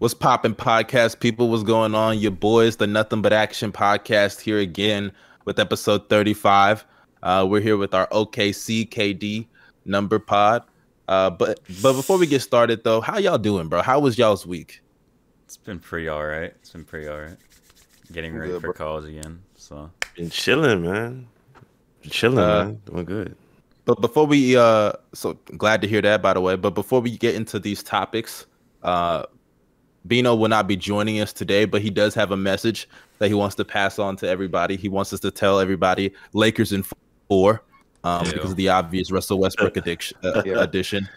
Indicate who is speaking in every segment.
Speaker 1: What's popping, podcast people? What's going on? Your boys, the Nothing But Action podcast here again with episode 35. Uh, we're here with our OKC KD number pod. Uh, but but before we get started though, how y'all doing, bro? How was y'all's week?
Speaker 2: It's been pretty all right. It's been pretty all right. Getting ready
Speaker 3: good,
Speaker 2: for
Speaker 3: bro.
Speaker 2: college again. So
Speaker 3: Been chilling, man. Been chilling,
Speaker 1: Uh,
Speaker 3: man. Doing good.
Speaker 1: But before we uh so glad to hear that by the way, but before we get into these topics, uh Bino will not be joining us today, but he does have a message that he wants to pass on to everybody. He wants us to tell everybody Lakers in four, um,
Speaker 2: Ew.
Speaker 1: because of the obvious Russell Westbrook addiction, uh,
Speaker 3: Yeah.
Speaker 1: addition.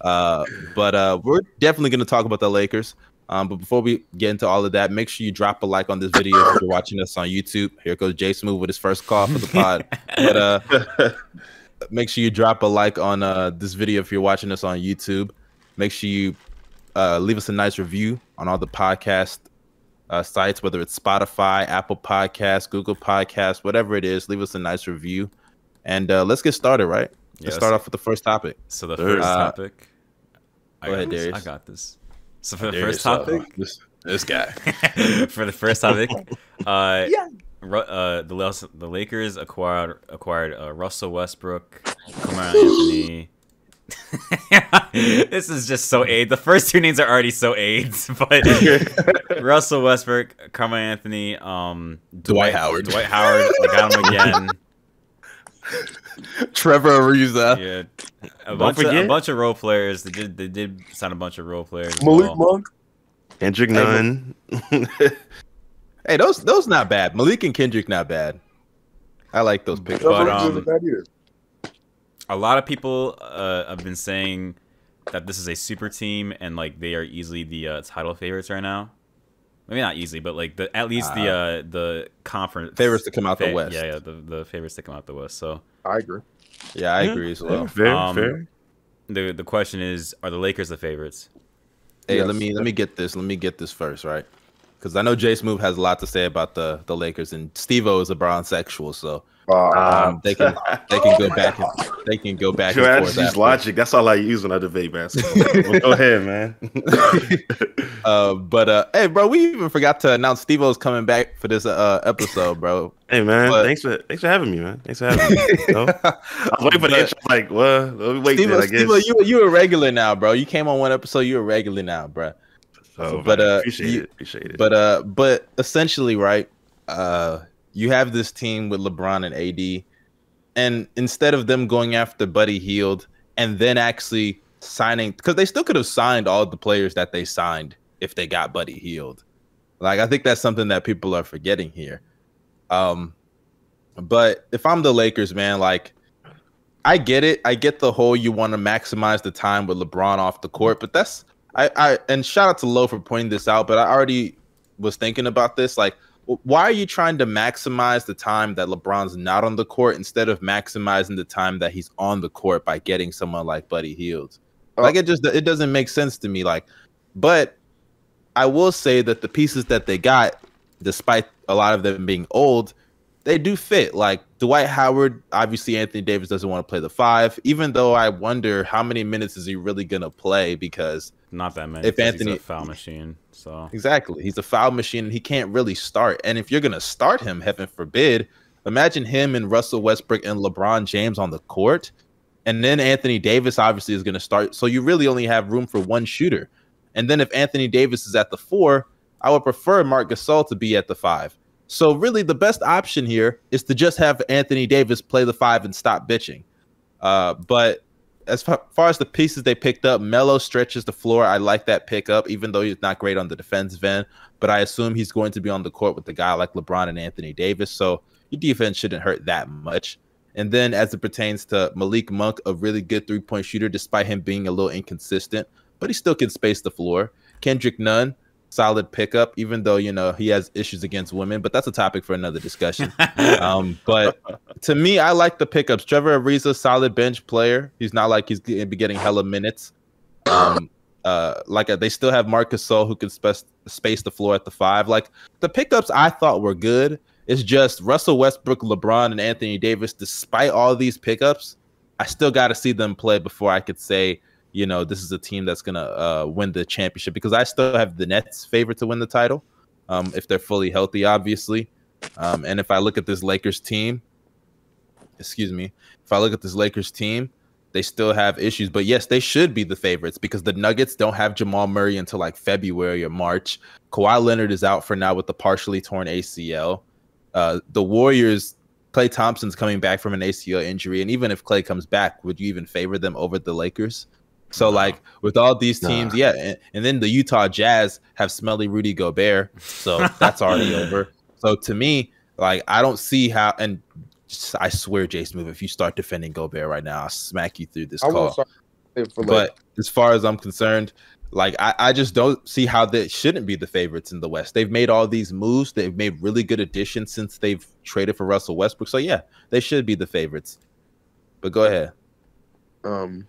Speaker 1: Uh, but uh, we're definitely going to talk about the Lakers. Um, but before we get into all of that, make sure you drop a like on this video if you're watching us on YouTube. Here goes Jay Smooth with his first call for the pod. but uh, make sure you drop a like on uh, this video if you're watching us on YouTube. Make sure you uh, leave us a nice review on all the podcast uh, sites, whether it's Spotify, Apple Podcasts, Google Podcasts, whatever it is. Leave us a nice review, and uh, let's get started. Right? Let's
Speaker 2: Yes.
Speaker 1: start off with the first topic.
Speaker 2: so the first
Speaker 1: Uh,
Speaker 2: topic. I
Speaker 1: go
Speaker 2: got
Speaker 1: ahead,
Speaker 2: this.
Speaker 1: Darius.
Speaker 2: I got this. So for the
Speaker 1: Darius,
Speaker 2: first
Speaker 1: uh,
Speaker 2: topic,
Speaker 1: this, this guy.
Speaker 2: for the first topic, uh, Ru- uh, the the Lakers acquired acquired uh, Russell Westbrook, Carmelo Anthony. this is just so AIDS. The first two names are already so AIDS, but Russell Westbrook, Carmelo Anthony, um,
Speaker 1: Dwight Howard.
Speaker 2: Dwight Howard, I got him again.
Speaker 1: Trevor Ariza.
Speaker 2: Yeah, a bunch of a bunch of role players. They did they did sign a bunch of role players.
Speaker 3: Malik
Speaker 2: well.
Speaker 3: Monk. Kendrick Nunn.
Speaker 1: Hey, those those not bad. Malik and Kendrick not bad. I like those picks.
Speaker 2: But,
Speaker 1: But,
Speaker 2: um,
Speaker 1: um,
Speaker 2: a lot of people uh, have been saying that this is a super team and like they are easily the uh, title favorites right now. Maybe not easily, but like the at least the uh, the conference
Speaker 1: favorites to come out the West.
Speaker 2: Yeah, yeah, the, the favorites to come out the West. So
Speaker 3: I agree.
Speaker 1: yeah, I
Speaker 3: Yeah,
Speaker 1: agree as well.
Speaker 3: fair,
Speaker 2: Um,
Speaker 3: fair.
Speaker 2: the the question is, are the Lakers the favorites?
Speaker 1: Hey,
Speaker 3: Yes.
Speaker 1: let me let me get this. Let me get this first, right? Because I know Jay Smooth has a lot to say about the the Lakers, and Steve-O is a bronsexual, so um, they can they can go back and they can go back
Speaker 3: Sure,
Speaker 1: and forth.
Speaker 3: use logic. That's all I use when I debate basketball. Well, go ahead, man.
Speaker 1: Uh, but uh, hey, bro, we even forgot to announce Steve-O's coming back for this uh episode, bro.
Speaker 3: hey, man.
Speaker 1: But-
Speaker 3: thanks for thanks for having me, man. Thanks for having me. You know? I was waiting for the
Speaker 1: But-
Speaker 3: intro. Like, what? Let me wait.
Speaker 1: Steve-O,
Speaker 3: then, I guess.
Speaker 1: Steve-O, you you a regular now, bro. You came on one episode, you're a regular now, bro. But,
Speaker 3: man,
Speaker 1: uh,
Speaker 3: appreciate
Speaker 1: you-
Speaker 3: it. Appreciate it.
Speaker 1: But uh, but essentially, right? Uh, you have this team with LeBron and AD, and instead of them going after Buddy Hield and then actually signing, because they still could have signed all the players that they signed if they got Buddy Hield. Like I think that's something that people are forgetting here. Um, but if I'm the Lakers, man, like I get it. I get the whole you want to maximize the time with LeBron off the court, but that's I, I and shout out to Lowe for pointing this out, but I already was thinking about this. Like, why are you trying to maximize the time that LeBron's not on the court instead of maximizing the time that he's on the court by getting someone like Buddy Hield? Oh. Like, it just it doesn't make sense to me. Like, but I will say that the pieces that they got, despite a lot of them being old, they do fit. Like Dwight Howard, obviously Anthony Davis doesn't want to play the five, even though I wonder how many minutes is he really gonna play because
Speaker 2: Not that many.
Speaker 1: If Anthony-
Speaker 2: he's a foul machine, so
Speaker 1: exactly he's a foul machine and he can't really start. And if you're gonna start him, heaven forbid, imagine him and Russell Westbrook and LeBron James on the court, and then Anthony Davis obviously is gonna start. So you really only have room for one shooter. And then if Anthony Davis is at the four, I would prefer Marc Gasol to be at the five. So really, the best option here is to just have Anthony Davis play the five and stop bitching. Uh, but as fa- far as the pieces they picked up, Melo stretches the floor. I like that pickup, even though he's not great on the defensive end. But I assume he's going to be on the court with a guy like LeBron and Anthony Davis. So your defense shouldn't hurt that much. And then as it pertains to Malik Monk, a really good three point shooter, despite him being a little inconsistent, but he still can space the floor. Kendrick Nunn, solid pickup, even though, you know, he has issues against women, but that's a topic for another discussion. um, but to me, I like the pickups. Trevor Ariza, solid bench player. He's not like he's gonna be getting hella minutes. Um, uh, like uh, they still have Marc Gasol who can space the floor at the five. Like the pickups, I thought were good. It's just Russell Westbrook, LeBron, and Anthony Davis. Despite all these pickups, I still got to see them play before I could say you know, this is a team that's gonna uh, win the championship because I still have the Nets favorite to win the title, um, if they're fully healthy, obviously. Um, and if I look at this Lakers team, excuse me, if I look at this Lakers team, they still have issues. But yes, they should be the favorites because the Nuggets don't have Jamal Murray until like February or March. Kawhi Leonard is out for now with the partially torn ACL. Uh, the Warriors, Klay Thompson's coming back from an ACL injury, and even if Klay comes back, would you even favor them over the Lakers? So,
Speaker 2: No.
Speaker 1: like with all these teams,
Speaker 3: Nah.
Speaker 1: yeah, and, and then the Utah Jazz have smelly Rudy Gobert, so that's already over. So to me, like I don't see how, and I swear, Jason, Move, if you start defending Gobert right now, I'll smack you through this
Speaker 4: I
Speaker 1: call
Speaker 4: won't start it for like
Speaker 1: but as far as I'm concerned, like I, I just don't see how they shouldn't be the favorites in the West. They've made all these moves. They've made really good additions since they've traded for Russell Westbrook. So yeah, they should be the favorites. But go ahead.
Speaker 4: um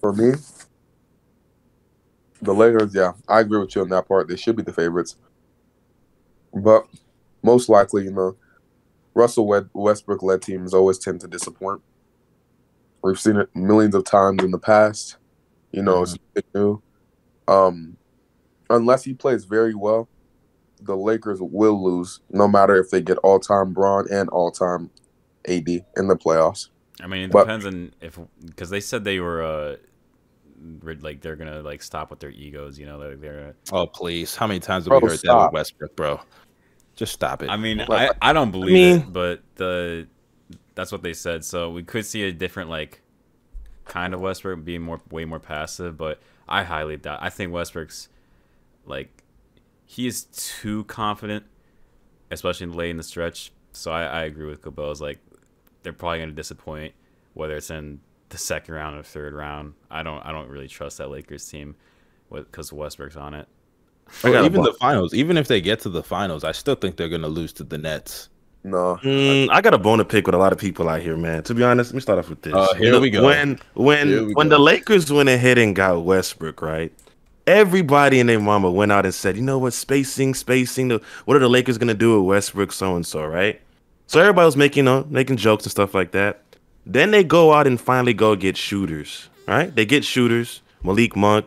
Speaker 4: for me the Lakers, yeah, I agree with you on that part. They should be the favorites. But most likely, you know, Russell Westbrook led teams always tend to disappoint. We've seen it millions of times in the past. You know, it's new. Um, unless he plays very well, the Lakers will lose, no matter if they get all time Bron and all time AD in the playoffs.
Speaker 2: I mean, it
Speaker 4: But-
Speaker 2: depends on if because they said they were uh, like they're gonna like stop with their egos. You know, they're, they're
Speaker 1: Oh please, how many times have
Speaker 4: Bro,
Speaker 1: we heard that
Speaker 4: stop.
Speaker 1: with Westbrook, bro? Just stop it.
Speaker 2: I mean, I, I don't believe
Speaker 3: mean-
Speaker 2: it, but the that's what they said. So we could see a different like kind of Westbrook being more way more passive, but I highly doubt. I think Westbrook's like he is too confident, especially in late in the stretch. So I, I agree with Cabell's like they're probably going to disappoint, whether it's in the second round or third round. I don't I don't really trust that Lakers team because Westbrook's on it.
Speaker 3: I
Speaker 1: even the finals, even if they get to the finals, I still think they're gonna lose to the Nets.
Speaker 4: No,
Speaker 3: Mm, I got a bone to pick with a lot of people out here, man. To be honest, let me start off with this.
Speaker 1: Uh, here
Speaker 3: When the-
Speaker 1: we go.
Speaker 3: When when
Speaker 1: Here
Speaker 3: when
Speaker 1: go.
Speaker 3: the Lakers went ahead and got Westbrook, right? Everybody and their mama went out and said, you know what, spacing, spacing. The, what are the Lakers gonna do with Westbrook, so and so, right? So everybody was making, you know, making jokes and stuff like that. Then they go out and finally go get shooters, right? They get shooters, Malik Monk,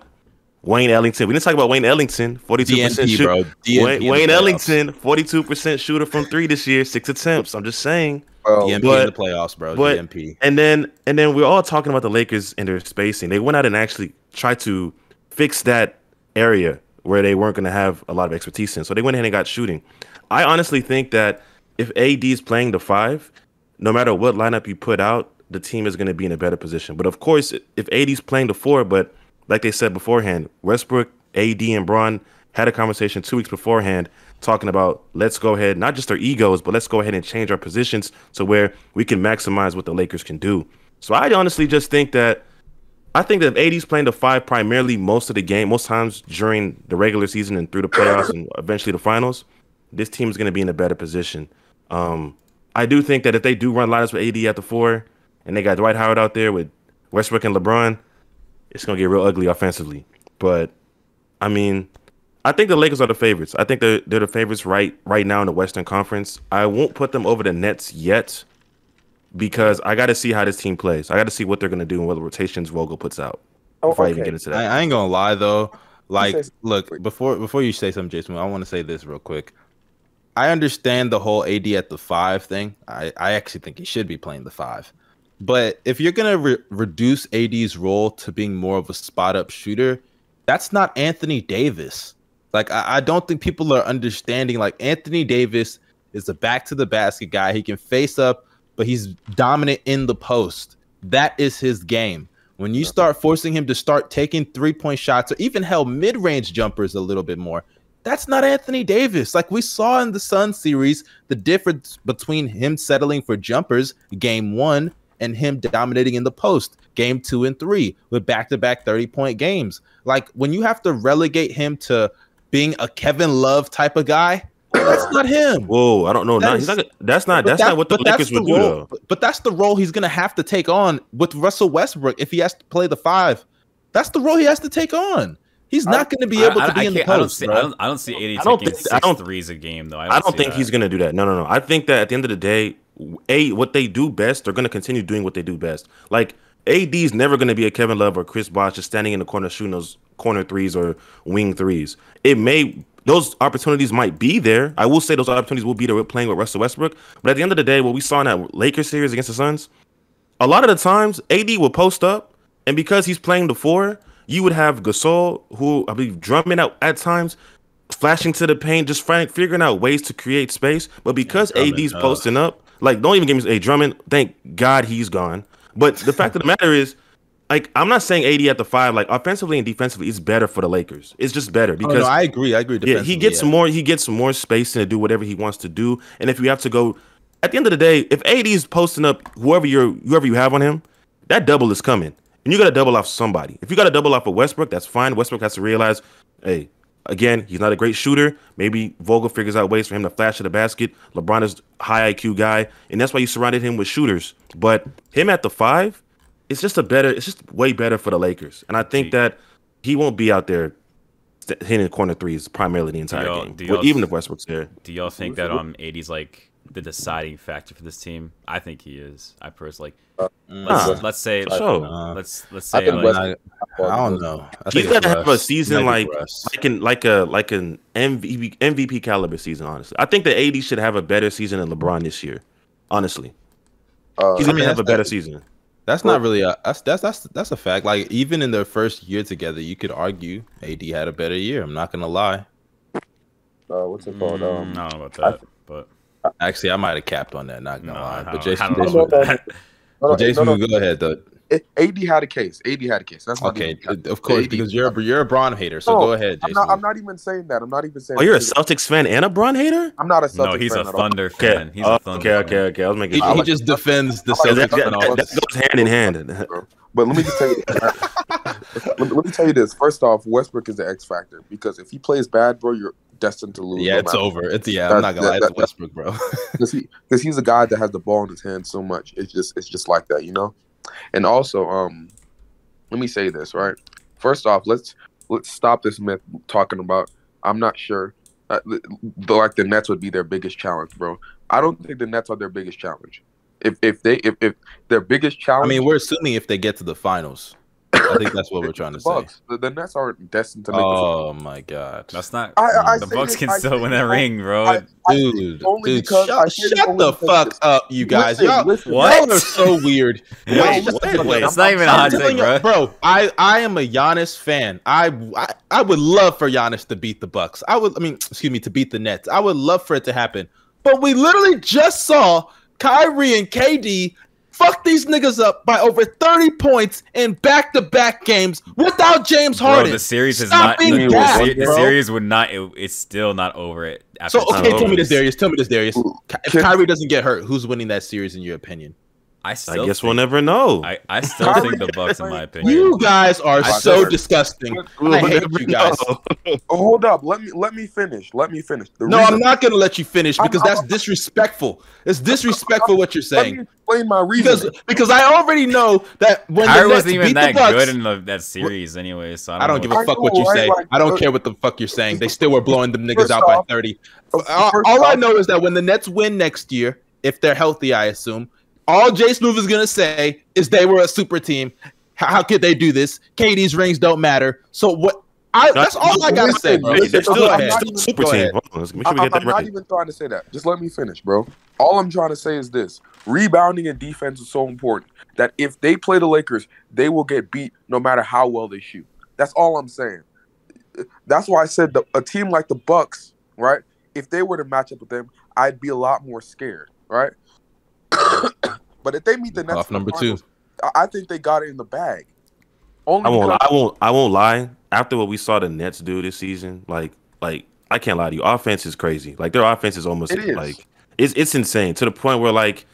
Speaker 3: Wayne Ellington. We didn't talk about Wayne Ellington, forty-two percent
Speaker 1: DNP,
Speaker 3: shoot.
Speaker 1: bro. DNP
Speaker 3: Wayne, Wayne. Ellington, forty-two percent shooter from three this year, six attempts. I'm just saying.
Speaker 4: well,
Speaker 1: DNP
Speaker 3: but-
Speaker 1: in the playoffs, bro.
Speaker 3: but-
Speaker 1: DNP.
Speaker 3: And then and then we're all talking about the Lakers and their spacing. They went out and actually tried to fix that area where they weren't going to have a lot of expertise in. So they went ahead and got shooting. I honestly think that if AD is playing the five, no matter what lineup you put out, the team is going to be in a better position. But of course, if AD's playing the four, but like they said beforehand, Westbrook, AD, and Bron had a conversation two weeks beforehand talking about let's go ahead, not just our egos, but let's go ahead and change our positions to where we can maximize what the Lakers can do. So I honestly just think that I think that if AD's playing the five primarily most of the game, most times during the regular season and through the playoffs and eventually the finals, this team is going to be in a better position. Um, I do think that if they do run lineups with AD at the four, and they got Dwight Howard out there with Westbrook and LeBron, it's going to get real ugly offensively. But I mean, I think the Lakers are the favorites. I think they're they're the favorites right right now in the Western Conference. I won't put them over the Nets yet because I got to see how this team plays. I got to see what they're going to do and what the rotations Vogel puts out
Speaker 4: oh,
Speaker 3: before I even get into that.
Speaker 1: I ain't gonna lie though. Like, look before before you say something, Jason. I want to say this real quick. I understand the whole AD at the five thing. I I actually think he should be playing the five. But if you're gonna re- reduce AD's role to being more of a spot up shooter, that's not Anthony Davis. Like I, I don't think people are understanding. Like Anthony Davis is a back to the basket guy. He can face up, but he's dominant in the post. That is his game. When you start forcing him to start taking three point shots or even hell mid range jumpers a little bit more, that's not Anthony Davis. Like we saw in the Sun series, the difference between him settling for jumpers game one and him dominating in the post game two and three with back to back 30 point games. Like when you have to relegate him to being a Kevin Love type of guy, that's not him.
Speaker 3: Whoa, I don't know.
Speaker 1: That is-
Speaker 3: he's not, that's not that's
Speaker 1: that-
Speaker 3: not what the Lakers would do
Speaker 1: role,
Speaker 3: though.
Speaker 1: But, but that's the role he's gonna have to take on with Russell Westbrook if he has to play the five. That's the role he has to take on. He's not going to be able
Speaker 2: I,
Speaker 1: to
Speaker 2: I,
Speaker 1: be
Speaker 2: I
Speaker 1: in the
Speaker 2: can't- I don't
Speaker 1: post.
Speaker 2: see.
Speaker 1: bro.
Speaker 2: I don't, I don't see AD
Speaker 3: I don't
Speaker 2: taking
Speaker 3: think-
Speaker 2: six
Speaker 3: I don't-
Speaker 2: threes a game though. I
Speaker 3: I
Speaker 2: don't,
Speaker 3: don't think
Speaker 2: that.
Speaker 3: he's gonna do that. No, no, no. I think that at the end of the day, a what they do best, they're gonna continue doing what they do best. Like AD's never going to be a Kevin Love or Chris Bosh just standing in the corner shooting those corner threes or wing threes. It may those opportunities might be there. I will say those opportunities will be there with playing with Russell Westbrook. But at the end of the day, what we saw in that Lakers series against the Suns, a lot of the times AD will post up, and because he's playing the four, you would have Gasol, who I believe drumming out at times, flashing to the paint, just figuring out ways to create space. But because
Speaker 1: Drummond,
Speaker 3: AD's
Speaker 1: uh,
Speaker 3: posting up, like don't even give me a Drummond. Thank God he's gone. But the fact of the matter is, like I'm not saying AD at the five, like offensively and defensively, it's better for the Lakers. It's just better
Speaker 1: Oh,
Speaker 3: because
Speaker 1: no, I agree. I agree.
Speaker 3: yeah, he gets
Speaker 1: yeah.
Speaker 3: more. He gets more space to do whatever he wants to do. And if you have to go, at the end of the day, if AD is posting up whoever you're, whoever you have on him, that double is coming, and you got to double off somebody. If you got to double off of Westbrook, that's fine. Westbrook has to realize, hey, again, he's not a great shooter. Maybe Vogel figures out ways for him to flash to the basket. LeBron is high IQ guy, and that's why you surrounded him with shooters. But him at the five, it's just a better. It's just way better for the Lakers, and I think that he won't be out there hitting corner threes primarily the entire game.
Speaker 2: do
Speaker 3: Well, even if Westbrook's there.
Speaker 2: Do y'all think that um 80s like the deciding factor for this team? I think he is. I personally like.
Speaker 1: Mm,
Speaker 2: Let's,
Speaker 3: Nah,
Speaker 2: let's say
Speaker 3: for sure.
Speaker 1: Nah.
Speaker 2: let's let's
Speaker 4: I
Speaker 2: say
Speaker 4: think
Speaker 2: like,
Speaker 4: Westbrook-
Speaker 1: I, I don't know. I
Speaker 3: He's
Speaker 1: think it's
Speaker 3: gotta have a season like like an like a like an MVP MVP caliber season. Honestly, I think the AD should have a better season than LeBron this year. Honestly,
Speaker 4: Uh,
Speaker 3: he's gonna
Speaker 1: mean,
Speaker 3: have a
Speaker 1: that's-
Speaker 3: better season.
Speaker 1: That's not really a that's that's that's that's a fact. Like even in their first year together, you could argue AD had a better year. I'm not gonna lie.
Speaker 4: uh, what's it called?
Speaker 2: mm,
Speaker 4: Um,
Speaker 2: I don't know about that, but
Speaker 1: Actually, I might have capped on that. Not
Speaker 2: no,
Speaker 1: gonna
Speaker 2: I
Speaker 1: lie. But Jason, Jason,
Speaker 2: know
Speaker 4: no, no, no,
Speaker 1: Jason,
Speaker 4: no, no,
Speaker 1: go ahead. Though.
Speaker 4: it- AD had a case. AD had a case. That's
Speaker 1: Okay, of course,
Speaker 4: AD
Speaker 1: because you're a, you're a Bron hater. So
Speaker 4: No,
Speaker 1: go ahead,
Speaker 4: I'm
Speaker 1: Jason.
Speaker 4: not. I'm not even saying that. I'm not even saying.
Speaker 3: Oh, you're a. Celtics fan and a Bron hater?
Speaker 4: I'm not a Celtics fan.
Speaker 2: No, he's
Speaker 4: fan
Speaker 2: a
Speaker 4: at all.
Speaker 2: Thunder
Speaker 3: Okay,
Speaker 2: fan. He's
Speaker 3: oh,
Speaker 2: a Thunder.
Speaker 3: okay,
Speaker 2: fan.
Speaker 3: okay, okay. Okay. I was making
Speaker 1: he,
Speaker 3: sure.
Speaker 1: he just defends the
Speaker 4: like
Speaker 1: Celtics
Speaker 4: that-
Speaker 3: that- that goes hand in hand.
Speaker 4: But let me just tell you, let, let me tell you this. First off, Westbrook is the X factor because if he plays bad, bro, you're destined to lose.
Speaker 1: Yeah,
Speaker 4: no
Speaker 1: it's
Speaker 4: matter-
Speaker 1: over. It's yeah. I'm not gonna lie.
Speaker 4: that-
Speaker 1: It's Westbrook, bro.
Speaker 4: because he because he's a guy that has the ball in his hand so much. It's just it's just like that, you know. And also, um, let me say this right. First off, let's let's stop this myth talking about. I'm not sure. Uh, like the Nets would be their biggest challenge, bro. I don't think the Nets are their biggest challenge. If if they if, if their biggest challenge, I
Speaker 1: mean, we're assuming if they get to the finals. I think that's what we're trying
Speaker 4: the
Speaker 1: to say.
Speaker 4: The, the Nets aren't destined to make. the
Speaker 1: Oh my god,
Speaker 2: That's not.
Speaker 4: I- I
Speaker 2: the
Speaker 4: say
Speaker 2: Bucks can
Speaker 4: I
Speaker 2: still
Speaker 4: say
Speaker 2: win
Speaker 4: this
Speaker 2: that
Speaker 4: only-
Speaker 2: ring, bro.
Speaker 4: I- I
Speaker 1: dude,
Speaker 4: this
Speaker 1: dude, shut, shut the fuck up, you guys.
Speaker 4: Listen,
Speaker 1: y'all,
Speaker 4: listen.
Speaker 2: What?
Speaker 1: y'all are so weird.
Speaker 2: Wait,
Speaker 1: Wait,
Speaker 3: wait,
Speaker 1: shut
Speaker 3: wait.
Speaker 2: It's not even a
Speaker 1: I'm
Speaker 2: hot
Speaker 1: telling
Speaker 2: take, bro.
Speaker 1: bro. I I am a Giannis fan. I, I I would love for Giannis to beat the Bucks. I would. I mean, excuse me, to beat the Nets. I would love for it to happen. But we literally just saw Kyrie and KD fuck these niggas up by over 30 points in back-to-back games without James
Speaker 2: Bro,
Speaker 1: Harden.
Speaker 2: the series is
Speaker 1: Stop
Speaker 2: not.
Speaker 1: being
Speaker 2: The,
Speaker 1: gassed,
Speaker 2: se- the series would not. It, it's still not over. It. After
Speaker 1: So okay, tell me this, Darius. Tell me this, Darius. If
Speaker 4: can-
Speaker 1: Kyrie doesn't get hurt, who's winning that series in your opinion?
Speaker 2: I
Speaker 3: I
Speaker 2: still.
Speaker 3: guess we'll never know.
Speaker 2: I, I still think the Bucks, in my opinion.
Speaker 1: You guys are
Speaker 4: I
Speaker 1: so
Speaker 4: said-
Speaker 1: disgusting.
Speaker 3: We'll
Speaker 1: I hate
Speaker 3: never
Speaker 1: you guys.
Speaker 3: know.
Speaker 4: Oh, hold up. Let me let me finish. Let me finish. The
Speaker 1: No,
Speaker 4: reason-
Speaker 1: I'm not gonna let you finish
Speaker 4: I'm-
Speaker 1: because
Speaker 4: I'm-
Speaker 1: that's disrespectful. It's disrespectful what you're
Speaker 4: Let me
Speaker 1: saying.
Speaker 4: explain my
Speaker 1: Because
Speaker 4: reason.
Speaker 1: because I already know that when
Speaker 2: Kyrie
Speaker 1: the Nets
Speaker 2: wasn't even
Speaker 1: beat
Speaker 2: that
Speaker 1: the Bucks,
Speaker 2: good in the, that series, anyway. So I don't,
Speaker 1: I don't give a fuck
Speaker 4: I
Speaker 1: what you
Speaker 4: right?
Speaker 1: say.
Speaker 4: Like,
Speaker 1: I don't
Speaker 4: uh,
Speaker 1: care what the fuck you're saying. They still were blowing them niggas
Speaker 4: First
Speaker 1: out by 30.
Speaker 4: First
Speaker 1: All, all I know is that when the Nets win next year, if they're healthy, I assume, all Jay Smooth is gonna say is they were a super team. How, how could they do this? KD's rings don't matter. So what? I that's all I gotta say, bro.
Speaker 3: They're
Speaker 1: So
Speaker 3: still,
Speaker 1: go
Speaker 3: they're still a super team. on, make sure we
Speaker 4: I,
Speaker 3: get that
Speaker 4: am not even trying to say that. Just let me finish, bro. All I'm trying to say is this: rebounding and defense is so important that if they play the Lakers, they will get beat no matter how well they shoot. That's all I'm saying. That's why I said the, a team like the Bucks, right? If they were to match up with them, I'd be a lot more scared, right? but if they meet the Nets,
Speaker 1: Off number two.
Speaker 4: finals, I I think they got it in the bag. Only
Speaker 3: I won't.
Speaker 4: because-
Speaker 3: I won't. I won't lie. After what we saw the Nets do this season, like, like I can't lie to you. Offense is crazy. Like their offense is almost
Speaker 4: It is.
Speaker 3: like it's it's insane to the point where like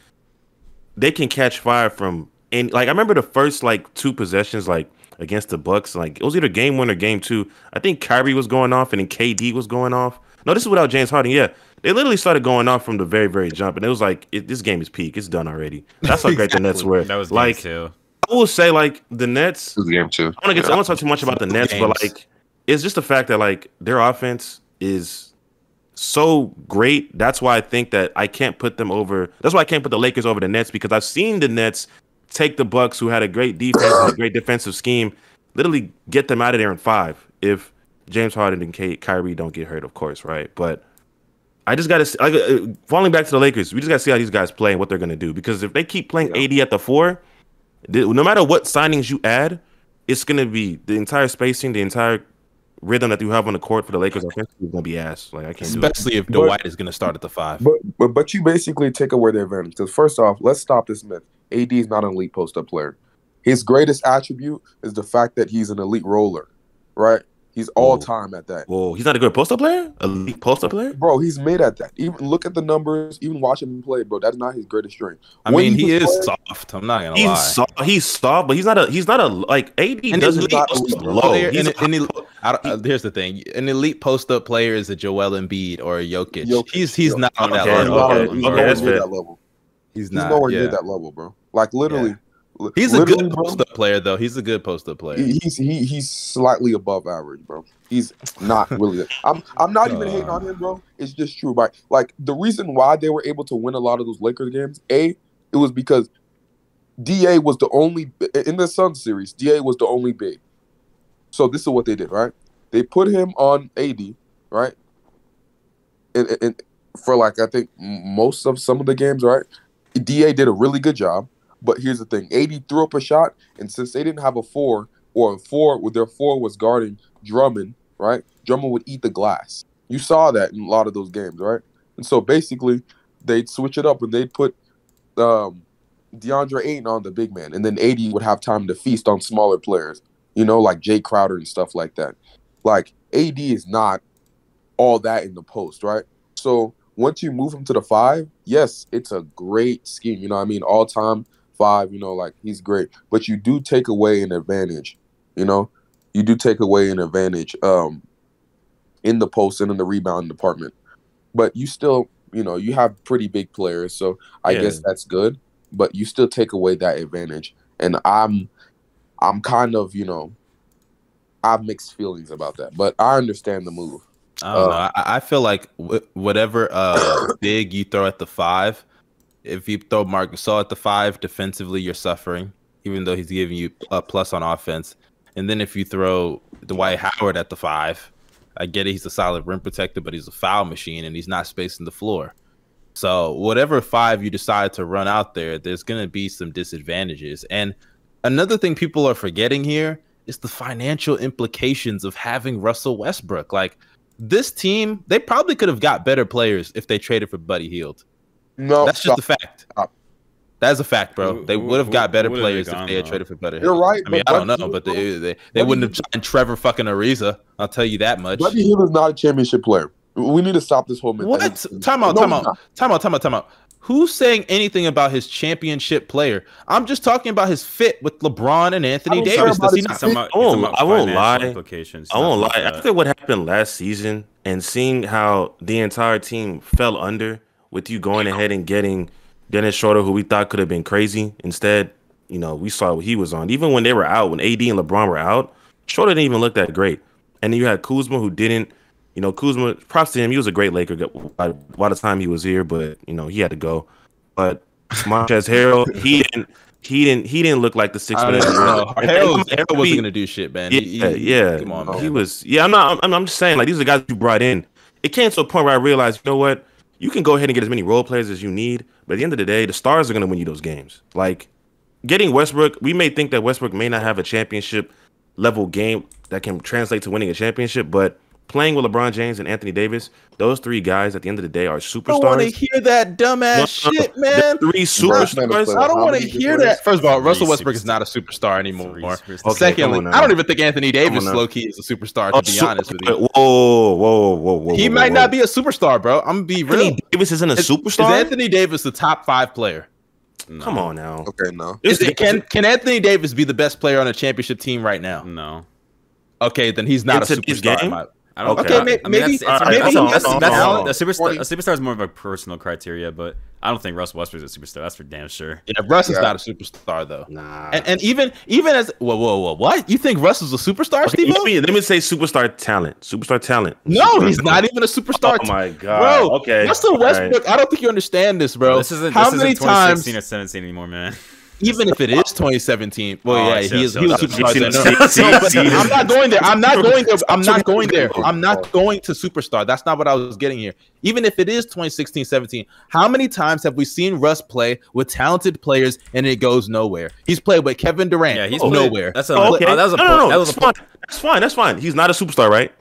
Speaker 3: they can catch fire from and like I remember the first like two possessions like against the Bucks. Like it was either game one or game two. I think Kyrie was going off and then KD was going off. No, this is without James Harden. Yeah, they literally started going off from the very very jump, and it was like it, this game is peak. It's done already. That's how great the Nets were.
Speaker 2: That was
Speaker 3: like
Speaker 2: like too.
Speaker 3: I will say like the Nets.
Speaker 4: This game two.
Speaker 3: I don't want to get. I don't talk too much about the Nets, but like, it's just the fact that like their offense is so great. That's why I think that I can't put them over. That's why I can't put the Lakers over the Nets because I've seen the Nets take the Bucks, who had a great defense and a great defensive scheme, literally get them out of there in five if James Harden and Ky- Kyrie don't get hurt, of course, right? But I just got to uh, falling back to the Lakers. We just got to see how these guys play and what they're going to do because if they keep playing
Speaker 4: Yeah.
Speaker 3: AD at the four, th- no matter what signings you add, it's going to be the entire spacing, the entire rhythm that you have on the court for the Lakers offensively is going to be ass. Like I can't do it.
Speaker 1: Especially if
Speaker 4: But-
Speaker 1: Dwight is going to start at the five.
Speaker 4: But but but you basically take away their advantage. Because first off, let's stop this myth. AD is not an elite post up player. His greatest attribute is the fact that he's an elite roller, right? He's all time at that.
Speaker 3: Whoa, he's not a good post-up player, elite post-up player.
Speaker 4: Bro, he's made at that. Even look at the numbers, even watch him play, bro. That's not his greatest strength.
Speaker 1: I
Speaker 4: When
Speaker 1: mean,
Speaker 4: he
Speaker 1: he is
Speaker 4: playing-
Speaker 1: soft. I'm not gonna
Speaker 3: He's
Speaker 1: lie.
Speaker 3: soft. He's soft, but he's not a. He's not a like AD.
Speaker 1: An
Speaker 3: doesn't
Speaker 1: elite
Speaker 4: not
Speaker 3: post
Speaker 4: elite
Speaker 3: up
Speaker 1: post-up
Speaker 3: low.
Speaker 1: player.
Speaker 3: He's
Speaker 1: An,
Speaker 3: a-
Speaker 1: an el- I don't- uh, here's the thing: an elite post-up player is a Joel Embiid or a Jokic.
Speaker 4: Jokic,
Speaker 1: he's he's
Speaker 4: yeah.
Speaker 1: not on that
Speaker 3: Okay,
Speaker 4: He's,
Speaker 1: level.
Speaker 4: not-
Speaker 3: okay,
Speaker 4: he's
Speaker 3: okay,
Speaker 4: nowhere near that level.
Speaker 1: He's
Speaker 4: He's
Speaker 1: not.
Speaker 4: nowhere
Speaker 1: yeah.
Speaker 4: near that level, bro. Like literally, li-
Speaker 1: He's a good
Speaker 4: bro,
Speaker 1: post-up player, though. He's a good post-up player.
Speaker 4: He's he he's slightly above average, bro. He's not really. I'm I'm not even hating on him, bro. It's just true, right? Like the reason why they were able to win a lot of those Lakers games, a it was because Da was the only in the Sun series. Da was the only big. So this is what they did, right? They put him on AD, right? And- and for like I think most of some of the games, right? Da did a really good job. But here's the thing: AD threw up a shot, and since they didn't have a four or a four, with their four was guarding Drummond, right? Drummond would eat the glass. You saw that in a lot of those games, right? And so basically, they'd switch it up and they'd put um, DeAndre Ayton on the big man, and then AD would have time to feast on smaller players, you know, like Jae Crowder and stuff like that. Like AD is not all that in the post, right? So once you move him to the five, yes, it's a great scheme. You know I mean? All time five, you know, like he's great. But you do take away an advantage, you know? You do take away an advantage um in the post and in the rebound department. But you still, you know, you have pretty big players, so I
Speaker 3: Yeah.
Speaker 4: guess that's good. But you still take away that advantage. And I'm I'm kind of, you know, I have mixed feelings about that. But I understand the move.
Speaker 1: I don't know.
Speaker 4: Uh,
Speaker 1: I, I feel like wh- whatever uh, big you throw at the five, if you throw Marc Gasol at the five, defensively you're suffering, even though he's giving you a plus on offense. And then if you throw Dwight Howard at the five, I get it, he's a solid rim protector, but he's a foul machine and he's not spacing the floor. So whatever five you decide to run out there, there's going to be some disadvantages. And another thing people are forgetting here is the financial implications of having Russell Westbrook. Like this team, they probably could have got better players if they traded for Buddy Hield.
Speaker 4: No,
Speaker 1: That's just a fact.
Speaker 4: Stop.
Speaker 1: That's a fact, bro.
Speaker 2: Who-
Speaker 1: They would have got better
Speaker 2: who would have they
Speaker 1: players if they had
Speaker 2: though?
Speaker 1: traded for better.
Speaker 4: You're right,
Speaker 1: I mean, I don't know,
Speaker 4: Hield,
Speaker 1: but they they, they
Speaker 4: Buddy
Speaker 1: wouldn't have
Speaker 4: Hield-
Speaker 1: signed Trevor fucking Ariza. I'll tell you that much.
Speaker 4: Buddy Hield is not a championship player. We need to stop this whole myth.
Speaker 1: What? Time out,
Speaker 4: No,
Speaker 1: time out, time out, time out, time out. Who's saying anything about his championship player? I'm just talking about his fit with LeBron and Anthony
Speaker 4: I don't care
Speaker 1: Davis. Does he
Speaker 4: his
Speaker 1: not
Speaker 2: He's talking about-
Speaker 3: I won't-
Speaker 2: about
Speaker 3: I won't lie.
Speaker 2: Implications,
Speaker 3: I won't
Speaker 2: not
Speaker 3: lie.
Speaker 2: about
Speaker 3: After what happened last season and seeing how the entire team fell under with you going ahead and getting Dennis Schroeder, who we thought could have been crazy, instead, you know, we saw what he was on. Even when they were out, when AD and LeBron were out, Schroeder didn't even look that great. And then you had Kuzma, who didn't. You know, Kuzma. Props to him. He was a great Laker by, by the time he was here, but you know he had to go. But Montrezl Harrell, he didn't. He didn't. He didn't look like the six man.
Speaker 1: Harrell wasn't gonna do shit, man.
Speaker 3: Yeah,
Speaker 1: he-
Speaker 3: yeah.
Speaker 1: Come on, man.
Speaker 3: He was. Yeah, I'm not. I'm, I'm just saying. Like these are the guys you brought in. It came to a point where I realized, you know what? You can go ahead and get as many role players as you need, but at the end of the day, the stars are going to win you those games. Like getting Westbrook, we may think that Westbrook may not have a championship level game that can translate to winning a championship, but playing with LeBron James and Anthony Davis, those three guys at the end of the day are superstars.
Speaker 1: I don't want to hear that dumbass
Speaker 3: No, no,
Speaker 1: shit,
Speaker 3: the
Speaker 1: man.
Speaker 3: Three superstars.
Speaker 1: I don't want to
Speaker 4: many
Speaker 1: hear
Speaker 4: players?
Speaker 1: that. First of all,
Speaker 2: Three
Speaker 1: Russell Westbrook is not a superstar anymore.
Speaker 3: Okay,
Speaker 1: Secondly, I don't even think Anthony Davis low key is a superstar. To
Speaker 3: Oh,
Speaker 1: be
Speaker 3: su-
Speaker 1: honest with you,
Speaker 3: Whoa, whoa, whoa, whoa, whoa.
Speaker 1: he
Speaker 3: whoa,
Speaker 1: might
Speaker 3: whoa.
Speaker 1: not be a superstar, bro. I'm gonna be real.
Speaker 3: Anthony Davis isn't a
Speaker 1: Is-
Speaker 3: superstar.
Speaker 1: Is Anthony Davis the top five player?
Speaker 2: No.
Speaker 3: Come on now.
Speaker 4: Okay, no.
Speaker 1: Is it, can can Anthony Davis be the best player on a championship team right now?
Speaker 2: No.
Speaker 1: Okay, then he's not
Speaker 3: In
Speaker 1: a
Speaker 3: today's
Speaker 1: superstar. In
Speaker 3: game?
Speaker 1: my-
Speaker 2: I don't
Speaker 3: Okay,
Speaker 2: think-
Speaker 1: may-
Speaker 2: I mean,
Speaker 1: maybe-
Speaker 2: that's, it's, maybe
Speaker 3: hold on,
Speaker 2: that's,
Speaker 3: hold
Speaker 2: that's, a superstar. A superstar is more of a personal criteria, but I don't think Russ Westbrook is a superstar. That's for damn sure.
Speaker 1: Yeah, Russ is
Speaker 4: Yeah.
Speaker 1: not a superstar though.
Speaker 3: Nah.
Speaker 1: And, and even even as whoa whoa whoa what you think Russ is a superstar,
Speaker 3: Okay,
Speaker 1: Steve?
Speaker 3: let, me, let me say superstar talent. Superstar talent.
Speaker 1: No, he's not even a superstar.
Speaker 3: Oh my god.
Speaker 1: bro.
Speaker 3: Okay.
Speaker 1: Russell
Speaker 3: all right.
Speaker 1: Westbrook. I don't think you understand this, bro.
Speaker 2: this isn't,
Speaker 1: How
Speaker 2: this
Speaker 1: many
Speaker 2: isn't
Speaker 1: times?
Speaker 2: 2016 or 17 anymore, man.
Speaker 1: even if it is 2017, well,
Speaker 2: Oh,
Speaker 1: yeah,
Speaker 2: see,
Speaker 1: he is
Speaker 2: see,
Speaker 1: he was
Speaker 2: I
Speaker 1: superstar
Speaker 3: See,
Speaker 1: then.
Speaker 3: see,
Speaker 1: No,
Speaker 3: see,
Speaker 1: but
Speaker 3: see,
Speaker 1: I'm not going there. I'm not going there. I'm not going there. I'm not going to superstar. That's not what I was getting here. Even if it is 2016, 17, how many times have we seen Russ play with talented players and it goes nowhere? He's played with Kevin Durant.
Speaker 2: Yeah, he's
Speaker 1: oh, nowhere.
Speaker 2: That's a
Speaker 3: Oh, okay.
Speaker 2: oh, that was a
Speaker 3: no, no, no.
Speaker 2: that was a
Speaker 3: that's fine. That's fine. That's fine. He's not a superstar, right?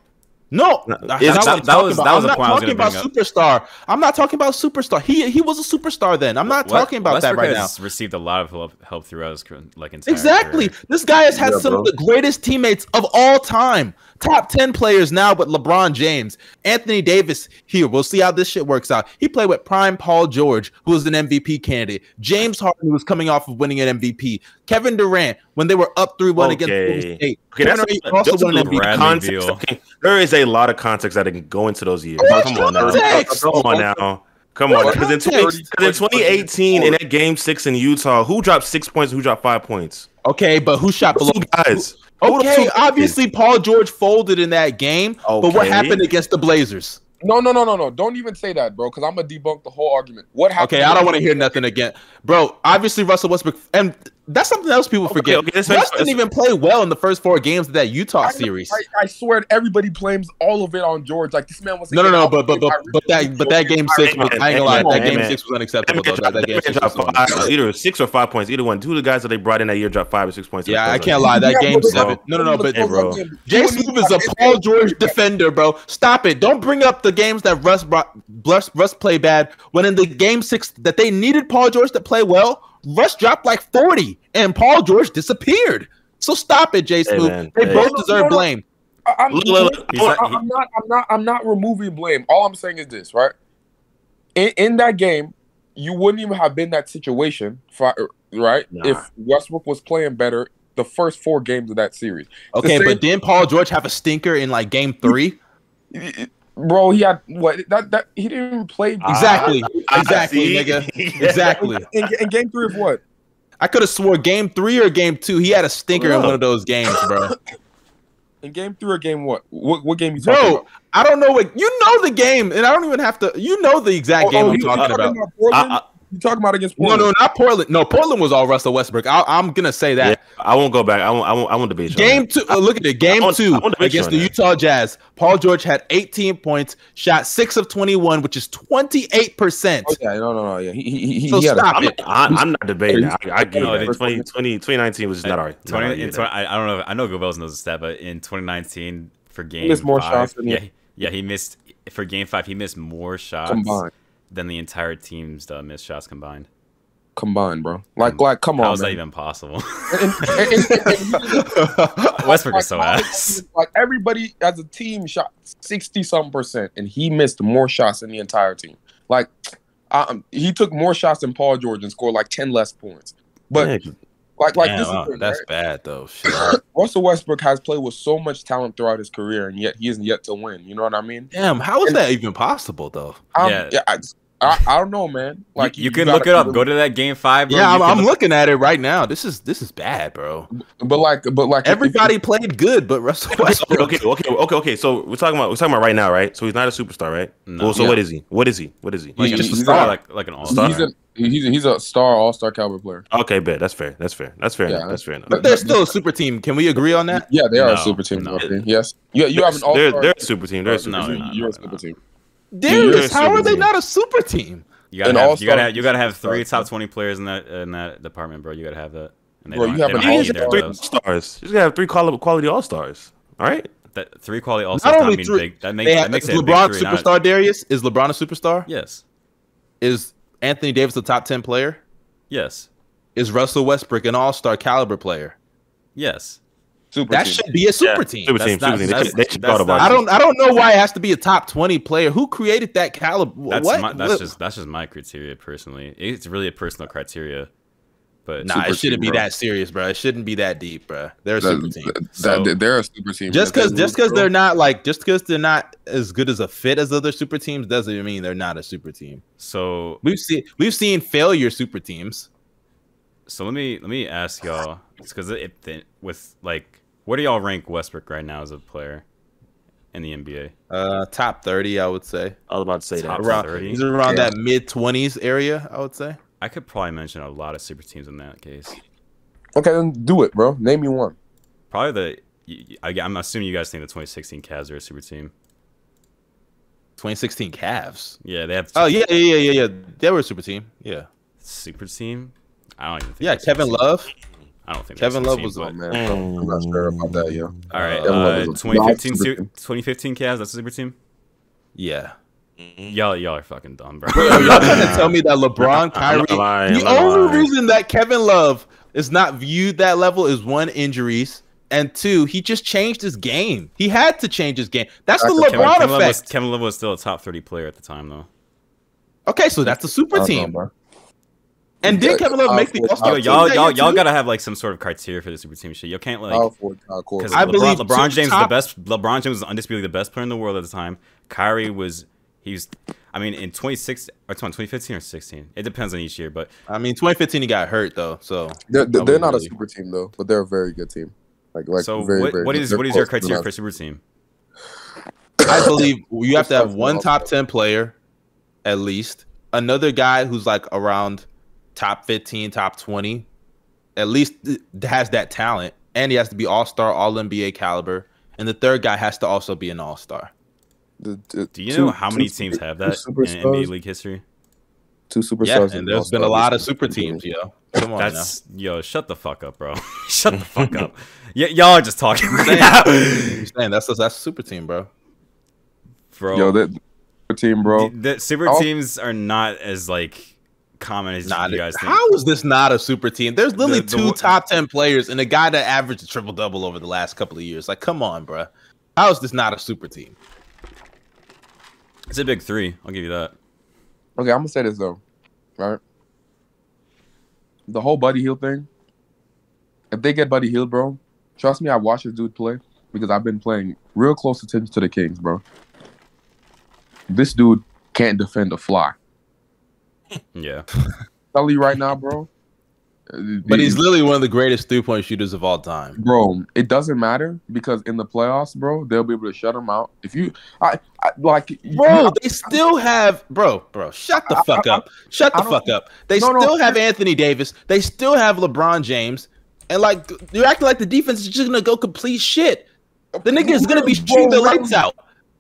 Speaker 1: No,
Speaker 3: No,
Speaker 1: that's
Speaker 2: that-
Speaker 1: what
Speaker 2: that was-
Speaker 1: about.
Speaker 2: that was
Speaker 1: I'm
Speaker 2: the
Speaker 1: not
Speaker 2: point I was
Speaker 1: talking about
Speaker 2: bring
Speaker 1: superstar. I'm not talking about superstar. He he was a superstar then. I'm not
Speaker 2: West-
Speaker 1: talking about that
Speaker 2: Westbrook
Speaker 1: right now.
Speaker 2: Received a lot of help, help throughout his like entire
Speaker 1: Exactly.
Speaker 2: career.
Speaker 1: This guy has had
Speaker 4: Yeah,
Speaker 1: some
Speaker 4: bro.
Speaker 1: of the greatest teammates of all time. Top 10 players now with LeBron James. Anthony Davis here. We'll see how this shit works out. He played with prime Paul George, who was an MVP candidate. James Harden, who was coming off of winning an MVP. Kevin Durant, when they were up 3 1 against
Speaker 3: Okay.
Speaker 1: Golden State.
Speaker 3: Okay, that's
Speaker 1: Durant also
Speaker 3: just
Speaker 1: won
Speaker 3: a
Speaker 1: an
Speaker 3: little
Speaker 1: MVP.
Speaker 3: Context. Okay, there is a lot of context that can go into those years.
Speaker 1: What
Speaker 3: Come on now. Come on now. Come on. Because in, 20, in 2018, in that game six in Utah, who dropped six points? Who dropped five points?
Speaker 1: Okay, but who shot
Speaker 3: Those
Speaker 1: below?
Speaker 3: guys.
Speaker 1: Okay, obviously Paul George folded in that game. But what happened against the Blazers?
Speaker 4: No, no, no, no, no. Don't even say that, bro, because I'm gonna debunk the whole argument. What happened?
Speaker 1: Okay, I don't want to hear nothing again, bro. Obviously, Russell Westbrook, and that's something else people forget.
Speaker 3: okay, let's-
Speaker 1: Russ didn't even play well in the first four games of that Utah
Speaker 4: I,
Speaker 1: series.
Speaker 4: I, I swear, everybody blames all of it on George. Like this man was.
Speaker 1: No, no, no, but but but but that but that game six, was, I ain't gonna lie, that game six was unacceptable. That, that
Speaker 3: that
Speaker 1: game six was
Speaker 3: dropped
Speaker 1: unacceptable.
Speaker 3: five, either six or five points. Either one. Two of the guys that they brought in that year dropped five or six points.
Speaker 1: Yeah, I can't lie. That
Speaker 4: Yeah,
Speaker 1: game
Speaker 4: but-
Speaker 1: seven. No, no, no. But
Speaker 3: Hey, bro.
Speaker 1: Jay Smooth is a Paul George defender, bro. Stop it. Don't bring up the games that Russ brought, Russ, Russ played bad. When in the game six that they needed Paul George to play well, Russ dropped like 40 and Paul George disappeared. So stop it, Jay Smooth.
Speaker 3: man.
Speaker 1: they
Speaker 3: Hey.
Speaker 1: both deserve
Speaker 4: no, no.
Speaker 1: blame.
Speaker 4: I- I'm,
Speaker 2: not-
Speaker 4: I'm not. I'm not. I'm not removing blame. All I'm saying is this, right? In, in that game, you wouldn't even have been that situation, right?
Speaker 3: Nah.
Speaker 4: If Westbrook was playing better the first four games of that series,
Speaker 1: Okay,
Speaker 4: same-
Speaker 1: but didn't Paul George have a stinker in like game three?
Speaker 4: Bro, he had what? That that he didn't even play
Speaker 3: Ah,
Speaker 1: Exactly.
Speaker 3: I
Speaker 1: Exactly,
Speaker 3: see.
Speaker 1: nigga. Exactly.
Speaker 4: in, in game three of what?
Speaker 1: I could have swore game three or game two. He had a stinker in one of those games, bro.
Speaker 4: In game three or game what? What, what game you talking
Speaker 1: Bro,
Speaker 4: about?
Speaker 1: I don't know what you know the game, and I don't even have to. You know the exact
Speaker 4: Oh,
Speaker 1: game
Speaker 4: oh,
Speaker 1: I'm
Speaker 4: you- you
Speaker 1: talking about.
Speaker 4: Portland?
Speaker 3: I- I-
Speaker 4: you talking about against
Speaker 1: No,
Speaker 4: Portland?
Speaker 1: no, not Portland. No, Portland was all Russell Westbrook. I, I'm gonna say
Speaker 3: Yeah,
Speaker 1: that.
Speaker 3: I won't go back. I won't. I won't. I won't debate
Speaker 1: Game
Speaker 3: that.
Speaker 1: two. uh, look at it. Game
Speaker 3: I want-
Speaker 1: two
Speaker 3: I want to bet you
Speaker 1: against the. Utah Jazz. Paul George had 18 points, shot six of 21, which is 28 percent.
Speaker 4: Yeah, no, no, no. Yeah, he, he, he,
Speaker 1: So
Speaker 4: he had a-
Speaker 1: stop
Speaker 3: I'm
Speaker 1: it.
Speaker 3: I, I'm not debating. that. I, I get
Speaker 2: No,
Speaker 3: it.
Speaker 2: they-
Speaker 3: 20, 20, 2019 was just not all right. Not
Speaker 2: 20,
Speaker 3: right
Speaker 2: in 20 I, I don't know. I know Gobels knows the stat, but in 2019 for game
Speaker 4: missed more
Speaker 2: five,
Speaker 4: shots than
Speaker 2: yeah,
Speaker 4: you.
Speaker 2: yeah, he missed for game five. He missed more shots
Speaker 4: combined,
Speaker 2: than the entire team's uh, missed shots combined.
Speaker 4: combined, bro. Like, like, come
Speaker 2: How
Speaker 4: on,
Speaker 2: is that even possible?
Speaker 4: And- and- and- and-
Speaker 2: Westbrook
Speaker 4: like,
Speaker 2: is so
Speaker 4: how-
Speaker 2: ass.
Speaker 4: Like everybody as a team shot sixty something percent, and he missed more shots than the entire team. Like, um, he took more shots than Paul George and scored like ten less points. But
Speaker 3: Yeah,
Speaker 4: like, like
Speaker 1: Damn,
Speaker 4: this
Speaker 1: wow,
Speaker 4: thing, uh,
Speaker 1: that's
Speaker 4: right?
Speaker 1: bad though.
Speaker 4: Russell Westbrook has played with so much talent throughout his career, and yet he isn't yet to win. You know what I mean?
Speaker 1: Damn, how is that even possible though?
Speaker 4: I'm-
Speaker 2: Yeah.
Speaker 4: yeah, I, I, I don't know, man. Like
Speaker 2: you, you can look it up.
Speaker 4: be
Speaker 2: Go to that game five. Bro.
Speaker 1: yeah, I'm, I'm
Speaker 2: look-
Speaker 1: looking at it right now. This is this is bad, bro.
Speaker 4: But like, but like, if-
Speaker 1: Everybody played good, but Russell
Speaker 3: Okay,
Speaker 1: Westbrook.
Speaker 3: okay, okay, okay, okay. So we're talking about we're talking about right now, right? So he's not a superstar, right?
Speaker 2: No.
Speaker 3: Well, so
Speaker 4: Yeah.
Speaker 3: what is he? What is he? What is he?
Speaker 2: Like,
Speaker 4: He's
Speaker 2: just
Speaker 4: just
Speaker 2: a
Speaker 4: a
Speaker 2: star,
Speaker 4: star.
Speaker 2: like like an all star.
Speaker 4: a he's a, he's a star, all star caliber player.
Speaker 3: Okay, bet that's fair. That's fair. That's fair
Speaker 4: Yeah.
Speaker 3: enough. That's fair enough.
Speaker 1: But they're still a super team. Can we agree on that?
Speaker 4: Yeah, they are
Speaker 2: No,
Speaker 4: a super team.
Speaker 2: no.
Speaker 4: in my opinion. Yes, yeah, you have an all
Speaker 3: they're,
Speaker 4: star.
Speaker 3: they're a super team. They're a super
Speaker 2: No,
Speaker 3: team.
Speaker 4: You're a super team.
Speaker 1: Darius, how are
Speaker 3: super
Speaker 1: they
Speaker 3: team.
Speaker 1: not a super team?
Speaker 2: You gotta
Speaker 4: An
Speaker 2: have, you gotta have, you gotta have three top twenty players in that in that department, bro. You gotta have that. And they
Speaker 4: Bro, you have an
Speaker 2: don't
Speaker 3: You
Speaker 2: have
Speaker 3: just
Speaker 2: either
Speaker 3: have
Speaker 2: of
Speaker 3: three
Speaker 2: those.
Speaker 3: stars. You just gotta have three quality quality all stars. All right.
Speaker 2: That three quality all stars
Speaker 1: Not
Speaker 2: not
Speaker 1: only
Speaker 2: mean
Speaker 1: three-
Speaker 2: big. That
Speaker 1: They
Speaker 2: makes that makes
Speaker 1: is
Speaker 2: it a big
Speaker 1: LeBron
Speaker 2: three, not a-
Speaker 1: superstar. Darius is LeBron a superstar?
Speaker 2: Yes,
Speaker 1: Is Anthony Davis a top ten player?
Speaker 2: yes,
Speaker 1: Is Russell Westbrook an all star caliber player?
Speaker 2: yes.
Speaker 4: Super
Speaker 1: That
Speaker 4: team.
Speaker 1: should be a super
Speaker 3: Yeah,
Speaker 1: team.
Speaker 3: Super
Speaker 2: That's
Speaker 3: team.
Speaker 2: not-
Speaker 3: Super team. They, should- they should
Speaker 2: that's
Speaker 3: thought about
Speaker 1: I don't. I don't know why it has to be a top twenty player. Who created that caliber?
Speaker 2: That's
Speaker 1: what?
Speaker 2: my, that's
Speaker 1: What-
Speaker 2: just that's just my criteria personally. It's really a personal criteria, but
Speaker 1: Nah, it shouldn't
Speaker 4: team,
Speaker 1: be
Speaker 4: bro.
Speaker 1: that serious, bro. It shouldn't be that deep, bro. They're a
Speaker 4: That-
Speaker 1: super team.
Speaker 4: that-
Speaker 2: So-
Speaker 4: that- they're a super team.
Speaker 1: Just because just because they're not like just because they're not as good as a fit as other super teams doesn't mean they're not a super team.
Speaker 2: so
Speaker 1: We've seen we've seen failure super teams.
Speaker 2: so let me let me ask y'all because if the, with like where do y'all rank Westbrook right now as a player in the NBA?
Speaker 1: Uh, top thirty, I would say.
Speaker 3: I was about to say
Speaker 2: Top
Speaker 3: that.
Speaker 1: Around,
Speaker 2: 30?
Speaker 1: he's around
Speaker 4: Yeah.
Speaker 1: that mid twenties area, I would say.
Speaker 2: I could probably mention a lot of super teams in that case.
Speaker 4: Okay, then do it, bro. Name me one.
Speaker 2: Probably the. I'm assuming you guys think the 2016 Cavs are a super team.
Speaker 1: 2016 Cavs.
Speaker 2: Yeah, they have.
Speaker 1: Oh yeah, yeah, yeah, yeah, yeah. They were a super team. Yeah,
Speaker 2: super team. I don't even think.
Speaker 1: yeah.
Speaker 2: they're
Speaker 1: Kevin
Speaker 2: team.
Speaker 1: Love.
Speaker 2: I don't think
Speaker 1: Kevin Love was
Speaker 2: but-
Speaker 4: Oh man, I'm not sure about that. Yeah. Mm.
Speaker 2: Uh, All right,
Speaker 1: Kevin
Speaker 2: uh,
Speaker 4: Love was
Speaker 2: 2015
Speaker 4: super
Speaker 2: su-
Speaker 4: team.
Speaker 2: 2015 Cavs. That's a super team.
Speaker 1: Yeah. Mm-hmm.
Speaker 2: Y'all, y'all are fucking dumb, bro.
Speaker 1: Y'all trying to tell me that LeBron,
Speaker 3: I'm
Speaker 1: Kyrie.
Speaker 3: lying,
Speaker 1: the
Speaker 3: I'm
Speaker 1: only
Speaker 3: lying.
Speaker 1: reason that Kevin Love is not viewed that level is one injuries, and two he just changed his game. He had to change his game. That's the
Speaker 4: Kevin-
Speaker 2: Kevin,
Speaker 1: LeBron
Speaker 2: Kevin, Love was,
Speaker 1: effect.
Speaker 2: Kevin Love was still a top 30 player at the time, though.
Speaker 1: Okay, so that's a super
Speaker 4: I don't know,
Speaker 1: team.
Speaker 4: bro.
Speaker 1: And did
Speaker 4: Yeah,
Speaker 1: Kevin Love
Speaker 4: I'll
Speaker 1: make the
Speaker 4: forward-
Speaker 1: All
Speaker 2: Yo,
Speaker 1: Star?
Speaker 4: I'll
Speaker 2: y'all, y'all, y'all
Speaker 1: got.
Speaker 2: gotta have like some sort of criteria for the super team shit. You can't like
Speaker 4: Power forward, Kyle
Speaker 2: because
Speaker 1: I
Speaker 2: LeBron,
Speaker 1: believe
Speaker 2: LeBron James
Speaker 1: top-
Speaker 2: is the best. LeBron James was undisputedly the best player in the world at the time. Kyrie was he was. I mean, in 26 or 2015 or 16, it depends on each year. But
Speaker 1: I mean, 2015 he got hurt though, so
Speaker 4: They're, they're, they're not a super team though, but they're a very good team. Like like
Speaker 2: so
Speaker 4: very,
Speaker 2: what,
Speaker 4: very
Speaker 2: what
Speaker 4: good.
Speaker 2: is
Speaker 4: They're
Speaker 2: what is your
Speaker 4: close to
Speaker 2: criteria for a super team?
Speaker 1: I believe you have to have one top 10 player at least, another guy who's like around top 15, top 20, at least has that talent, and he has to be all star, all NBA caliber. And the third guy has to also be an all star.
Speaker 4: The- the
Speaker 2: Do you
Speaker 4: two-
Speaker 2: know how many
Speaker 4: two
Speaker 2: teams have that in
Speaker 4: superstars-
Speaker 2: NBA league history?
Speaker 4: Two superstars.
Speaker 1: Yeah,
Speaker 4: and
Speaker 1: and there's
Speaker 4: all-stars
Speaker 1: been a lot of super teams, yo. Come on
Speaker 2: That's yo, shut the fuck up, bro. shut the fuck up. Y- y'all are just talking right
Speaker 1: now.
Speaker 2: now,
Speaker 1: I'm saying that's a, that's a super team, bro.
Speaker 2: bro.
Speaker 4: Yo, that super team, bro.
Speaker 2: the, the super
Speaker 4: I'll-
Speaker 2: teams are not as like common as
Speaker 1: Nah,
Speaker 2: you guys think.
Speaker 1: how is this not a super team? There's literally
Speaker 2: The- the
Speaker 1: two
Speaker 2: wo-
Speaker 1: top 10 players and a guy that averaged a triple double over the last couple of years. Like, come on, bro. How is this not a super team?
Speaker 2: It's a big three. I'll give you that.
Speaker 4: Okay, I'm gonna say this though, right? The whole Buddy Hield thing. If they get Buddy Hield, bro, trust me, I watched this dude play because I've been playing real close attention to the Kings, bro. This dude can't defend a fly.
Speaker 2: Yeah.
Speaker 4: tell you right now, bro.
Speaker 1: But he's literally one of the greatest three point shooters of all time.
Speaker 4: bro. It doesn't matter because in the playoffs, bro, they'll be able to shut him out. If you, I, I like,
Speaker 1: Bro,
Speaker 4: you-
Speaker 1: they still have bro, bro. Shut the
Speaker 4: I-
Speaker 1: fuck
Speaker 4: I-
Speaker 1: up. Shut
Speaker 4: I
Speaker 1: the fuck up. They
Speaker 4: No, no,
Speaker 1: still have Anthony Davis. They still have LeBron James. And like you're acting like the defense is just gonna go complete shit. The nigga is gonna be shooting the lights out.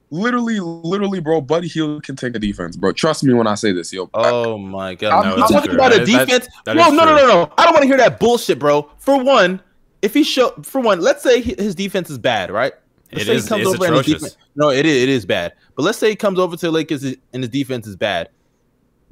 Speaker 4: Literally, literally, bro. Buddy Hield can take a defense, bro. Trust me when I say this, yo.
Speaker 1: Oh my god.
Speaker 4: I'm-
Speaker 1: No, talking
Speaker 2: true.
Speaker 1: about a
Speaker 2: that-
Speaker 1: defense.
Speaker 2: that
Speaker 1: no, no, no, no, no. I don't want to hear that bullshit, bro. For one, if he show for one, let's say his defense is bad, right? Let's
Speaker 2: It
Speaker 1: say he
Speaker 2: is- it's
Speaker 1: and his
Speaker 2: atrocious.
Speaker 1: defense- no, it is. It is bad. But let's say he comes over to the Lakers and his defense is bad.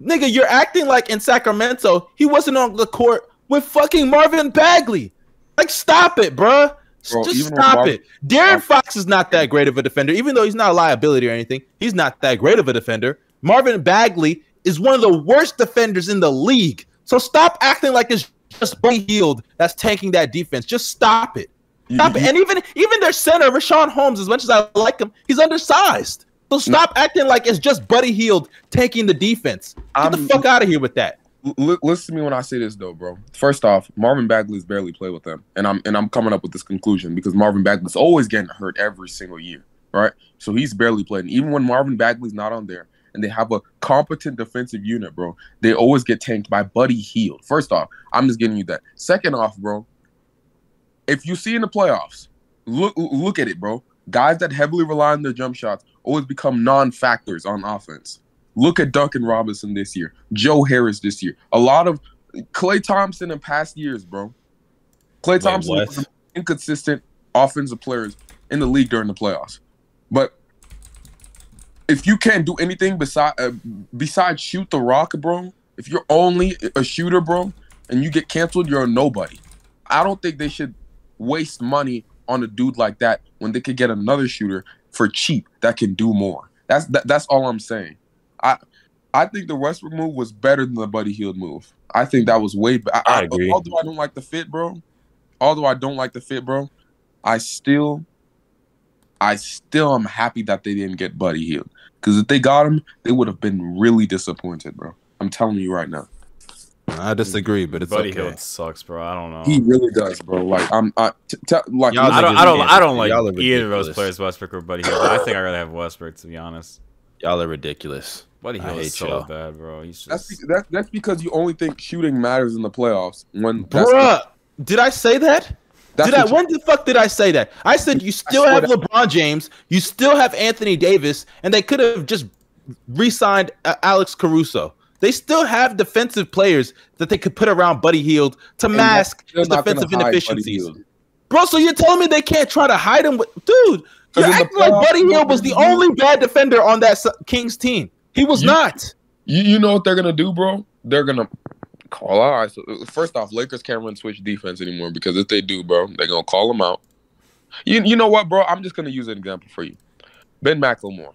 Speaker 1: Nigga, you're acting like in Sacramento he wasn't on the court with fucking Marvin Bagley. Like, stop it, bruh.
Speaker 4: Bro,
Speaker 1: Just stop it. De'Aaron Fox is not that great of a defender, even though he's not a liability or anything. He's not that great of a defender. Marvin Bagley is one of the worst defenders in the league. So stop acting like it's just Buddy Hield that's tanking that defense. Just stop it.
Speaker 4: You-
Speaker 1: Stop it. And even even their center, Richaun Holmes, as much as I like him, he's undersized. So stop acting like it's just Buddy Hield taking the defense. Get the
Speaker 4: I'm-
Speaker 1: fuck out of here with that.
Speaker 4: L- listen to me when I say this though, bro. First off, Marvin Bagley's barely played with them, and I'm and I'm coming up with this conclusion because Marvin Bagley's always getting hurt every single year, right? So he's barely playing. Even when Marvin Bagley's not on there, and they have a competent defensive unit, bro, they always get tanked by Buddy Hield. First off, I'm just giving you that. Second off, bro, if you see in the playoffs, look look at it, bro. Guys that heavily rely on their jump shots always become non-factors on offense. Look at Duncan Robinson this year, Joe Harris this year. A lot of Klay Thompson in past years, bro.
Speaker 1: Klay
Speaker 4: Thompson
Speaker 1: what?
Speaker 4: was inconsistent offensive players in the league during the playoffs. But if you can't do anything beside uh, besides shoot the rock, bro, if you're only a shooter, bro, and you get canceled, you're a nobody. I don't think they should waste money on a dude like that when they could get another shooter for cheap that can do more. That's that, that's all I'm saying. I I think the Westbrook move was better than the Buddy Hield move. I think that was way better.
Speaker 3: I agree.
Speaker 4: Although I don't like the fit, bro. Although I don't like the fit, bro. I still, I still am happy that they didn't get Buddy Hield. Because if they got him, they would have been really disappointed, bro. I'm telling you right now.
Speaker 1: I disagree, but it's
Speaker 2: Buddy
Speaker 1: okay.
Speaker 2: Hield sucks, bro. I don't know.
Speaker 4: He really does, bro. Like I'm, I, t- t- like
Speaker 1: Y'all
Speaker 2: I don't. I don't. I don't like
Speaker 1: y'all are
Speaker 2: either of those players, Westbrook or Buddy Hield. I think I'd rather have Westbrook, to be honest.
Speaker 1: Y'all are ridiculous.
Speaker 2: Buddy
Speaker 1: I
Speaker 2: Hield
Speaker 1: hate
Speaker 2: is so
Speaker 1: y'all.
Speaker 2: bad, bro. He's
Speaker 4: That's
Speaker 2: just
Speaker 4: be- that, that's because you only think shooting matters in the playoffs. When that's
Speaker 1: Bruh, did I say that?
Speaker 4: that's
Speaker 1: did I?
Speaker 4: you-
Speaker 1: When the fuck did I say that? I said you still have
Speaker 4: to-
Speaker 1: LeBron James, you still have Anthony Davis, and they could have just re-signed uh, Alex Caruso. They still have defensive players that they could put around Buddy Hield to
Speaker 4: and
Speaker 1: mask
Speaker 4: they're
Speaker 1: his defensive inefficiencies.
Speaker 4: Hield.
Speaker 1: Bro, so you're telling me they can't try to hide him with dude? You're
Speaker 4: in the
Speaker 1: acting like Buddy Hield was the only bad defender on that Kings team. He was
Speaker 4: You-
Speaker 1: not.
Speaker 4: You you know what they're gonna do, bro? They're gonna call out. So first off, Lakers can't run switch defense anymore because if they do, bro, they're gonna call them out. You you know what, bro? I'm just gonna use an example for you. Ben McLemore.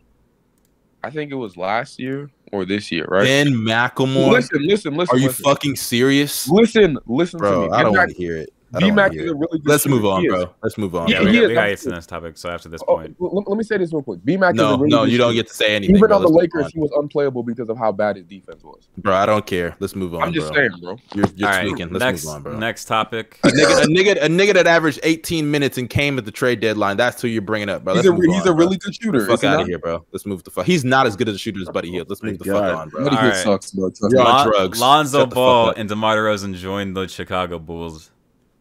Speaker 4: I think it was last year or this year, right?
Speaker 1: Ben McLemore.
Speaker 4: listen, listen, listen.
Speaker 1: Are you
Speaker 4: listen.
Speaker 1: fucking serious?
Speaker 4: Listen, listen to
Speaker 1: Bro,
Speaker 4: me.
Speaker 1: I don't want to hear it. I
Speaker 4: B
Speaker 1: don't wanna
Speaker 4: Mac is a really good
Speaker 1: Let's move on, bro. Let's move on.
Speaker 2: yeah,
Speaker 4: he
Speaker 2: we, got, we gotta
Speaker 4: I'm-
Speaker 2: get to the next topic. So after this
Speaker 4: Oh,
Speaker 2: point,
Speaker 4: let, let me say this real quick. B Mac is a
Speaker 1: No,
Speaker 4: really
Speaker 1: no,
Speaker 4: good
Speaker 1: you don't get to say anything.
Speaker 4: Even
Speaker 1: bro.
Speaker 4: on the
Speaker 1: Let's
Speaker 4: Lakers,
Speaker 1: on.
Speaker 4: he was unplayable because of how bad his defense was.
Speaker 1: bro. I don't care. Let's move on.
Speaker 4: I'm just
Speaker 1: bro.
Speaker 4: saying, bro.
Speaker 1: You're, you're
Speaker 2: all right.
Speaker 1: tweaking. Let's
Speaker 2: next,
Speaker 1: move on, bro.
Speaker 2: next topic.
Speaker 1: A nigga, a nigga, a nigga that averaged 18 minutes and came at the trade deadline. That's who you're bringing up, bro.
Speaker 4: He's
Speaker 1: Let's
Speaker 4: a
Speaker 1: move
Speaker 4: he's
Speaker 1: on,
Speaker 4: a
Speaker 1: bro.
Speaker 4: really good shooter.
Speaker 1: fuck out of here, bro. Let's move the fuck. He's not as good as a shooter as Buddy Hield. Let's move the fuck oh
Speaker 3: God.
Speaker 1: on, bro.
Speaker 4: Buddy
Speaker 2: All
Speaker 4: Hield sucks, bro. Trust
Speaker 1: You're on drugs.
Speaker 2: Lonzo
Speaker 1: Shut the fuck
Speaker 2: Ball and DeMar DeRozan joined the Chicago Bulls.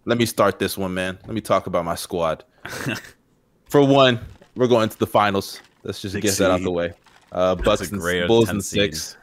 Speaker 1: Let me start this one, man. Let me talk about my squad. For one, we're going to the finals. Let's just
Speaker 3: Six
Speaker 1: get that out
Speaker 3: seed.
Speaker 1: the way. Uh, Bucks and Bulls
Speaker 2: 10
Speaker 1: and
Speaker 2: seed.
Speaker 1: six.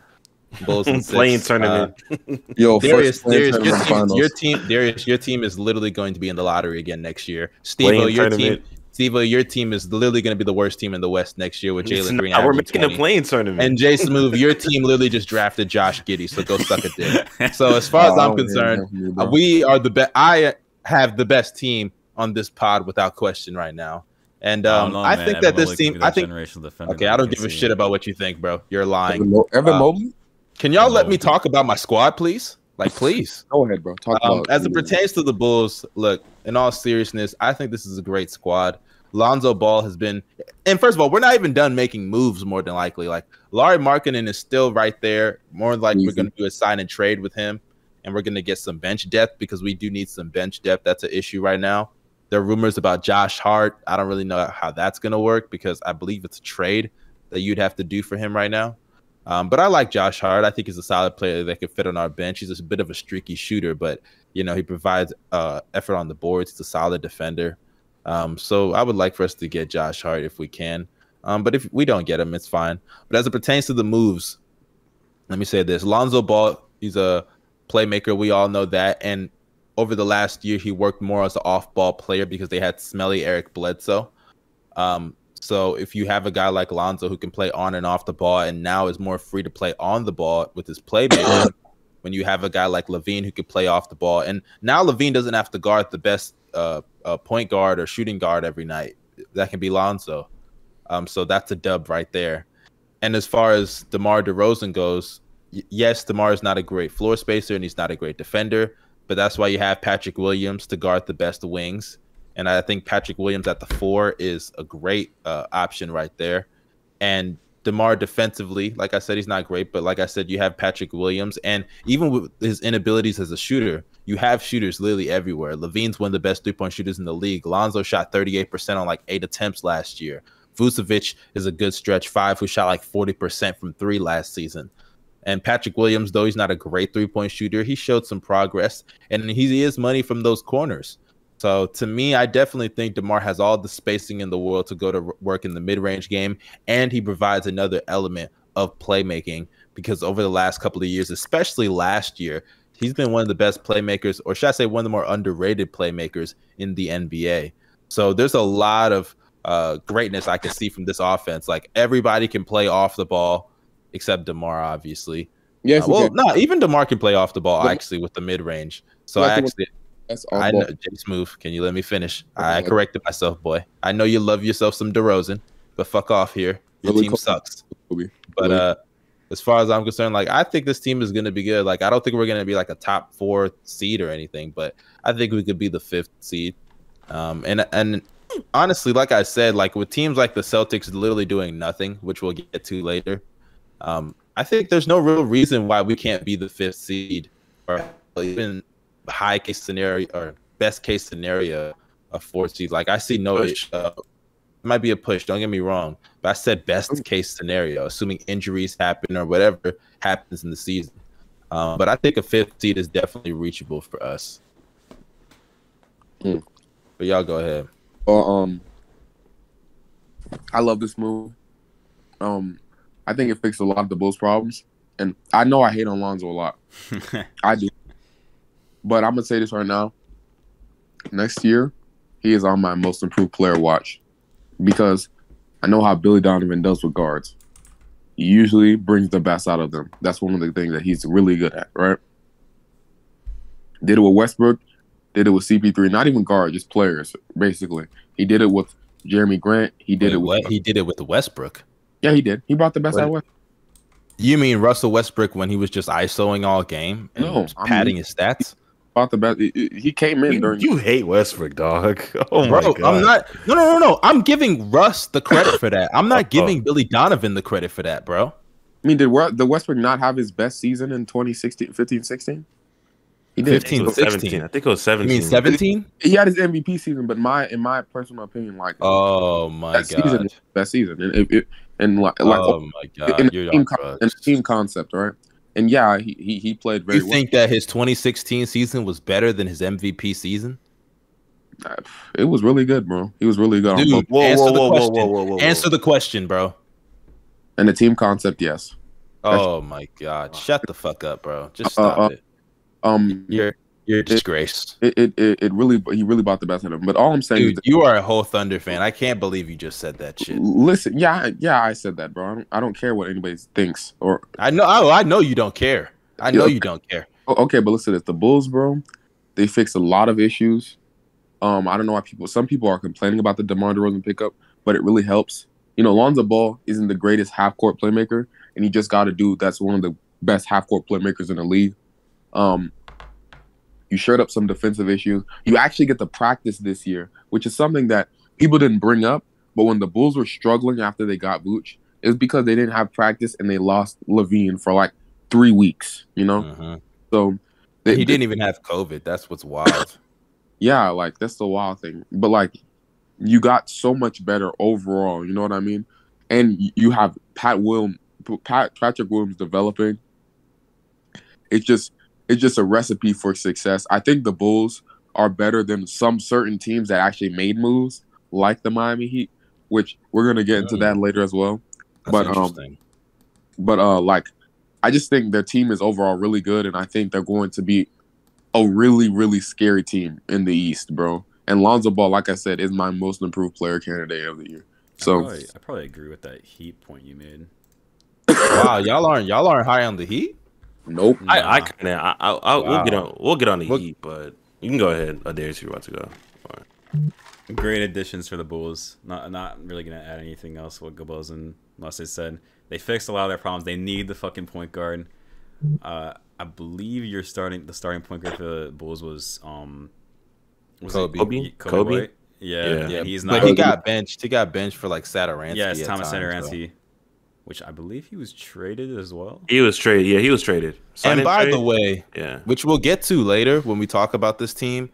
Speaker 1: Bulls and six.
Speaker 3: Playing tournament.
Speaker 4: Yo,
Speaker 1: Darius,
Speaker 4: first play
Speaker 1: Darius, your team,
Speaker 4: finals.
Speaker 1: your team, Darius, your team is literally going to be in the lottery again next year. Steve, your
Speaker 3: tournament.
Speaker 1: team, Steve, your team is literally going to be the worst team in the West next year with Jalen Green.
Speaker 3: we're
Speaker 1: averaging
Speaker 3: making a playing tournament.
Speaker 1: And Jay Smooth, your team literally just drafted Josh Giddey, so go suck a dick. So as far as
Speaker 4: Oh, I
Speaker 1: I'm concerned,
Speaker 4: that from you, bro.
Speaker 1: uh, we are the best. I have the best team on this pod without question right now. And
Speaker 2: I
Speaker 1: um,
Speaker 2: know,
Speaker 1: I think that this
Speaker 2: Mobley
Speaker 1: team,
Speaker 2: be
Speaker 1: I think.
Speaker 2: generational defender
Speaker 1: Okay, I don't give a shit about what you think, bro. You're
Speaker 4: Evan,
Speaker 1: lying.
Speaker 4: Mo- Evan
Speaker 1: Uh,
Speaker 4: Mobley.
Speaker 1: Can y'all let me talk about my squad, please? Like, please.
Speaker 4: Go ahead, bro. Talk
Speaker 1: Um,
Speaker 4: about
Speaker 1: as it pertains to the Bulls, look, in all seriousness, I think this is a great squad. Lonzo Ball has been, and first of all, we're not even done making moves more than likely. Like, Lauri Markkanen is still right there. More than likely, we're going to do a sign and trade with him, and we're going to get some bench depth because we do need some bench depth. That's an issue right now. There are rumors about Josh Hart. I don't really know how that's going to work because I believe it's a trade that you'd have to do for him right now. Um, but I like Josh Hart. I think he's a solid player that could fit on our bench. He's a bit of a streaky shooter, but you know he provides uh, effort on the boards. He's a solid defender. Um, so I would like for us to get Josh Hart if we can. Um, but if we don't get him, it's fine. But as it pertains to the moves, let me say this: Lonzo Ball, he's a playmaker. We all know that. And over the last year, he worked more as an off-ball player because they had smelly Eric Bledsoe. Um, so if you have a guy like Lonzo who can play on and off the ball and now is more free to play on the ball with his playmaking, when you have a guy like LaVine who could play off the ball, and now LaVine doesn't have to guard the best uh, uh, point guard or shooting guard every night. That can be Lonzo. Um, so that's a dub right there. And as far as DeMar DeRozan goes, yes, DeMar is not a great floor spacer and he's not a great defender, but that's why you have Patrick Williams to guard the best wings. And I think Patrick Williams at the four is a great uh, option right there. And DeMar defensively, like I said, he's not great, but like I said, you have Patrick Williams. And even with his inabilities as a shooter, you have shooters literally everywhere. LaVine's one of the best three point shooters in the league. Lonzo shot 38% on like eight attempts last year. Vucevic is a good stretch five who shot like 40% from three last season. And Patrick Williams, though he's not a great three point shooter, he showed some progress and he is money from those corners. So to me, I definitely think DeMar has all the spacing in the world to go to work in the mid range game. And he provides another element of playmaking because over the last couple of years, especially last year, he's been one of the best playmakers, or should I say, one of the more underrated playmakers in the NBA. So there's a lot of uh, greatness I can see from this offense. Like everybody can play off the ball except DeMar, obviously.
Speaker 4: yes,
Speaker 1: Uh, well, no, even DeMar can play off the ball actually with the mid range. So
Speaker 4: I
Speaker 1: I actually,
Speaker 4: that's
Speaker 1: I
Speaker 4: all.
Speaker 1: know, Jay Smooth. Can you let me finish? I corrected myself, boy. I know you love yourself some DeRozan, but fuck off here. Your team sucks. But uh, as far as I'm concerned, like I think this team is going to be good. Like I don't think we're going to be like a top four seed or anything, but I think we could be the fifth seed. Um, and and honestly, like I said, like with teams like the Celtics literally doing nothing, which we'll get to later. Um, I think there's no real reason why we can't be the fifth seed, or even high case scenario or best case scenario, a fourth seed. Like I see no
Speaker 3: Push.
Speaker 1: uh, might be a push. Don't get me wrong, but I said best case scenario, assuming injuries happen or whatever happens in the season. Um, but I think a fifth seed is definitely reachable for us.
Speaker 4: Hmm.
Speaker 1: But y'all go ahead.
Speaker 4: Um, I love this move. Um, I think it fixed a lot of the Bulls' problems, and I know I hate on Lonzo a lot. I do, but I'm gonna say this right now. Next year, he is on my most improved player watch because I know how Billy Donovan does with guards. He usually brings the best out of them. That's one of the things that he's really good at, right? Did it with Westbrook, did it with CP3, not even guard, just players, basically. He did it with Jerami Grant. He did
Speaker 1: Wait,
Speaker 4: it with
Speaker 1: what? He did it with the Westbrook.
Speaker 4: Yeah, he did. He brought the best
Speaker 1: Wait.
Speaker 4: out of Westbrook.
Speaker 1: You mean Russell Westbrook when he was just isoing all game and
Speaker 4: No,
Speaker 1: just
Speaker 4: I mean-
Speaker 1: padding his stats?
Speaker 4: Brought the best. he- He came in
Speaker 3: You,
Speaker 4: during.
Speaker 3: you hate Westbrook, dog. Oh my
Speaker 1: Bro,
Speaker 3: god.
Speaker 1: I'm not. No, no, no, no. I'm giving Russ the credit for that. I'm not giving Billy Donovan the credit for that, bro.
Speaker 4: I mean, did the Westbrook not have his best season in 2016, 15, 16? He did.
Speaker 3: I think it was
Speaker 1: 16.
Speaker 3: 17. I think it was
Speaker 1: You
Speaker 3: 17.
Speaker 1: mean 17?
Speaker 4: He had his MVP season, but my in my personal opinion, like
Speaker 1: Oh my
Speaker 4: that season,
Speaker 1: god.
Speaker 4: was best season, and it, it and like like
Speaker 1: Oh my god.
Speaker 4: in,
Speaker 1: You're
Speaker 4: the team, con- in the team concept, right? And yeah, he he, he played very well
Speaker 1: You think that his 2016 season was better than his MVP season?
Speaker 4: It was really good, bro. He was really good
Speaker 1: Dude,
Speaker 4: both.
Speaker 3: Whoa,
Speaker 1: Answer
Speaker 3: whoa,
Speaker 1: the
Speaker 3: whoa, whoa,
Speaker 1: question.
Speaker 3: whoa, whoa, whoa, whoa.
Speaker 1: Answer the question, bro.
Speaker 4: And the team concept, yes.
Speaker 1: Oh my god. Shut the fuck up, bro. Just
Speaker 4: Uh,
Speaker 1: stop
Speaker 4: uh,
Speaker 1: it.
Speaker 4: Um,
Speaker 1: You're you're a disgrace.
Speaker 4: it, it it it really he really bought the best out of him. But all I'm saying is
Speaker 1: Dude, you are a whole Thunder fan. I can't believe you just said that shit.
Speaker 4: Listen, yeah, I- yeah, I said that, bro. I don't, I don't care what anybody thinks. Or
Speaker 1: I know oh, I know you don't care. I know
Speaker 4: Yeah.
Speaker 1: you don't care.
Speaker 4: okay, but listen, it's the Bulls, bro. They fixed a lot of issues. Um, I don't know why people. Some people are complaining about the DeMar DeRozan pickup, but it really helps. You know, Lonzo Ball isn't the greatest half court playmaker, and he just got a dude that's one of the best half court playmakers in the league. Um, you showed up some defensive issues. You actually get to practice this year, which is something that people didn't bring up. But when the Bulls were struggling after they got Vooch, it was because they didn't have practice and they lost LaVine for like three weeks. You know,
Speaker 1: Mhm.
Speaker 4: so they,
Speaker 1: He didn't even have COVID. That's what's wild.
Speaker 4: yeah, like that's the wild thing. But like, you got so much better overall. You know what I mean? And you have Pat Williams, Pat Patrick Williams developing. It's just it's just a recipe for success. I think the Bulls are better than some certain teams that actually made moves, like the Miami Heat, which we're gonna get into that later as well.
Speaker 1: That's
Speaker 4: But, um,
Speaker 1: interesting.
Speaker 4: But uh, like, I just think their team is overall really good, and I think they're going to be a really, really scary team in the East, bro. And Lonzo Ball, like I said, is my most improved player candidate of the year.
Speaker 2: I
Speaker 4: So
Speaker 2: probably, I probably agree with that Heat point you made.
Speaker 1: wow, y'all aren't y'all aren't high on the Heat.
Speaker 4: Nope.
Speaker 3: I, I kind of, I, I, I we'll get on, we'll get on the
Speaker 1: Look-
Speaker 3: heat, but you can go ahead. Adairs, you're about to go.
Speaker 2: Great additions for the Bulls. Not not really gonna add anything else. What Gobos and Mustard said. They fixed a lot of their problems. They need the fucking point guard. Uh, I believe you're starting the starting point guard for the Bulls was um was it
Speaker 1: Coby.
Speaker 3: Coby?
Speaker 2: Coby,
Speaker 3: Coby?
Speaker 2: White? Yeah,
Speaker 3: Yeah.
Speaker 2: yeah, he's
Speaker 1: but
Speaker 2: not.
Speaker 1: he got benched. He got benched for like Satoransky.
Speaker 2: yeah, it's
Speaker 1: at
Speaker 2: Thomas
Speaker 1: times,
Speaker 2: Satoransky, which I believe he was traded as well.
Speaker 3: He was traded. Yeah, he was traded.
Speaker 1: so.
Speaker 3: Sign
Speaker 1: And
Speaker 3: and
Speaker 1: by
Speaker 3: trade?
Speaker 1: the way,
Speaker 3: yeah,
Speaker 1: which we'll get to later when we talk about this team.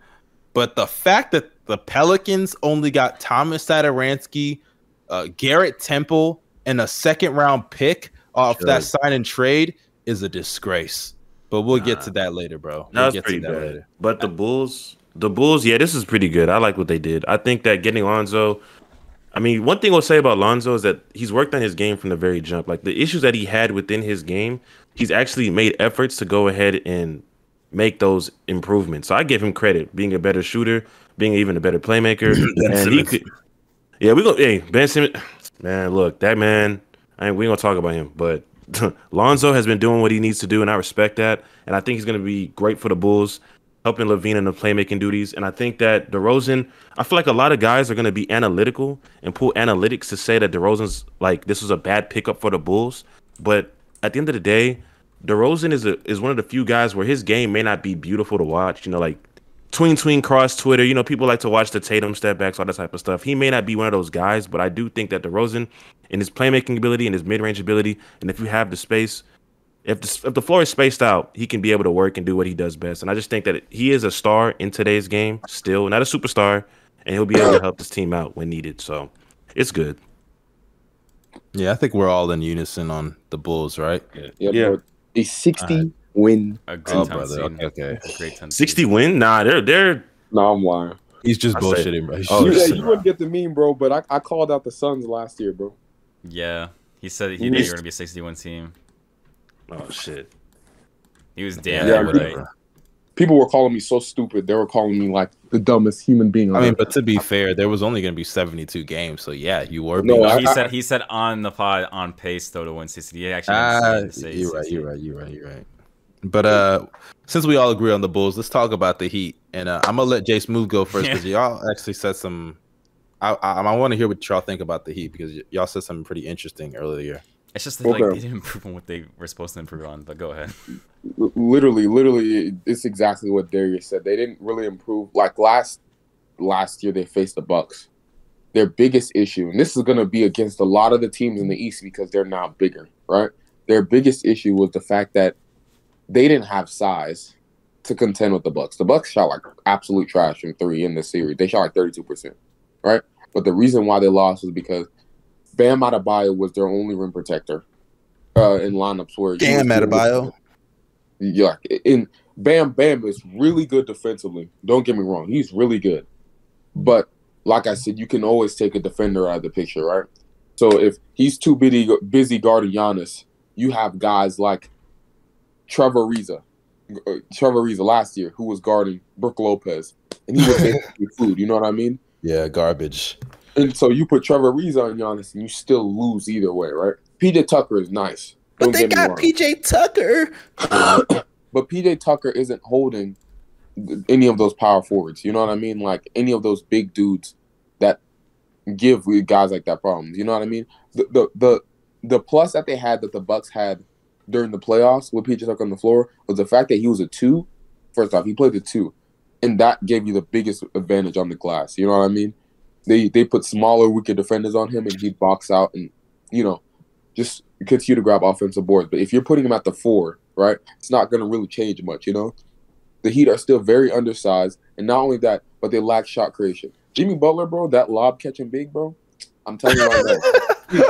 Speaker 1: But the fact that the Pelicans only got Thomas Satoransky, uh, Garrett Temple, and a second round pick off
Speaker 3: Sure.
Speaker 1: that sign and trade is a disgrace. But we'll get to that later, bro.
Speaker 3: that
Speaker 1: We'll
Speaker 3: was
Speaker 1: get
Speaker 3: pretty
Speaker 1: to that
Speaker 3: bad.
Speaker 1: later.
Speaker 3: But the Bulls, the Bulls, yeah, this is pretty good. I like what they did. I think that getting Lonzo. I mean, one thing I'll say about Lonzo is that he's worked on his game from the very jump. Like the issues that he had within his game, he's actually made efforts to go ahead and make those improvements. So I give him credit, being a better shooter, being even a better playmaker, and he could. Yeah, we go. Hey, Ben Simmons, man, look, that man. I ain't, we ain't gonna talk about him, but Lonzo has been doing what he needs to do, and I respect that. And I think he's gonna be great for the Bulls, helping LaVine in the playmaking duties. And I think that DeRozan, I feel like a lot of guys are gonna be analytical and pull analytics to say that DeRozan's like this was a bad pickup for the Bulls. But at the end of the day, DeRozan is a is one of the few guys where his game may not be beautiful to watch. You know, like tween tween cross Twitter. You know, people like to watch the Tatum step backs, all that type of stuff. He may not be one of those guys, but I do think that DeRozan, in his playmaking ability and his mid range ability, and if you have the space, if the if the floor is spaced out, he can be able to work and do what he does best. And I just think that he is a star in today's game, still not a superstar, and he'll be able to help this team out when needed. So It's good.
Speaker 1: Yeah, I think we're all in unison on the Bulls, right?
Speaker 4: Yeah,
Speaker 3: Yeah.
Speaker 4: bro. A 60 win.
Speaker 2: A good
Speaker 1: Oh, brother.
Speaker 2: seed.
Speaker 1: Okay, okay.
Speaker 2: Great 10 seed.
Speaker 3: Sixty win? Nah, they're they're
Speaker 4: No, I'm lying.
Speaker 1: He's just
Speaker 3: I
Speaker 1: bullshitting, bro.
Speaker 3: Oh,
Speaker 4: you,
Speaker 1: just-
Speaker 4: yeah, you wouldn't get the meme, bro. But I, I called out the Suns last year, bro.
Speaker 2: Yeah. He said he
Speaker 3: He
Speaker 2: knew you
Speaker 3: needs-
Speaker 2: were going to be a 61 team.
Speaker 3: Oh shit.
Speaker 2: He was damn
Speaker 4: Yeah,
Speaker 2: right.
Speaker 4: bro. People were calling me so stupid. They were calling me like the dumbest human being. on
Speaker 1: I mean, but to be fair, there was only going to be 72 games, so yeah, you were.
Speaker 4: No,
Speaker 1: being-
Speaker 4: I-
Speaker 2: he said he said on the pod on pace though to win 60. He actually didn't say
Speaker 1: you're right. You're right. You're right. You're right. But uh, since we all agree on the Bulls, let's talk about the Heat. And uh, I'm gonna let Jay Smooth go first because y'all actually said some. I I, I want to hear what y'all think about the Heat because y- y'all said something pretty interesting earlier.
Speaker 2: It's just that, like they didn't improve on what they were supposed to improve on. But go ahead.
Speaker 4: Literally, literally, it's exactly what Darius said. They didn't really improve. Like last last year, they faced the Bucks. Their biggest issue, and this is going to be against a lot of the teams in the East because they're now bigger, right? Their biggest issue was the fact that they didn't have size to contend with the Bucks. The Bucks shot like absolute trash from three in the series. They shot like thirty two percent, right? But the reason why they lost was because Bam Adebayo was their only rim protector uh, in lineups where Bam was- yeah, and Bam Bam is really good defensively. Don't get me wrong, he's really good. But like I said, you can always take a defender out of the picture, right? So if he's too busy busy guarding Giannis, you have guys like Trevor Ariza, uh, Trevor Ariza last year, who was guarding Brook Lopez, and he was food. You know what I mean?
Speaker 1: Yeah, garbage.
Speaker 4: And so you put Trevor Ariza on Giannis, and you still lose either way, right? PJ Tucker is nice. Don't get me wrong.
Speaker 1: PJ Tucker.
Speaker 4: but PJ Tucker isn't holding any of those power forwards. You know what I mean? Like any of those big dudes that give guys like that problems. You know what I mean? The the the, the plus that they had that the Bucks had during the playoffs with PJ Tucker on the floor was the fact that he was a two. First off, he played the two, and that gave you the biggest advantage on the glass. You know what I mean? They they put smaller, weaker defenders on him, and he'd box out and you know just continue to grab offensive boards. But if you're putting him at the four, right, it's not going to really change much, you know? The Heat are still very undersized. And not only that, but they lack shot creation. Jimmy Butler, bro, that lob catching big, bro. I'm telling you right now.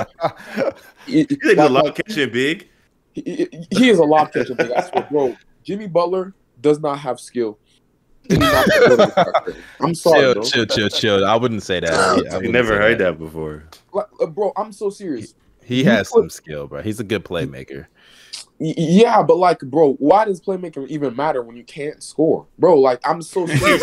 Speaker 4: He,
Speaker 3: You think the lob catching big?
Speaker 4: he, he- he is a lob catching big. I swear, bro. Jimmy Butler does not have skill. I'm sorry,
Speaker 1: chill,
Speaker 4: bro.
Speaker 1: chill, chill, chill. I wouldn't say that. I
Speaker 3: I
Speaker 1: wouldn't
Speaker 3: never
Speaker 1: say
Speaker 3: heard that before.
Speaker 4: Like, uh, bro, I'm so serious.
Speaker 1: He
Speaker 4: You
Speaker 1: has
Speaker 4: put-
Speaker 1: some skill, bro. He's a good playmaker.
Speaker 4: Yeah, but like, bro, why does playmaking even matter when you can't score, bro? Like, I'm so serious.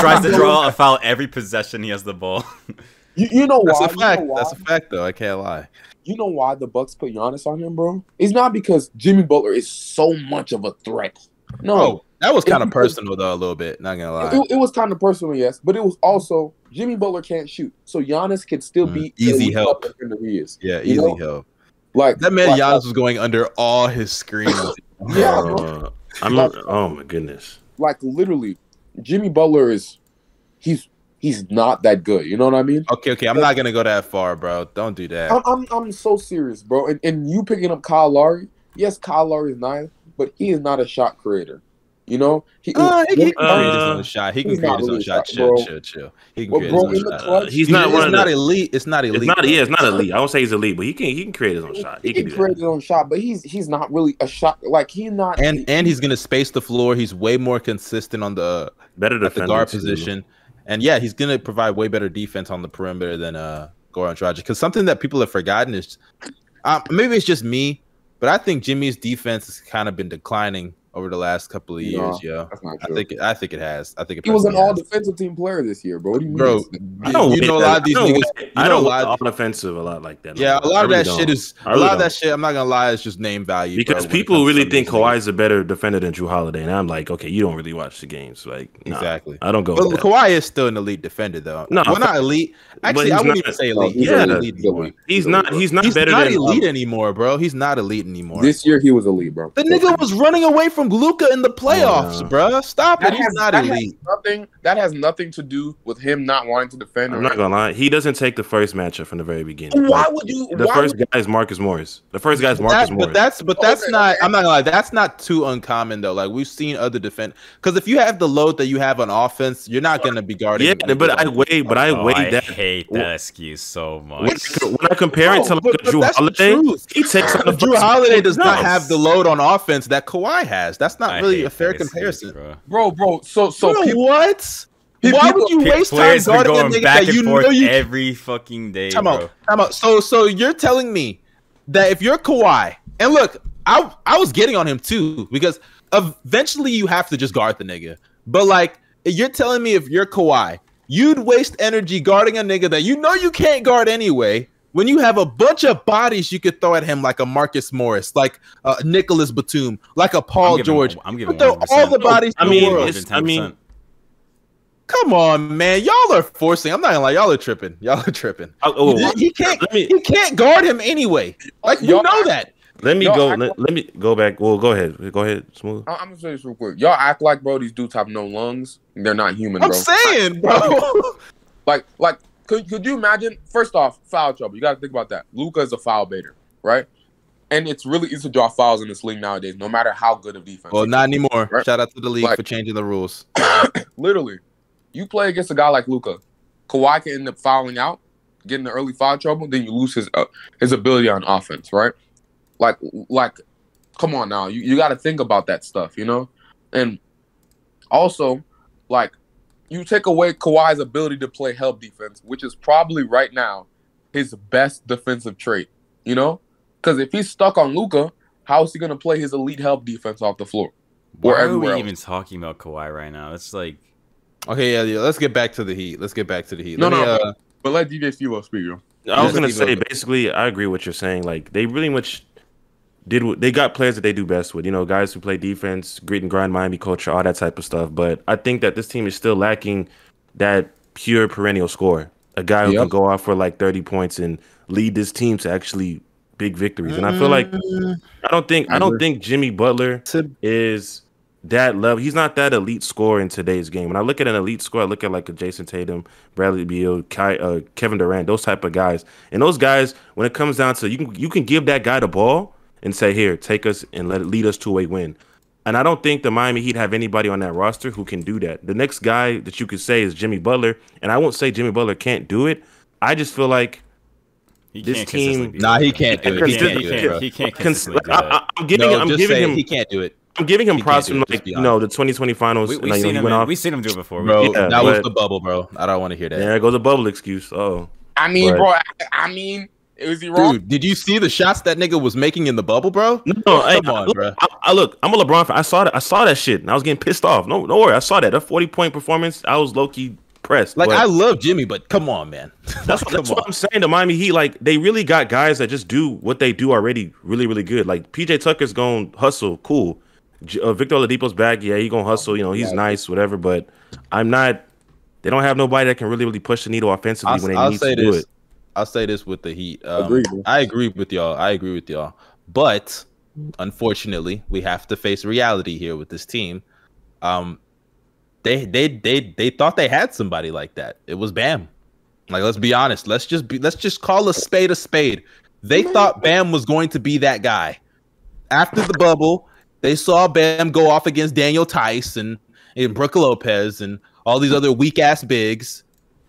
Speaker 2: Tries to draw a foul every possession he has the ball.
Speaker 4: you, you know
Speaker 1: That's
Speaker 4: why?
Speaker 1: a fact.
Speaker 4: You know why?
Speaker 1: That's a fact, though. I can't lie.
Speaker 4: you know why the Bucks put Giannis on him, bro? It's not because Jimmy Butler is so much of a threat. No,
Speaker 1: Oh, that was kind of personal, though. A little bit. Not gonna lie.
Speaker 4: it, it was kind of personal, yes, but it was also Jimmy Butler can't shoot, so Giannis could still
Speaker 1: Mm,
Speaker 4: be
Speaker 1: easy help.
Speaker 4: defender He is
Speaker 1: Yeah, easy
Speaker 4: know?
Speaker 1: help.
Speaker 4: like
Speaker 1: That man
Speaker 4: like,
Speaker 1: Giannis was going under all his screens.
Speaker 4: Yeah.
Speaker 3: Uh, I'm not, oh my goodness.
Speaker 4: like literally, Jimmy Butler is he's he's not that good. You know what I mean?
Speaker 1: Okay, okay. I'm not gonna go that far, bro. Don't do that.
Speaker 4: I'm I'm, I'm so serious, bro. And, and you picking up Kyle Lowry, yes, Kyle Lowry is nice, but he is not a shot creator. You know, he,
Speaker 1: Uh, he, he can
Speaker 3: Uh,
Speaker 1: create his own shot. He can
Speaker 4: he's
Speaker 1: create
Speaker 4: not
Speaker 1: his own
Speaker 4: really
Speaker 1: shot.
Speaker 4: shot,
Speaker 1: Chill,
Speaker 4: bro.
Speaker 1: chill, chill. He can
Speaker 4: But
Speaker 1: create
Speaker 4: bro,
Speaker 1: his own shot.
Speaker 4: clutch,
Speaker 3: he's
Speaker 1: He-
Speaker 3: not
Speaker 1: it's
Speaker 3: one of
Speaker 1: not
Speaker 3: the-
Speaker 1: elite. It's not elite.
Speaker 3: It's not.
Speaker 1: though.
Speaker 3: Yeah, it's not elite. I won't say he's elite, but he can. He can create his own shot.
Speaker 4: he,
Speaker 3: He can
Speaker 4: can create his own shot, but he's he's not really a shot. Like he's not.
Speaker 1: And and he's gonna space the floor. He's way more consistent on the
Speaker 3: Better
Speaker 1: at the guard
Speaker 3: too.
Speaker 1: position. And yeah, he's gonna provide way better defense on the perimeter than uh Goran Dragic. Because something that people have forgotten is, um, maybe it's just me, but I think Jimmy's defense has kind of been declining over the last couple of years.
Speaker 4: No,
Speaker 1: yo,
Speaker 4: that's not
Speaker 1: I
Speaker 4: true.
Speaker 1: think I think it has. I think it
Speaker 4: he was an all defensive team player this year, bro. What do you mean?
Speaker 1: Bro,
Speaker 3: I don't
Speaker 1: you know a lot of these
Speaker 3: I don't
Speaker 1: niggas.
Speaker 3: weight-
Speaker 1: You
Speaker 3: I don't
Speaker 1: a lot.
Speaker 3: weight on offensive a lot like that. no.
Speaker 1: Yeah, a lot of
Speaker 3: really
Speaker 1: that shit
Speaker 3: don't.
Speaker 1: is
Speaker 3: I
Speaker 1: a
Speaker 3: really
Speaker 1: lot of that shit. I'm not gonna lie, is just name value.
Speaker 3: because
Speaker 1: when it
Speaker 3: people really think. Kawhi's a better defender than Jrue Holiday, and I'm like, okay, you don't really watch the games, like nah,
Speaker 1: Exactly.
Speaker 3: I don't go.
Speaker 1: But
Speaker 3: with that.
Speaker 1: Kawhi is still an elite defender, though.
Speaker 3: No,
Speaker 1: well, not elite. Actually, I wouldn't
Speaker 3: not-
Speaker 1: even say elite.
Speaker 4: he's
Speaker 1: He's
Speaker 3: Yeah.
Speaker 4: elite.
Speaker 1: elite.
Speaker 3: He's
Speaker 4: He's
Speaker 3: not. He's not
Speaker 1: He's not elite anymore, bro. He's not elite anymore.
Speaker 4: This year he was elite, bro.
Speaker 1: the nigga was running away from from Luka in the playoffs,
Speaker 3: no.
Speaker 1: bruh. Stop it.
Speaker 4: That
Speaker 1: He's
Speaker 4: has-
Speaker 1: not
Speaker 4: that has
Speaker 1: elite.
Speaker 4: nothing. That has nothing to do with him not wanting to defend.
Speaker 3: I'm not gonna lie. He doesn't take the first matchup from the very beginning.
Speaker 4: Why
Speaker 3: Like,
Speaker 4: would you?
Speaker 3: the first
Speaker 4: would-
Speaker 3: guy is Marcus Morris. The first guy is
Speaker 1: That-
Speaker 3: Marcus
Speaker 1: but
Speaker 3: Morris.
Speaker 1: that's but that's
Speaker 4: Okay,
Speaker 1: not.
Speaker 4: okay.
Speaker 1: I'm not gonna lie. That's not too uncommon though. Like we've seen other defend because if you have the load that you have on offense, you're not gonna be guarding.
Speaker 3: yeah, but I weigh, but I
Speaker 2: Oh,
Speaker 3: weigh
Speaker 2: I
Speaker 3: that.
Speaker 2: hate that excuse so much.
Speaker 3: when I compare it to
Speaker 1: No,
Speaker 3: like
Speaker 1: but-
Speaker 3: a
Speaker 1: but Jrue
Speaker 3: Holiday, he takes on the Jrue
Speaker 1: Holiday does not have the load on offense that Kawhi has. That's not
Speaker 2: I
Speaker 1: really a fair
Speaker 2: that excuse,
Speaker 1: comparison.
Speaker 2: bro.
Speaker 4: bro, bro. So, so
Speaker 1: Bro,
Speaker 4: people,
Speaker 1: what?
Speaker 4: Pe-
Speaker 1: Why would you waste time
Speaker 2: Players been
Speaker 1: guarding a nigga
Speaker 2: back
Speaker 1: that you know you
Speaker 2: every fucking day,
Speaker 1: Time
Speaker 2: bro.
Speaker 1: out. Time out. So so you're telling me that if you're Kawhi, and look, I I was getting on him too because eventually you have to just guard the nigga. But like you're telling me if you're Kawhi, you'd waste energy guarding a nigga that you know you can't guard anyway. When you have a bunch of bodies you could throw at him, like a Marcus Morris, like uh, Nicolas Batum, like a Paul
Speaker 2: I'm giving-
Speaker 1: George,
Speaker 2: I'm giving
Speaker 1: throw all the bodies
Speaker 3: I mean,
Speaker 1: the world.
Speaker 3: I mean,
Speaker 1: Come on, man, y'all are forcing. I'm not gonna lie, y'all are tripping. Y'all are tripping.
Speaker 3: Oh, oh,
Speaker 1: He- he can't.
Speaker 3: Let me
Speaker 1: He can't guard him anyway. Like you
Speaker 4: Y'all
Speaker 1: know that.
Speaker 3: let me go.
Speaker 4: I-
Speaker 3: Let, let me go back. Well, go ahead. Go ahead. Smooth.
Speaker 4: I- I'm gonna say this real quick. Y'all act like, bro, these dudes have no lungs. They're not human, bro.
Speaker 1: I'm
Speaker 4: bro.
Speaker 1: saying, bro.
Speaker 4: Like, like, could could you imagine? First off, foul trouble. You got to think about that. Luka is a foul baiter, right? And it's really easy to draw fouls in this league nowadays, no matter how good of defense.
Speaker 1: well, not anymore.
Speaker 4: Right.
Speaker 1: Shout out to the league
Speaker 4: Like-
Speaker 1: for changing the rules.
Speaker 4: literally, you play against a guy like Luka, Kawhi can end up fouling out, getting the early foul trouble, then you lose his uh, his ability on offense, right? Like, like, come on now, you, you got to think about that stuff, you know. And also, like, you take away Kawhi's ability to play help defense, which is probably right now his best defensive trait, you know, because if he's stuck on Luka, how is he gonna play his elite help defense off the floor?
Speaker 2: Why
Speaker 4: Or
Speaker 2: are we
Speaker 4: else.
Speaker 2: even talking about Kawhi right now? It's like
Speaker 1: Okay, yeah, yeah. Let's get back to the Heat. Let's get back to the Heat.
Speaker 4: No,
Speaker 1: Let me,
Speaker 4: no,
Speaker 1: uh,
Speaker 4: But let DJ Steve speak, yo.
Speaker 3: I was gonna say basically, I agree with what you're saying. Like they really much did. What, they got players that they do best with. You know, guys who play defense, grit and grind, Miami culture, all that type of stuff. But I think that this team is still lacking that pure perennial score. A guy who
Speaker 4: Yep.
Speaker 3: can go off for like 30 points and lead this team to actually big victories. And I feel like I don't think I don't think Jimmy Butler is that level. He's not that elite scorer in today's game. When I look at an elite score, I look at like a Jayson Tatum, Bradley Beal, Kai, uh, Kevin Durant, those type of guys. And those guys, when it comes down to you can you can give that guy the ball and say, "Here, take us and let it lead us to a win." And I don't think the Miami Heat have anybody on that roster who can do that. The next guy that you could say is Jimmy Butler, and I won't say Jimmy Butler can't do it. I just feel like
Speaker 2: he
Speaker 3: This
Speaker 2: can't
Speaker 3: team-
Speaker 1: Nah, he can't do it. He
Speaker 2: He
Speaker 1: can't
Speaker 2: can't,
Speaker 1: do it,
Speaker 2: he can't
Speaker 3: cons-
Speaker 2: consistently do
Speaker 3: I, I'm giving
Speaker 1: no,
Speaker 3: I'm
Speaker 1: just
Speaker 3: giving
Speaker 1: say
Speaker 3: him
Speaker 1: he can't do it,
Speaker 3: I'm giving him
Speaker 1: He
Speaker 3: props
Speaker 1: can't
Speaker 3: from
Speaker 1: do it, just
Speaker 3: like you know the 2020 finals.
Speaker 2: We,
Speaker 3: and,
Speaker 2: we've
Speaker 3: like,
Speaker 2: seen
Speaker 3: he
Speaker 2: him. in- We've seen him do it before.
Speaker 1: bro.
Speaker 3: Yeah,
Speaker 1: that was the bubble, bro. I don't want to hear that.
Speaker 3: There goes the bubble excuse. Oh,
Speaker 4: I mean,
Speaker 3: Right.
Speaker 4: bro. I, I mean, is he wrong?
Speaker 1: Dude, did you see the shots that nigga was making in the bubble, bro?
Speaker 3: no,
Speaker 1: Come
Speaker 3: hey,
Speaker 1: on,
Speaker 3: look,
Speaker 1: bro.
Speaker 3: I, I look. I'm a LeBron fan. I saw that. I saw that shit, and I was getting pissed off. No, no worry. I saw that. That 40 point performance. I was low key pressed.
Speaker 1: Like
Speaker 3: but
Speaker 1: I love Jimmy, but come on, man.
Speaker 3: that's,
Speaker 1: come
Speaker 3: that's what. I'm saying. The Miami Heat, like they really got guys that just do what they do already, really, really good. Like PJ Tucker's going hustle, cool. Uh, Victor Oladipo's back. Yeah, he gonna hustle. You know, he's
Speaker 4: Yeah.
Speaker 3: nice, whatever. But I'm not. They don't have nobody that can really, really push the needle offensively
Speaker 1: I'll,
Speaker 3: when they
Speaker 1: I'll
Speaker 3: need
Speaker 1: say
Speaker 3: to do it.
Speaker 1: I'll say this with the Heat. Um,
Speaker 4: Agreed.
Speaker 1: I agree with y'all. I agree with y'all. But unfortunately, we have to face reality here with this team. Um, they they they they thought they had somebody like that. It was Bam. Like let's be honest. Let's just be. Let's just call a spade a spade. They thought Bam was going to be that guy. After the bubble, they saw Bam go off against Daniel Theis and and Brook Lopez and all these other weak ass bigs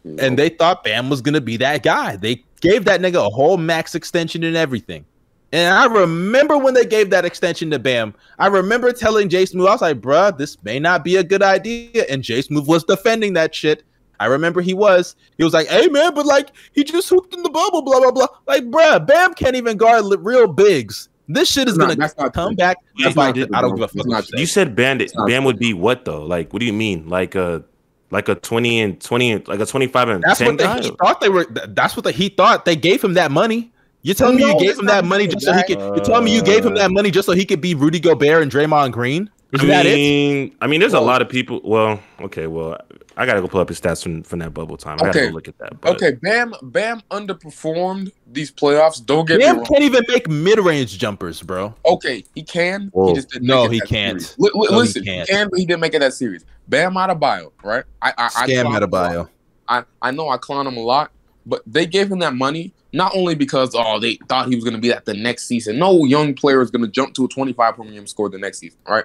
Speaker 1: and they thought Bam was gonna be that guy. They gave that nigga a whole max extension and everything. And I remember when they gave that extension to Bam. I remember telling Jay Smooth, I was like, bruh, this may not be a good idea. And Jay Smooth was defending that shit. I remember he was. He was like, hey man, but like he just hooped in the bubble, blah blah blah. Like, bruh, Bam can't even guard li- real bigs. This shit is
Speaker 4: No,
Speaker 1: gonna come back. to
Speaker 3: That's
Speaker 1: bite
Speaker 3: not
Speaker 1: it. I don't give a fuck.
Speaker 4: It's
Speaker 1: what
Speaker 4: not
Speaker 1: you
Speaker 4: true.
Speaker 1: say.
Speaker 3: You said Bandit. Bam would be what though? Like, what do you mean? Like a like a twenty and twenty, like a twenty-five and
Speaker 1: That's
Speaker 3: ten
Speaker 1: what the
Speaker 3: guy?
Speaker 1: Heat thought they were. That's what the Heat thought. They gave him that money. You're telling me you gave him that money
Speaker 4: even
Speaker 1: just so he
Speaker 4: that.
Speaker 1: could? You're telling me you gave him that money just so he could be Rudy Gobert and Draymond Green? Is
Speaker 3: I
Speaker 1: that it?
Speaker 3: mean, I mean, there's a lot of people. Well, okay, well, I gotta go pull up his stats from, from that bubble time. I gotta
Speaker 4: Okay.
Speaker 3: go look at that. But
Speaker 4: Okay, Bam Bam underperformed these playoffs. Don't get me
Speaker 1: Bam
Speaker 4: wrong.
Speaker 1: can't even make mid-range jumpers, bro.
Speaker 4: Okay, he can.
Speaker 3: Whoa.
Speaker 4: He just didn't
Speaker 1: No,
Speaker 4: make it
Speaker 1: he can't.
Speaker 4: series. Li- li-
Speaker 1: No,
Speaker 4: listen, he,
Speaker 1: can't.
Speaker 4: can, but he didn't make it that series. Bam Adebayo, right? I I, I
Speaker 1: Scam
Speaker 4: clown him a lot.
Speaker 1: Adebayo.
Speaker 4: I I know I clown him a lot, but they gave him that money not only because oh they thought he was going to be at the next season. No young player is going to jump to a 25 premium score the next season, right?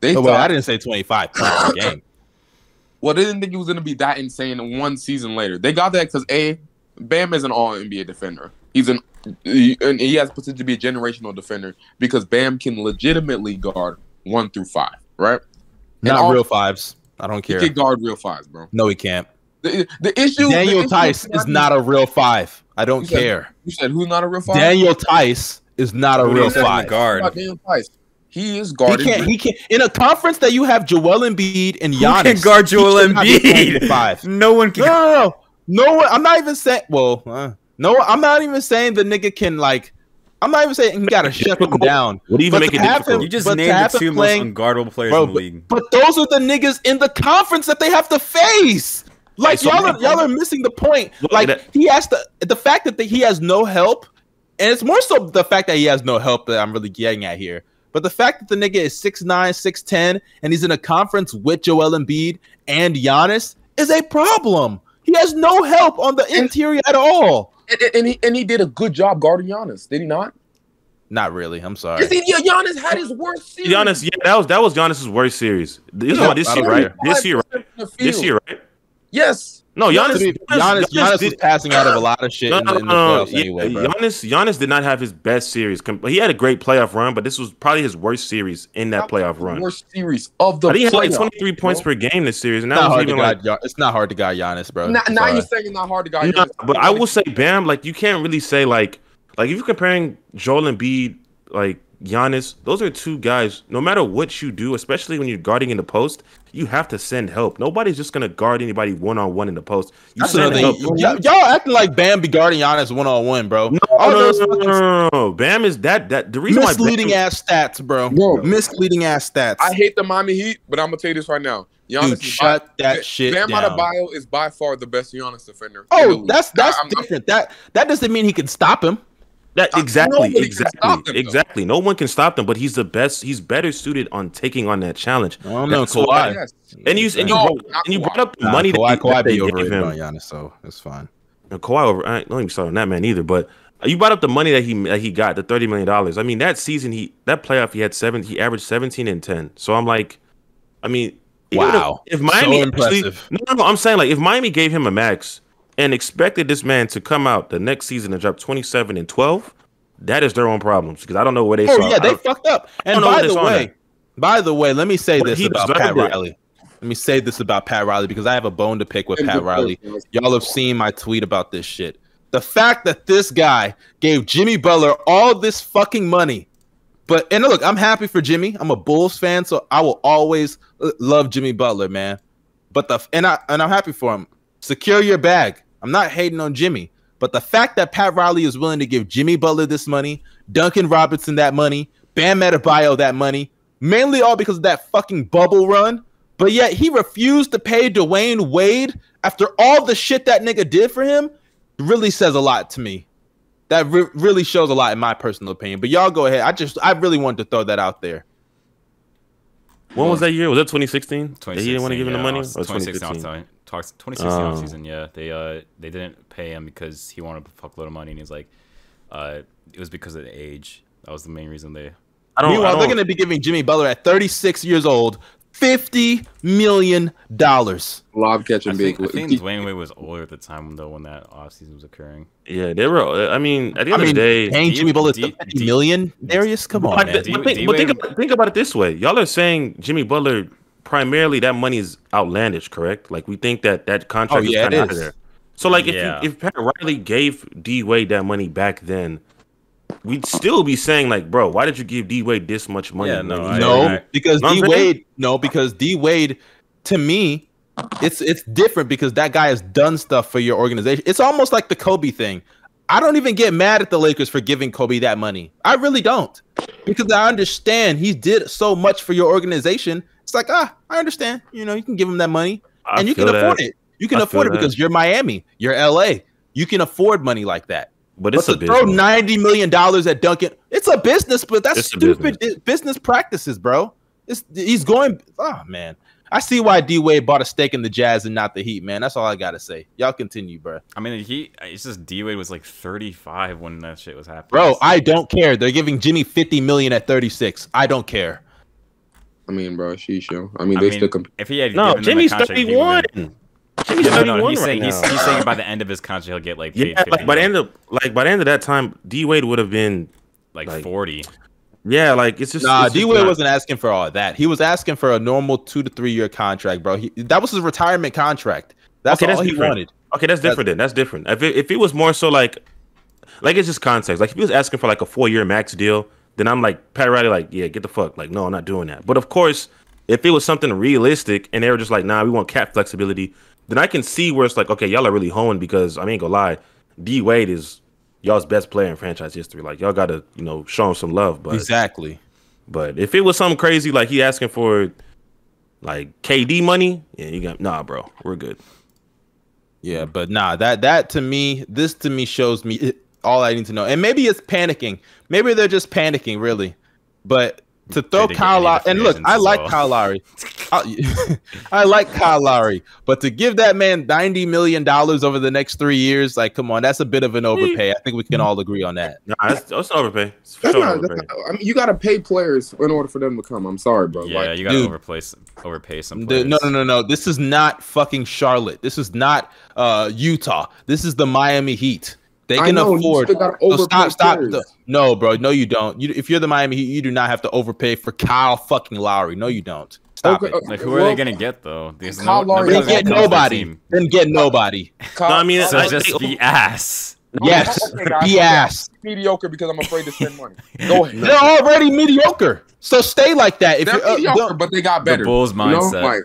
Speaker 4: They
Speaker 1: Oh,
Speaker 4: thought
Speaker 1: well, I didn't say 25 points per game.
Speaker 4: Well they didn't think he was going to be that insane one season later. They got that because a Bam is an All NBA defender. He's an he, and he has potential to be a generational defender because Bam can legitimately guard one through five, right? And
Speaker 1: Not
Speaker 4: all-
Speaker 1: real fives. I don't care.
Speaker 4: He can guard real fives, bro.
Speaker 1: No, he can't.
Speaker 4: The, the issue. the
Speaker 1: Daniel
Speaker 4: issue
Speaker 1: Theis is not a real five. I don't
Speaker 4: You said-
Speaker 1: care.
Speaker 4: You said who's not a real five?
Speaker 1: Daniel Theis is not a
Speaker 2: Who
Speaker 1: real
Speaker 2: you have in the
Speaker 1: five.
Speaker 2: guard?
Speaker 4: Daniel Theis. He is
Speaker 1: He can't. He can't. In a conference that you have Joel Embiid and
Speaker 2: Who
Speaker 1: Giannis,
Speaker 2: can guard Joel
Speaker 1: be playing the
Speaker 2: Embiid?
Speaker 1: Five.
Speaker 2: No one can.
Speaker 1: no, no, no. No one. I'm not even saying. Well, uh, no. I'm not even saying the nigga can like. I'm not even saying he got to shut him down.
Speaker 3: what do you even
Speaker 1: But
Speaker 3: make it
Speaker 1: to
Speaker 3: difficult?
Speaker 1: him-
Speaker 2: You just
Speaker 1: But to
Speaker 2: named
Speaker 1: have
Speaker 2: the
Speaker 1: him
Speaker 2: two
Speaker 1: playing-
Speaker 2: most unguardable players
Speaker 1: Bro,
Speaker 2: in the league.
Speaker 1: but those are the niggas in the conference that they have to face. Like
Speaker 3: so-
Speaker 1: y'all, are, y'all are missing the point. Like he has to. The fact that the, he has no help, and it's more so the fact that he has no help that I'm really getting at here. But the fact that the nigga is 6'9", 6'10", and he's in a conference with Joel Embiid and Giannis is a problem. He has no help on the interior at all.
Speaker 4: and, and- and he and he did a good job guarding Giannis. Did he not?
Speaker 1: Not really. I'm sorry.
Speaker 4: Yes, he, yeah, Giannis had his worst
Speaker 3: To
Speaker 4: series.
Speaker 3: be honest, yeah, that was that was Giannis's worst series. This,
Speaker 1: Yeah,
Speaker 3: this year, right? This year, right? This year, right?
Speaker 4: Yes.
Speaker 3: No, Giannis.
Speaker 1: To be- Giannis, Giannis, was passing out of a lot of shit
Speaker 3: No,
Speaker 1: in the, in the
Speaker 3: no, no.
Speaker 1: playoffs
Speaker 3: Yeah,
Speaker 1: anyway, bro.
Speaker 3: Giannis, Giannis did not have his best series. He had a great playoff run, but this was probably his worst series in that playoff run.
Speaker 4: Worst series of the
Speaker 3: I think he had like 23 points per game this series, and
Speaker 1: It's
Speaker 3: that
Speaker 1: not
Speaker 3: was
Speaker 1: hard to
Speaker 3: even like.
Speaker 1: guard. Gian- it's not hard to guard Giannis, bro.
Speaker 4: Now, now you're saying it's not hard to guard
Speaker 3: No,
Speaker 4: Giannis.
Speaker 3: but I will say, Bam, like you can't really say like, like if you're comparing Joel Embiid, like Giannis, those are two guys. No matter what you do, especially when you're guarding in the post, you have to send help. Nobody's just gonna guard anybody one on one in the post. You
Speaker 1: That's
Speaker 3: send
Speaker 1: another
Speaker 3: help.
Speaker 1: thing. Y'all, y'all acting like Bam be guarding Giannis one on one, bro.
Speaker 3: No,
Speaker 1: All
Speaker 3: no, no, no, no, no, no. Bam is that that the reason why
Speaker 1: misleading
Speaker 3: Bam,
Speaker 1: ass stats, bro.
Speaker 4: Bro.
Speaker 1: Misleading ass stats.
Speaker 4: I hate the Miami Heat, but I'm gonna tell you this right now. Giannis
Speaker 1: Dude, shut
Speaker 4: by,
Speaker 1: that shit
Speaker 4: Bam
Speaker 1: down.
Speaker 4: Adebayo is by far the best Giannis defender.
Speaker 1: Oh, that's that's
Speaker 4: I- I'm-
Speaker 1: different. That that doesn't mean he can stop him.
Speaker 3: That
Speaker 4: Uh,
Speaker 3: exactly,
Speaker 4: nobody
Speaker 3: exactly,
Speaker 4: stop them, though.
Speaker 3: exactly. No one can stop them, but he's the best. He's better suited on taking on that challenge.
Speaker 1: I don't know,
Speaker 3: That's
Speaker 1: Kawhi.
Speaker 4: Yes.
Speaker 3: And you and you,
Speaker 4: No,
Speaker 3: brought, and you brought up the
Speaker 1: Nah,
Speaker 3: money
Speaker 1: Kawhi,
Speaker 3: that,
Speaker 1: Kawhi
Speaker 3: that
Speaker 1: be
Speaker 3: gave
Speaker 1: overrated
Speaker 3: him.
Speaker 1: on Giannis, so it's fine.
Speaker 3: And Kawhi over. I don't even start on that man either. But you brought up the money that he that he got, the thirty million dollars. I mean, that season he that playoff he had seven. He averaged seventeen and ten. So I'm like, I mean,
Speaker 1: Wow.
Speaker 3: If, if Miami
Speaker 1: So
Speaker 3: actually,
Speaker 1: impressive.
Speaker 3: no, no, no, I'm saying like if Miami gave him a max and expected this man to come out the next season and drop twenty seven and twelve, that is their own problems because I don't know where they
Speaker 1: Oh
Speaker 3: saw.
Speaker 1: yeah, they
Speaker 3: don't-
Speaker 1: fucked up. And by the way, by the way, let me say
Speaker 3: But
Speaker 1: this about Pat
Speaker 3: it.
Speaker 1: Riley. Let me say this about Pat Riley because I have a bone to pick with Pat Riley. Y'all have seen my tweet about this shit. The fact that this guy gave Jimmy Butler all this fucking money, but and look, I'm happy for Jimmy. I'm a Bulls fan, so I will always love Jimmy Butler, man. But the and I and I'm happy for him. Secure your bag. I'm not hating on Jimmy, but the fact that Pat Riley is willing to give Jimmy Butler this money, Duncan Robinson that money, Bam Adebayo that money, mainly all because of that fucking bubble run. But yet he refused to pay Dwyane Wade after all the shit that nigga did for him. Really says a lot to me. That re- really shows a lot in my personal opinion. But y'all go ahead. I just I really wanted to throw that out there.
Speaker 3: When was that year? Was that 2016? That He didn't want to
Speaker 2: 2016,
Speaker 3: give him the
Speaker 2: yeah,
Speaker 3: money. Or
Speaker 2: off- 2016
Speaker 3: 2015?
Speaker 2: offseason. Talks 2016
Speaker 3: Oh.
Speaker 2: offseason. Yeah, they uh they didn't pay him because he wanted a fuckload of money, and he's like, uh, it was because of the age. That was the main reason they.
Speaker 3: I don't. I
Speaker 1: Meanwhile, they're going to be giving Jimmy Butler at 36 years old 50 million dollars.
Speaker 4: Lob
Speaker 2: I
Speaker 4: catching big.
Speaker 2: I think Dwyane Wade was older at the time though when that offseason was occurring.
Speaker 3: yeah, they were. I mean, at the
Speaker 1: I mean,
Speaker 3: of the day,
Speaker 1: paying Jimmy Butler
Speaker 2: D-
Speaker 1: 50
Speaker 2: D-
Speaker 1: million, Darius, come on,
Speaker 3: But,
Speaker 1: man.
Speaker 3: but
Speaker 2: D-
Speaker 3: think,
Speaker 2: D-
Speaker 3: but think,
Speaker 2: Wade-
Speaker 3: about, think about it this way: y'all are saying Jimmy Butler primarily that money is outlandish, correct? Like we think that that contract
Speaker 1: Oh,
Speaker 3: is kind of out of
Speaker 1: is.
Speaker 3: there. So like if you, if Pat Riley gave D Wade that money back then, we'd still be saying like, bro, why did you give D Wade this much money?
Speaker 2: Yeah,
Speaker 3: Like,
Speaker 2: no, I-
Speaker 1: no,
Speaker 2: I-
Speaker 1: because
Speaker 3: Know what
Speaker 1: D
Speaker 3: I'm saying?
Speaker 1: Wade. No, because D Wade, to me, it's it's different because that guy has done stuff for your organization. It's almost like the Kobe thing. I don't even get mad at the Lakers for giving Kobe that money. I really don't, because I understand he did so much for your organization. It's like ah, I understand. You know, you can give him that money.
Speaker 3: I
Speaker 1: and you can afford
Speaker 3: that.
Speaker 1: it. You can
Speaker 3: I
Speaker 1: afford
Speaker 3: feel
Speaker 1: it because you're Miami, you're LA. You can afford money like that.
Speaker 3: But
Speaker 1: But
Speaker 3: it's
Speaker 1: to
Speaker 3: a
Speaker 1: throw ninety million dollars at Duncan, it's a business, but that's
Speaker 3: It's
Speaker 1: stupid business. business practices, bro. It's, he's going. Oh man, I see why D Wade bought a stake in the Jazz and not the Heat, man. That's all I gotta say. Y'all continue, bro.
Speaker 2: I mean, he it's just D Wade was like 35 when that shit was happening.
Speaker 1: Bro, I don't care. They're giving Jimmy fifty million at thirty six. I don't care.
Speaker 4: I mean, bro, she show. I mean,
Speaker 2: I
Speaker 4: they
Speaker 2: mean,
Speaker 4: still comp-
Speaker 2: if he had
Speaker 3: No,
Speaker 2: given them
Speaker 3: Jimmy's
Speaker 2: a contract, he
Speaker 3: 31.
Speaker 2: would've-
Speaker 3: Jimmy's
Speaker 2: No, no,
Speaker 3: 31.
Speaker 2: He's
Speaker 3: right
Speaker 2: saying he's,
Speaker 3: now.
Speaker 2: he's saying by the end of his contract he'll get like paid
Speaker 3: yeah,
Speaker 2: 50
Speaker 3: like by the end of like by the end of that time, D Wade would have been
Speaker 2: like,
Speaker 3: like-
Speaker 2: 40.
Speaker 3: yeah, like it's just
Speaker 1: Nah,
Speaker 3: it's
Speaker 1: D
Speaker 3: just
Speaker 1: Wade
Speaker 3: not-
Speaker 1: wasn't asking for all that. He was asking for a normal two to three year contract, bro. He, that was his retirement contract. That's
Speaker 3: Okay,
Speaker 1: all
Speaker 3: that's
Speaker 1: he
Speaker 3: different.
Speaker 1: wanted.
Speaker 3: Okay, that's different then. That's different. If it, if it was more so like, like it's just context. Like if he was asking for like a four year max deal, then I'm like Pat Riley, like yeah, get the fuck. Like no, I'm not doing that. But of course, if it was something realistic and they were just like, nah, we want cap flexibility, then I can see where it's like, okay, y'all are really hoeing because I ain't gonna lie, D Wade is y'all's best player in franchise history. Like y'all gotta you know show him some love. But
Speaker 1: Exactly.
Speaker 3: but if it was something crazy like he asking for like KD money, yeah, you got nah, bro, we're good.
Speaker 1: Yeah, but nah, that that to me, this to me shows me it, all I need to know. And maybe it's panicking. Maybe they're just panicking, really. But to throw
Speaker 2: didn't
Speaker 1: Kyle Lowry, and look, I
Speaker 2: as
Speaker 1: like
Speaker 2: well.
Speaker 1: Kyle Lowry. I, I like Kyle Lowry, but to give that man ninety million dollars over the next three years, like, come on, that's a bit of an overpay. I think we can all agree on that.
Speaker 3: Nah, that's, that's an overpay. It's for
Speaker 4: That's
Speaker 3: sure
Speaker 4: not,
Speaker 3: an overpay.
Speaker 4: not- I mean, you got to pay players in order for them to come. I'm sorry, bro.
Speaker 2: Yeah,
Speaker 4: like,
Speaker 2: you gotta
Speaker 1: dude.
Speaker 2: overplay some, overpay some
Speaker 1: The-
Speaker 2: players.
Speaker 1: no, no, no, no. This is not fucking Charlotte. This is not uh, Utah. This is the Miami Heat. They
Speaker 4: I
Speaker 1: can
Speaker 4: know, you
Speaker 1: afford.
Speaker 4: still gotta
Speaker 1: So stop, stop.
Speaker 4: players.
Speaker 1: No, bro. No, you don't. You, if you're the Miami Heat, you do not have to overpay for Kyle fucking Lowry. No, you don't. Stop
Speaker 4: Okay,
Speaker 1: it.
Speaker 4: okay,
Speaker 2: Like, who are they gonna get though? There's
Speaker 4: Kyle Lowry
Speaker 1: Then get nobody. Then get nobody.
Speaker 4: Kyle-
Speaker 3: No, I mean,
Speaker 2: So
Speaker 3: I-
Speaker 2: just
Speaker 3: I-
Speaker 2: be ass.
Speaker 1: Yes,
Speaker 4: Okay, guys,
Speaker 1: be ass.
Speaker 4: mediocre because I'm afraid to spend money. Go ahead.
Speaker 1: They're already mediocre. So stay like that. If
Speaker 4: They're
Speaker 1: you're uh,
Speaker 4: mediocre,
Speaker 1: don't-
Speaker 4: but they got better.
Speaker 2: Bulls
Speaker 4: You know?
Speaker 2: mindset.
Speaker 4: Like,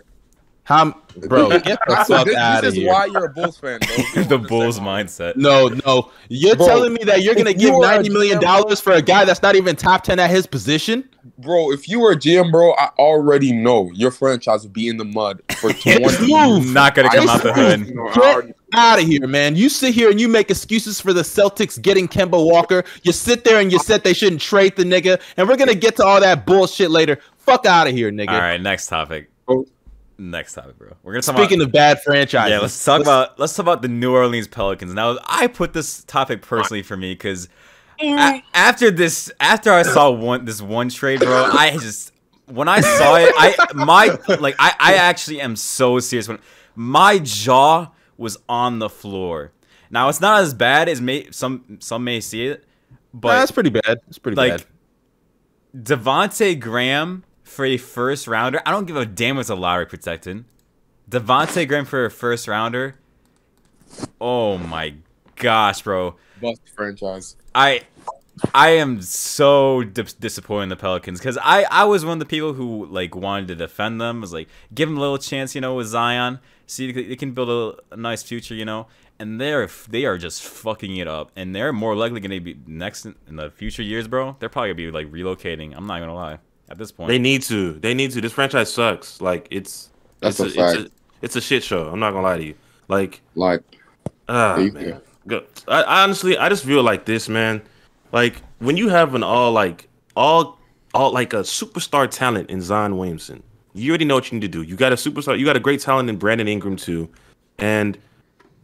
Speaker 1: how, bro, get the
Speaker 4: this,
Speaker 1: fuck
Speaker 4: this
Speaker 1: out of
Speaker 4: is why you're a Bulls fan, bro. You
Speaker 2: the Bulls mindset.
Speaker 1: No, no. You're
Speaker 4: Bro,
Speaker 1: telling me that you're gonna
Speaker 4: if you
Speaker 1: give
Speaker 4: were a
Speaker 1: ninety million
Speaker 4: GM
Speaker 1: dollars for a guy that's not even top ten at his position?
Speaker 4: Bro, if you were a GM, bro, I already know your franchise would be in the mud for 20
Speaker 1: Move.
Speaker 2: Not gonna come
Speaker 4: I
Speaker 2: out the
Speaker 4: swear,
Speaker 2: hood.
Speaker 4: you know, I
Speaker 1: Get out of here, man. You sit here and you make excuses for the Celtics getting Kemba Walker. You sit there and you said they shouldn't trade the nigga, and we're gonna get to all that bullshit later. Fuck out of here, nigga.
Speaker 2: All right, next topic. Next topic, bro. We're gonna talk
Speaker 1: Speaking
Speaker 2: about,
Speaker 1: of bad franchises,
Speaker 2: yeah. Let's talk about let's talk about the New Orleans Pelicans. Now, I put this topic personally for me because after this, after I saw one this one trade, bro, I just when I saw it, I my like I I actually am so serious when my jaw was on the floor. Now it's not as bad as may some some may see it, but
Speaker 1: Nah, that's pretty bad. It's pretty
Speaker 2: like
Speaker 1: bad.
Speaker 2: Devonte Graham for a first rounder. I don't give a damn if it's a lottery protected. Devonte Graham for a first rounder. Oh my gosh, bro.
Speaker 4: Bust franchise.
Speaker 2: I I am so dis- disappointed in the Pelicans because I I was one of the people who like wanted to defend them. Was like give them a little chance, you know, with Zion. See, they they can build a, a nice future, you know. And they're they are just fucking it up, and they're more likely going to be next in in the future years, bro. They're probably gonna be like relocating. I'm not gonna lie. At this point,
Speaker 3: They need to. They need to. This franchise sucks. Like it's
Speaker 4: That's
Speaker 3: it's
Speaker 4: a
Speaker 3: It's
Speaker 4: fact.
Speaker 3: a, it's a shit show. I'm not gonna lie to you. Like
Speaker 4: Like,
Speaker 3: ah
Speaker 4: You-
Speaker 3: man. Go- I, I honestly I just feel like this man. Like when you have an all like all all like a superstar talent in Zion Williamson, you already know what you need to do. You got a superstar. You got a great talent in Brandon Ingram too, and.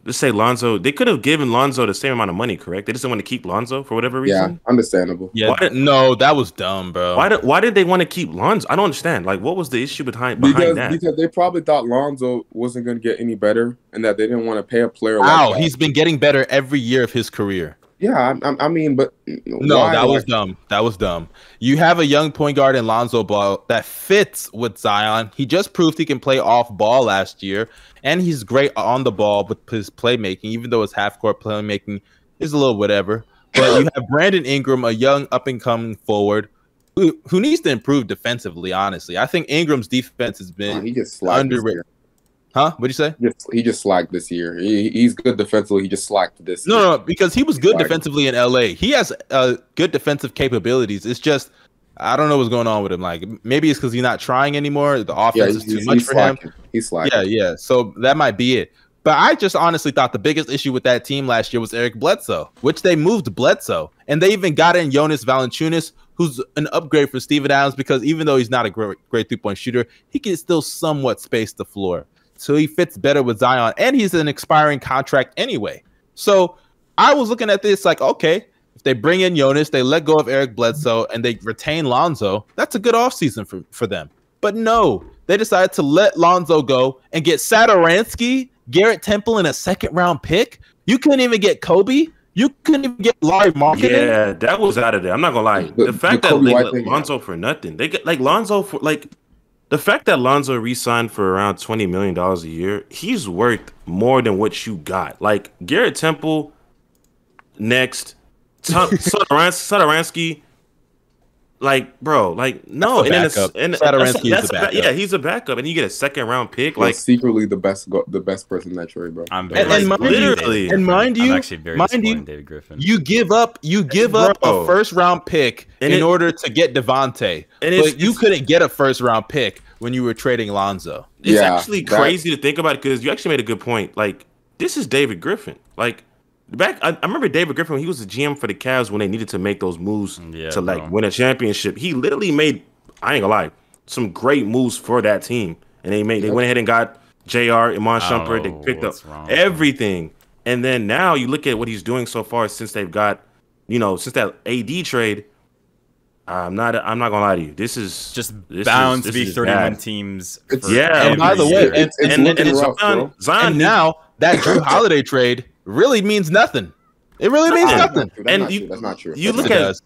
Speaker 3: Let's say Lonzo. They could have given Lonzo the same amount of money, correct? They just didn't want to keep Lonzo for whatever reason.
Speaker 4: yeah, understandable.
Speaker 1: Yeah,
Speaker 3: why did-
Speaker 1: no, that was dumb, bro.
Speaker 3: Why did Why did they want to keep Lonzo? I don't understand. Like, what was the issue behind behind
Speaker 4: Because
Speaker 3: that?
Speaker 4: because they probably thought Lonzo wasn't going to get any better, and that they didn't want to pay a player. like
Speaker 1: Wow,
Speaker 4: that.
Speaker 1: he's been getting better every year of his career.
Speaker 4: Yeah. I, I- I mean, but
Speaker 1: No,
Speaker 4: why,
Speaker 1: that was dumb. That was dumb. You have a young point guard in Lonzo Ball that fits with Zion. He just proved he can play off ball last year, and he's great on the ball with his playmaking, even though his half court playmaking is a little whatever. But you have Brandon Ingram, a young up and coming forward, who, who needs to improve defensively. Honestly, I think Ingram's defense has been
Speaker 4: he just
Speaker 1: underrated. Huh? What'd you say?
Speaker 4: He just, he just slacked this year. He, he's good defensively. He just slacked this.
Speaker 1: No,
Speaker 4: year.
Speaker 1: no, because he was good defensively in LA. He has uh, good defensive capabilities. It's just, I don't know what's going on with him. Like maybe it's because he's not trying anymore. The offense
Speaker 4: Yeah,
Speaker 1: is too much for him.
Speaker 4: He's slacking.
Speaker 1: Yeah, yeah. So that might be it. But I just honestly thought the biggest issue with that team last year was Eric Bledsoe, which they moved Bledsoe, and they even got in Jonas Valanciunas, who's an upgrade for Steven Adams because even though he's not a great, great three point shooter, he can still somewhat space the floor. So he fits better with Zion, and he's an expiring contract anyway. So I was looking at this like, okay, if they bring in Jonas, they let go of Eric Bledsoe, and they retain Lonzo, that's a good offseason for, for them. But no, they decided to let Lonzo go and get Satoransky, Garrett Temple, and a second round pick. You couldn't even get Coby. You couldn't even get Lauri Markkanen.
Speaker 3: Yeah, that was out of there. I'm not gonna lie.
Speaker 4: The-
Speaker 3: The, fact
Speaker 4: the
Speaker 3: that
Speaker 4: Coby
Speaker 3: they
Speaker 4: White
Speaker 3: let. Lonzo for nothing, they get like Lonzo for like the fact that Lonzo re-signed for around twenty million dollars a year. He's worth more than what you got. Like Garrett Temple, next, Tom- Satoransky. Like, bro, like no,
Speaker 1: That's a
Speaker 3: and then it's, and
Speaker 1: Satoransky is
Speaker 3: that's
Speaker 1: a
Speaker 3: ba-
Speaker 1: backup.
Speaker 3: yeah, he's a backup, and you get a second round pick.
Speaker 4: Like
Speaker 3: Like,
Speaker 4: secretly the best go- the best person in that trade, bro.
Speaker 2: I'm
Speaker 1: And-
Speaker 2: very
Speaker 1: and
Speaker 2: disappointed
Speaker 1: mind
Speaker 2: in
Speaker 3: you- and
Speaker 2: Griffin.
Speaker 1: mind
Speaker 2: I'm
Speaker 1: you-
Speaker 2: actually very
Speaker 1: mind you,
Speaker 2: David Griffin.
Speaker 1: You give up, you give up a first round pick
Speaker 3: And
Speaker 1: in
Speaker 3: it-
Speaker 1: order to get Devonte,
Speaker 3: And it's-
Speaker 1: you
Speaker 3: it's-
Speaker 1: couldn't get a first round pick when you were trading Lonzo.
Speaker 3: It's
Speaker 4: Yeah,
Speaker 3: actually crazy to think about it because you actually made a good point. Like, this is David Griffin. Like, back, I, I remember David Griffin he was the GM for the Cavs when they needed to make those moves
Speaker 2: Yeah,
Speaker 3: to like
Speaker 2: bro.
Speaker 3: win a championship. He literally made, I ain't gonna lie, some great moves for that team. And they made, they went ahead and got JR, Iman
Speaker 2: oh,
Speaker 3: Shumpert. They picked up
Speaker 2: wrong with him.
Speaker 3: everything. And then now you look at what he's doing so far since they've got, you know, since that AD trade. I'm not. I'm not gonna lie to you. This is
Speaker 2: just
Speaker 3: this
Speaker 2: bound
Speaker 3: is-
Speaker 2: to be 31
Speaker 3: bad.
Speaker 2: teams. For
Speaker 3: Yeah,
Speaker 1: And by the way,
Speaker 2: year.
Speaker 1: and-
Speaker 4: It's, it's
Speaker 1: and-
Speaker 4: looking
Speaker 1: and
Speaker 4: rough,
Speaker 3: Zion,
Speaker 4: bro.
Speaker 3: Zion
Speaker 1: and now that Jrue Holiday trade really means nothing. It really means
Speaker 3: Nah.
Speaker 1: Nothing.
Speaker 4: That's
Speaker 3: And
Speaker 4: not
Speaker 3: you-
Speaker 4: That's not true.
Speaker 3: you
Speaker 4: That's
Speaker 3: look at-
Speaker 4: true.
Speaker 1: does.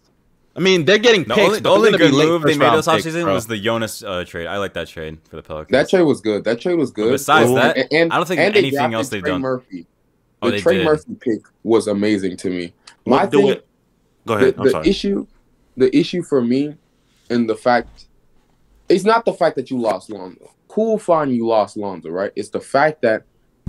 Speaker 1: I mean, they're getting
Speaker 2: the
Speaker 1: picks.
Speaker 2: only, the
Speaker 1: they're
Speaker 2: only good move they made
Speaker 1: round
Speaker 2: this
Speaker 1: picks,
Speaker 2: offseason
Speaker 1: bro.
Speaker 2: was the Jonas uh, trade. I like that trade for the Pelicans.
Speaker 4: that trade was good. That trade was good.
Speaker 2: besides
Speaker 4: Um,
Speaker 2: that,
Speaker 4: and,
Speaker 2: I don't think
Speaker 4: and
Speaker 2: anything
Speaker 4: drafted
Speaker 2: else they've
Speaker 4: Trey
Speaker 2: done.
Speaker 4: Murphy.
Speaker 2: Oh,
Speaker 4: The
Speaker 2: they
Speaker 4: Trey
Speaker 2: did.
Speaker 4: Murphy pick was amazing to me. My
Speaker 3: What do
Speaker 4: thing,
Speaker 3: it? Go
Speaker 4: the,
Speaker 3: ahead. I'm
Speaker 4: the
Speaker 3: sorry.
Speaker 4: issue, the issue for me, and the fact, it's not the fact that you lost Lonzo. Cool, fine, you lost Lonzo, right? It's the fact that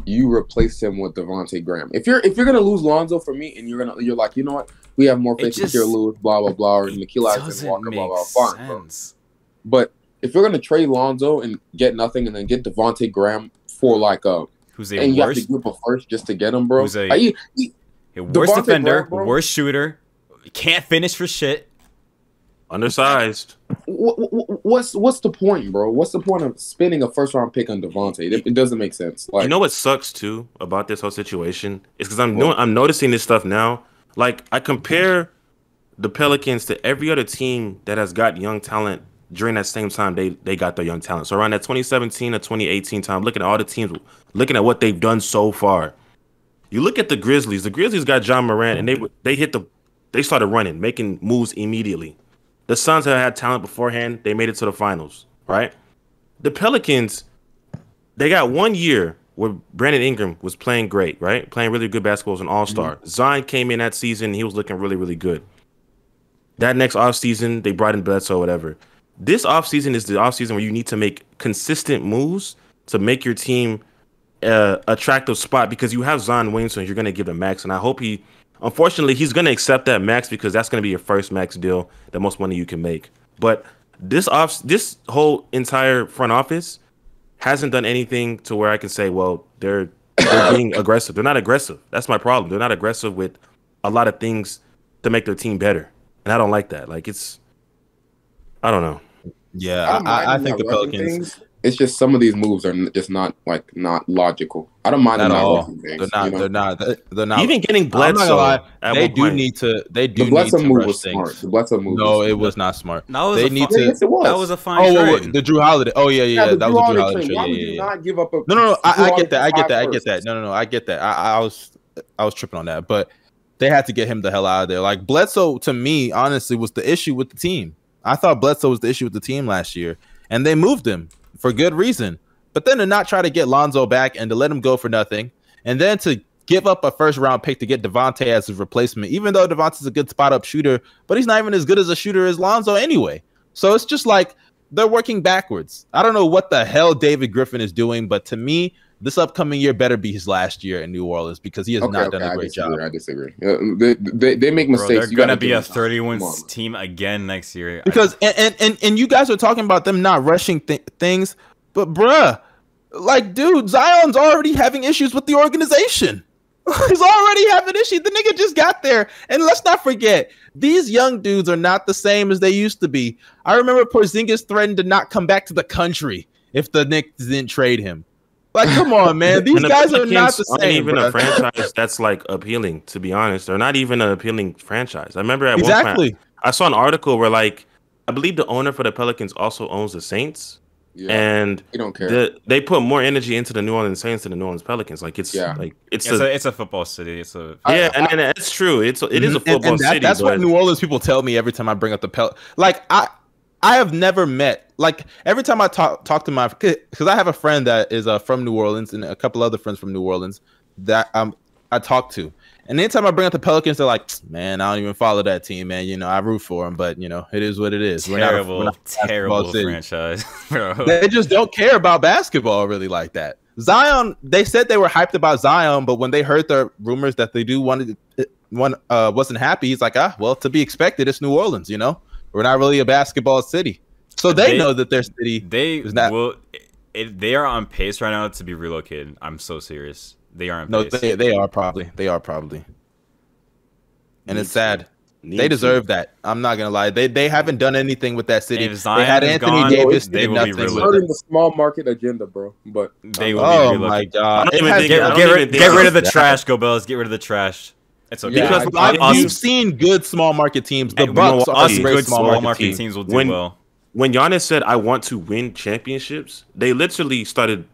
Speaker 4: you replace him with Devontae Graham. If you're if you're gonna lose Lonzo for me, and you're gonna you're like, you know what, we have more
Speaker 2: It
Speaker 4: faith in
Speaker 2: just-
Speaker 4: Kira Lewis, blah blah blah, or
Speaker 2: It
Speaker 4: Nickeil Alexander
Speaker 2: doesn't
Speaker 4: Walker,
Speaker 2: make
Speaker 4: blah blah blah. Fine, bro.
Speaker 2: sense.
Speaker 4: But if you're gonna trade Lonzo and get nothing, and then get Devontae Graham for like a,
Speaker 2: Who's a
Speaker 4: and you have to give up a first just to get him, bro.
Speaker 2: Who's a-
Speaker 4: Like, he- he-
Speaker 2: a worse
Speaker 4: Devontae
Speaker 2: defender,
Speaker 4: Graham, bro.
Speaker 2: worse shooter, can't finish for shit.
Speaker 3: Undersized.
Speaker 4: wh- wh- what's what's the point, bro? What's the point of spending a first round pick on Devontae? It, it doesn't make sense. Like,
Speaker 3: you know what sucks too about this whole situation is because I'm doing, I'm noticing this stuff now. Like I compare the Pelicans to every other team that has got young talent during that same time they they got their young talent. So around that 2017 to 2018 time, looking at all the teams, looking at what they've done so far. You look at the Grizzlies. The Grizzlies got Ja Morant, and they they hit the they started running, making moves immediately. The Suns have had talent beforehand. They made it to the finals, right? The Pelicans, they got one year where Brandon Ingram was playing great, right? Playing really good basketball as an all star. Zion came in that season, he was looking really, really good. That next offseason, they brought in Bledsoe, whatever. This offseason is the offseason where you need to make consistent moves to make your team uh, attractive spot because you have Zion Williamson, you're going to give him max. And I hope he, unfortunately, he's going to accept that max because that's going to be your first max deal, the most money you can make. But this off, this whole entire front office hasn't done anything to where I can say, well, they're they're being aggressive. They're not aggressive. That's my problem. They're not aggressive with a lot of things to make their team better, and I don't like that. Like it's, I don't know.
Speaker 1: Yeah,
Speaker 4: don't
Speaker 1: I, I think the Pelicans.
Speaker 4: things. It's just some of these moves are just not like not logical. I don't mind
Speaker 1: Not
Speaker 4: them
Speaker 1: at all.
Speaker 4: things.
Speaker 1: They're not.
Speaker 4: you know?
Speaker 1: They're not. They're, they're not.
Speaker 3: Even getting
Speaker 1: I'm not gonna
Speaker 3: Bledsoe,
Speaker 1: lie. They do
Speaker 3: point.
Speaker 1: need to. They do
Speaker 4: the
Speaker 1: need
Speaker 4: Bledsoe
Speaker 1: to
Speaker 4: move
Speaker 1: rush
Speaker 4: was
Speaker 1: things.
Speaker 4: smart. The Bledsoe move.
Speaker 1: No,
Speaker 4: was
Speaker 1: it was not smart.
Speaker 2: That was
Speaker 1: They
Speaker 2: a
Speaker 1: need
Speaker 2: fun,
Speaker 1: to-
Speaker 4: Yes, it was.
Speaker 2: That was a fine
Speaker 1: Oh, wait,
Speaker 2: trade.
Speaker 1: wait, the Jrue Holiday. Oh yeah, yeah, yeah.
Speaker 4: the
Speaker 1: that
Speaker 4: Jrue
Speaker 1: was the Jrue
Speaker 4: Holiday
Speaker 1: Holiday
Speaker 4: trade.
Speaker 1: trade.
Speaker 4: Why
Speaker 1: Yeah,
Speaker 4: would
Speaker 1: yeah,
Speaker 4: you
Speaker 1: yeah.
Speaker 4: not give up a
Speaker 1: No, no, no. I, I get that. I get that. I get that. No, no, no. I get that. I, I was, I was tripping on that, but they had to get him the hell out of there. Like Bledsoe, to me, honestly, was the issue with the team. I thought Bledsoe was the issue with the team last year, and they moved him for good reason. But then to not try to get Lonzo back and to let him go for nothing, and then to give up a first round pick to get Devontae as his replacement, even though Devontae's a good spot up shooter, but he's not even as good as a shooter as Lonzo anyway. So it's just like they're working backwards. I don't know what the hell David Griffin is doing, but to me, this upcoming year better be his last year in New Orleans because he has
Speaker 4: Okay,
Speaker 1: not
Speaker 4: okay,
Speaker 1: done a great
Speaker 4: disagree.
Speaker 1: job.
Speaker 4: I disagree. Uh, they, they they make
Speaker 2: Bro,
Speaker 4: mistakes.
Speaker 2: they're
Speaker 4: You
Speaker 2: gonna be a
Speaker 4: them time.
Speaker 2: 31 team again next year. I-
Speaker 1: Because and, and and and you guys are talking about them not rushing th- things, but bruh, like dude, Zion's already having issues with the organization. He's already having issues. The nigga just got there, and let's not forget these young dudes are not the same as they used to be. I remember Porzingis threatened to not come back to the country if the Knicks didn't trade him. Like, come on, man, these
Speaker 3: And the
Speaker 1: guys are not
Speaker 3: Pelicans
Speaker 1: the
Speaker 3: aren't
Speaker 1: same.
Speaker 3: even
Speaker 1: bruh.
Speaker 3: a franchise that's like appealing. To be honest, they're not even an appealing franchise. I remember at one
Speaker 1: Exactly.
Speaker 3: point I saw an article where like I believe the owner for the Pelicans also owns the Saints,
Speaker 4: Yeah,
Speaker 3: and
Speaker 4: you don't care.
Speaker 3: the, they put more energy into the New Orleans Saints than the New Orleans Pelicans. Like it's
Speaker 4: Yeah.
Speaker 3: like it's,
Speaker 2: it's
Speaker 3: a,
Speaker 2: a it's a football city. It's a
Speaker 4: I-
Speaker 3: yeah, and, and it's true. It's it is a football
Speaker 1: and, and that-
Speaker 3: city.
Speaker 1: That's
Speaker 3: but
Speaker 1: what New Orleans people tell me every time I bring up the Pel. Like I, I have never met. Like every time I talk talk to my because I have a friend that is uh, from New Orleans and a couple other friends from New Orleans that um I talk to. And anytime I bring up the Pelicans, they're like, "Man, I don't even follow that team, man. You know, I root for them, but you know, it is what it is. We're not a-
Speaker 2: terrible,
Speaker 1: we're not
Speaker 2: terrible
Speaker 1: city."
Speaker 2: franchise.
Speaker 1: They just don't care about basketball really like that. Zion, they said they were hyped about Zion, but when they heard the rumors that they do wanted one uh wasn't happy, he's like, ah, well, to be expected, it's New Orleans, you know. We're not really a basketball city. So they,
Speaker 2: They-
Speaker 1: know that their city
Speaker 2: They
Speaker 1: Is that-
Speaker 2: will. It, they are on pace right now to be relocated. I'm so serious. They are on
Speaker 1: no,
Speaker 2: pace.
Speaker 1: they, they are probably. They are probably. And it's sad.
Speaker 3: to. Need
Speaker 1: They
Speaker 3: to.
Speaker 1: deserve that. I'm not gonna lie. They they haven't done anything with that city.
Speaker 2: If
Speaker 1: They had Anthony
Speaker 2: gone,
Speaker 1: Davis.
Speaker 2: they
Speaker 1: did
Speaker 2: will be
Speaker 1: nothing
Speaker 2: relocated.
Speaker 4: hurting the small market agenda, bro. But
Speaker 2: They
Speaker 4: um,
Speaker 2: will
Speaker 1: Oh
Speaker 2: be
Speaker 1: my god!
Speaker 3: I don't even think-
Speaker 2: Get,
Speaker 3: I don't
Speaker 2: get,
Speaker 3: even
Speaker 2: rid, get rid of the
Speaker 1: that.
Speaker 2: trash, Go Bells. Get rid of the trash. It's okay.
Speaker 4: Yeah,
Speaker 1: because
Speaker 4: I-
Speaker 1: I,
Speaker 3: I-
Speaker 1: you've seen good small market teams. The
Speaker 2: And
Speaker 1: Bucks are
Speaker 2: us
Speaker 1: a great
Speaker 2: good
Speaker 1: small
Speaker 2: small
Speaker 1: market,
Speaker 2: market
Speaker 1: team.
Speaker 2: teams will do
Speaker 3: When-
Speaker 2: well.
Speaker 3: When Giannis said, "I want to win championships," they literally started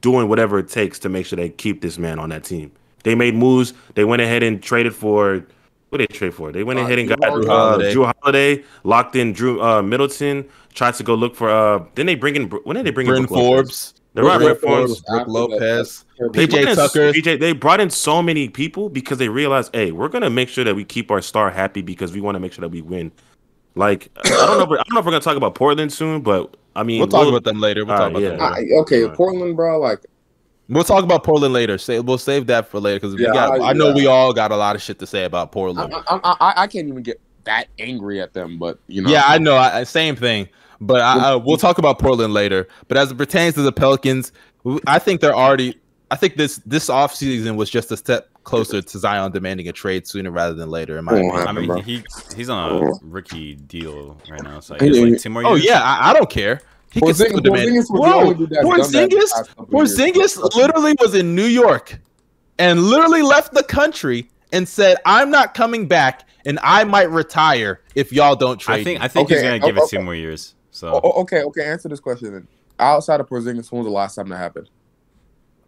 Speaker 3: doing whatever it takes to make sure they keep this man on that team. They made moves. They went ahead and traded for what did they trade for? They went
Speaker 4: Uh,
Speaker 3: ahead and
Speaker 4: Jrue
Speaker 3: got
Speaker 4: Holiday.
Speaker 3: uh, Jrue Holiday, locked in Drew uh, Middleton. Tried to go look for. uh Then they bring in. When did they bring
Speaker 1: Bryn
Speaker 3: in Brook Lopez?
Speaker 1: Forbes.
Speaker 3: They brought
Speaker 1: Bryn
Speaker 3: Bryn Forbes.
Speaker 1: Forbes,
Speaker 4: Brook
Speaker 1: Lopez,
Speaker 4: They
Speaker 3: They brought
Speaker 1: PJ Tucker.
Speaker 3: PJ, they brought in so many people because they realized, hey, we're gonna make sure that we keep our star happy because we want to make sure that we win. Like I don't know, if, I don't know if we're gonna talk about Portland soon, but I mean,
Speaker 1: We'll talk about them later. We'll talk
Speaker 3: right,
Speaker 1: about them
Speaker 3: yeah.
Speaker 1: later.
Speaker 4: I, okay,
Speaker 3: Right.
Speaker 4: Portland, bro. Like
Speaker 1: We'll talk about Portland later. Say we'll save that for later because
Speaker 4: Yeah,
Speaker 1: we.
Speaker 4: I-
Speaker 1: I know
Speaker 4: yeah.
Speaker 1: we all got a lot of shit to say about Portland.
Speaker 4: I, I, I- I can't even get that angry at them. But you know,
Speaker 1: yeah, I know. I, I- same thing. But I, I, uh, we'll talk about Portland later. But as it pertains to the Pelicans, I think they're already. I think this this offseason was just a step closer to Zion demanding a trade sooner rather than later. In my
Speaker 4: Oh,
Speaker 1: opinion.
Speaker 2: I mean,
Speaker 4: bro.
Speaker 2: he he's on
Speaker 4: Oh.
Speaker 2: a rookie deal right now, so I like two more
Speaker 1: Oh yeah, I, I don't care. He can still demand.
Speaker 4: Porzingis was the
Speaker 1: Bro,
Speaker 4: only dude that's done that in the
Speaker 1: Porzingis,
Speaker 4: past couple of years.
Speaker 1: Porzingis literally was in New York and literally left the country and said, "I'm not coming back, and I might retire if y'all don't trade."
Speaker 2: I think
Speaker 1: me."
Speaker 2: I think he's gonna give it two more years. So
Speaker 4: Oh, oh, okay, okay. Answer this question. Then. Outside of Porzingis, when was the last time that happened?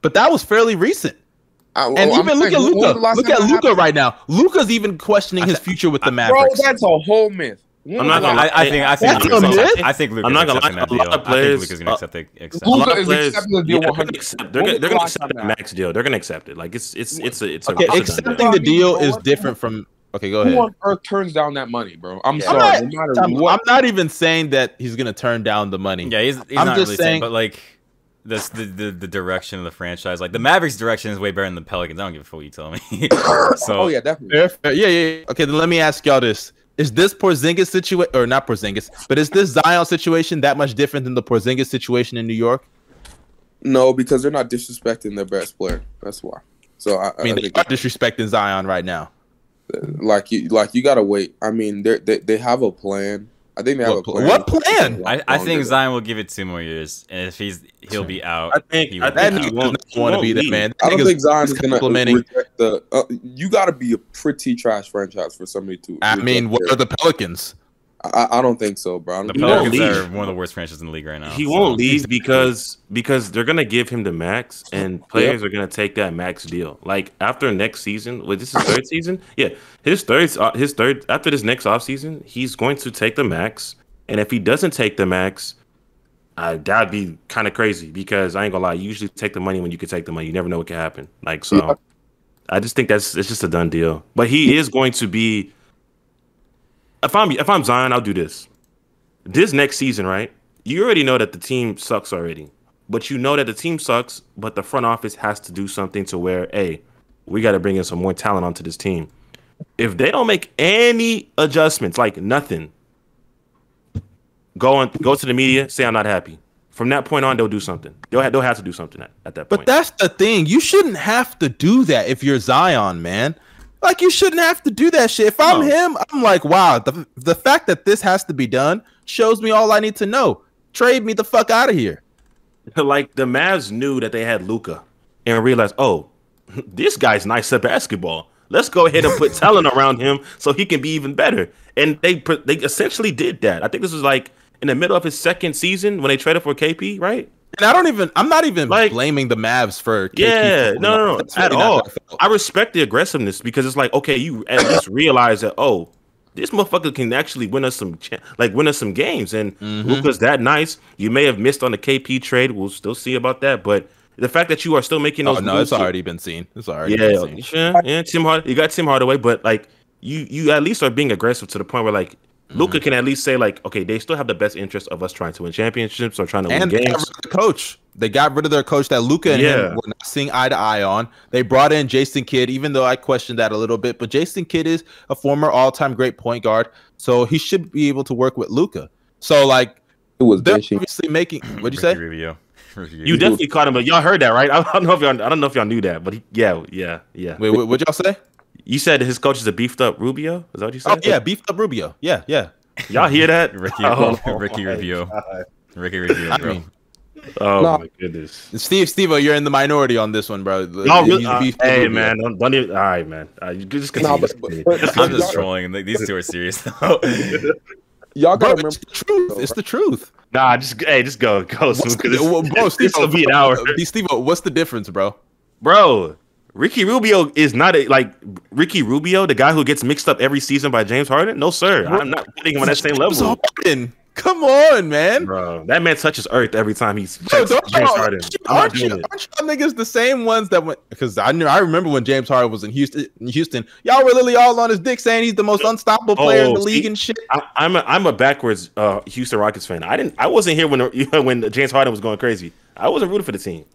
Speaker 1: but that was fairly recent.
Speaker 4: I,
Speaker 1: And
Speaker 4: oh, I'm
Speaker 1: even look
Speaker 4: saying,
Speaker 1: at
Speaker 4: Luka.
Speaker 1: Look at
Speaker 4: Luka
Speaker 1: right now. Luka's even questioning his future with the Mavericks.
Speaker 4: Bro, that's a whole myth. When
Speaker 3: I'm not gonna
Speaker 4: last-
Speaker 2: I, I think I think
Speaker 1: That's
Speaker 2: Luka's
Speaker 1: a
Speaker 2: gonna
Speaker 1: myth.
Speaker 2: accept- I think Luka's
Speaker 3: I'm not gonna
Speaker 2: accepting
Speaker 3: lie,
Speaker 2: that
Speaker 3: a lot
Speaker 2: deal.
Speaker 3: of
Speaker 2: I
Speaker 3: players-
Speaker 2: think Luka's gonna
Speaker 3: uh,
Speaker 2: accept the accept.
Speaker 3: a lot of
Speaker 4: is
Speaker 3: players,
Speaker 4: accepting the deal
Speaker 3: yeah, they're
Speaker 4: 100.
Speaker 3: gonna accept. They're gonna, they're
Speaker 4: the
Speaker 3: gonna accept the
Speaker 4: that
Speaker 3: max deal. They're gonna accept it. Like it's it's it's a it's a.
Speaker 1: Okay,
Speaker 3: a done
Speaker 1: accepting
Speaker 3: deal.
Speaker 1: the deal is different from. Okay, go ahead.
Speaker 4: Who
Speaker 1: ahead.
Speaker 4: on earth turns down that money, bro? I'm
Speaker 1: I'm
Speaker 4: sorry.
Speaker 1: not,
Speaker 4: no
Speaker 1: I'm,
Speaker 4: what.
Speaker 1: I'm not even saying that he's gonna turn down the money.
Speaker 2: Yeah, he's, he's
Speaker 1: I'm
Speaker 2: not
Speaker 1: just
Speaker 2: really saying,
Speaker 1: saying-
Speaker 2: but like this the, the the direction of the franchise, like the Mavericks' direction is way better than the Pelicans. I don't give a fuck what you tell me. so
Speaker 4: oh yeah, definitely.
Speaker 1: Fair, fair. Yeah, yeah, yeah. Okay, then let me ask y'all this: Is this Porzingis situation, or not Porzingis, but is this Zion situation that much different than the Porzingis situation in New York?
Speaker 4: No, because they're not disrespecting their best player. That's why. So I,
Speaker 1: I mean,
Speaker 4: I
Speaker 1: they
Speaker 4: think
Speaker 1: are disrespecting Zion right now.
Speaker 4: like you like you gotta wait. I mean, they they they have a plan. I think they have
Speaker 1: What
Speaker 4: a plan.
Speaker 1: what plan?
Speaker 2: I, I think
Speaker 4: Longer.
Speaker 2: Zion will give it two more years, and if he's he'll be out.
Speaker 3: I think
Speaker 2: he
Speaker 3: I
Speaker 2: will
Speaker 1: That
Speaker 2: be
Speaker 3: think
Speaker 1: nigga
Speaker 3: he
Speaker 1: does
Speaker 3: won't,
Speaker 1: want to be there,
Speaker 3: leave.
Speaker 1: man.
Speaker 4: I don't think Zion's
Speaker 1: he's
Speaker 4: gonna
Speaker 1: complimenting.
Speaker 4: reject the. Uh, you gotta be a pretty trash franchise for somebody to.
Speaker 1: I mean, what
Speaker 4: your-
Speaker 1: are the Pelicans?
Speaker 4: I, I don't think so, bro.
Speaker 2: The
Speaker 4: don't
Speaker 3: He
Speaker 4: think-
Speaker 3: won't
Speaker 2: Pelicans
Speaker 3: leave.
Speaker 2: are one of the worst franchises in the league right now.
Speaker 3: He
Speaker 2: so-
Speaker 3: won't leave because because they're gonna give him the max, and players are gonna take that max deal. Like after next season, wait, this is third season. Yeah, his third, uh, his third after this next off season, he's going to take the max. And if he doesn't take the max, uh, that'd be kind of crazy because I ain't gonna lie. You usually take the money when you can take the money. You never know what can happen. Like so,
Speaker 4: Yeah.
Speaker 3: I just think that's it's just a done deal. But he is going to be. If I'm if I'm Zion, I'll do this. This next season, right? You already know that the team sucks already. but you know that the team sucks, but the front office has to do something to where, hey, we got to bring in some more talent onto this team. If they don't make any adjustments, like nothing, go on, go to the media, say I'm not happy. From that point on, they'll do something. They'll have, they'll have to do something at, at that point.
Speaker 1: But that's the thing. You shouldn't have to do that if you're Zion, man. Like you shouldn't have to do that shit. If I'm
Speaker 3: No.
Speaker 1: him, I'm like, wow, the the fact that this has to be done shows me all I need to know. Trade me the fuck out of here.
Speaker 3: like the Mavs knew that they had Luka and realized, oh, this guy's nice at basketball. Let's go ahead and put talent around him so he can be even better. And they they essentially did that. I think this was like in the middle of his second season when they traded for KP, right?
Speaker 1: And I don't even I'm not even
Speaker 3: Like-
Speaker 1: blaming the Mavs for
Speaker 3: Yeah, no, no, no,
Speaker 1: That's
Speaker 3: at
Speaker 1: really
Speaker 3: all. I respect the aggressiveness because it's like, okay, you at least realize that, oh, this motherfucker can actually win us some, cha- like win us some games. And
Speaker 1: Mm-hmm.
Speaker 3: Luka's that nice. You may have missed on the KP trade. We'll still see about that. But the fact that you are still making those,
Speaker 1: Oh no, it's already been seen. It's already
Speaker 3: yeah,
Speaker 1: seen.
Speaker 3: yeah, yeah. Tim Hard, you got Tim Hardaway, but like you, you at least are being aggressive to the point where like
Speaker 1: Mm-hmm.
Speaker 3: Luka can at least say like, okay, they still have the best interest of us trying to win championships or trying to
Speaker 1: And
Speaker 3: win
Speaker 1: they got
Speaker 3: games.
Speaker 1: rid of the coach. They got rid of their coach that Luka and
Speaker 3: Yeah.
Speaker 1: him were not seeing eye to eye on. They brought in Jason Kidd, even though I questioned that a little bit. But Jason Kidd is a former all-time great point guard, so he should be able to work with Luka. So like
Speaker 4: It was
Speaker 1: they're
Speaker 4: benching.
Speaker 1: obviously making. What'd you say?
Speaker 2: Rubio. Ricky
Speaker 3: You definitely caught him, but y'all heard that, right? I don't know if y'all, I don't know if y'all knew that, but he, yeah, yeah, yeah.
Speaker 1: Wait, what, what'd y'all say?
Speaker 3: You said his coach is a beefed up Rubio. Is that what you said?
Speaker 1: Oh yeah, beefed up Rubio. Yeah, yeah.
Speaker 3: Y'all hear that?
Speaker 2: Ricky,
Speaker 3: Oh,
Speaker 2: Ricky Rubio.
Speaker 3: God.
Speaker 2: Ricky Rubio,
Speaker 1: I
Speaker 2: bro.
Speaker 1: mean,
Speaker 3: Oh
Speaker 4: No.
Speaker 3: my goodness.
Speaker 1: Steve, Steve, you're in the minority on this one, bro.
Speaker 3: Y'all really, uh, hey
Speaker 1: Rubio.
Speaker 3: man, don't, don't even. All right, man. Uh, you just
Speaker 4: Nah,
Speaker 3: continue.
Speaker 4: but-
Speaker 3: just
Speaker 4: but-
Speaker 2: I'm just trolling. These two are serious though.
Speaker 4: Y'all gotta remember.
Speaker 1: it's the truth. It's the truth.
Speaker 3: Nah, just hey, just go, go.
Speaker 1: What's
Speaker 3: Smooth, 'cause
Speaker 1: the, well, bro, Steve,
Speaker 3: will be an hour,
Speaker 1: Steve, what's the difference, bro?
Speaker 3: bro. Ricky Rubio is not a like Ricky Rubio, the guy who gets mixed up every season by James Harden. No, sir, I'm not putting him on that same level,
Speaker 1: Harden. Come on, man.
Speaker 3: bro. That man touches earth every time he's
Speaker 1: Bro, don't
Speaker 3: James Harden.
Speaker 1: aren't, you,
Speaker 3: I'm not
Speaker 1: aren't, you,
Speaker 3: doing it.
Speaker 1: aren't y'all niggas the same ones that went? Because I knew I remember when James Harden was in Houston. In Houston, y'all were literally all on his dick saying he's the most unstoppable player in
Speaker 3: Oh,
Speaker 1: the league
Speaker 3: see?
Speaker 1: and shit.
Speaker 3: I, I'm a I'm a backwards uh, Houston Rockets fan. I didn't I wasn't here when when James Harden was going crazy. I wasn't rooting for the team.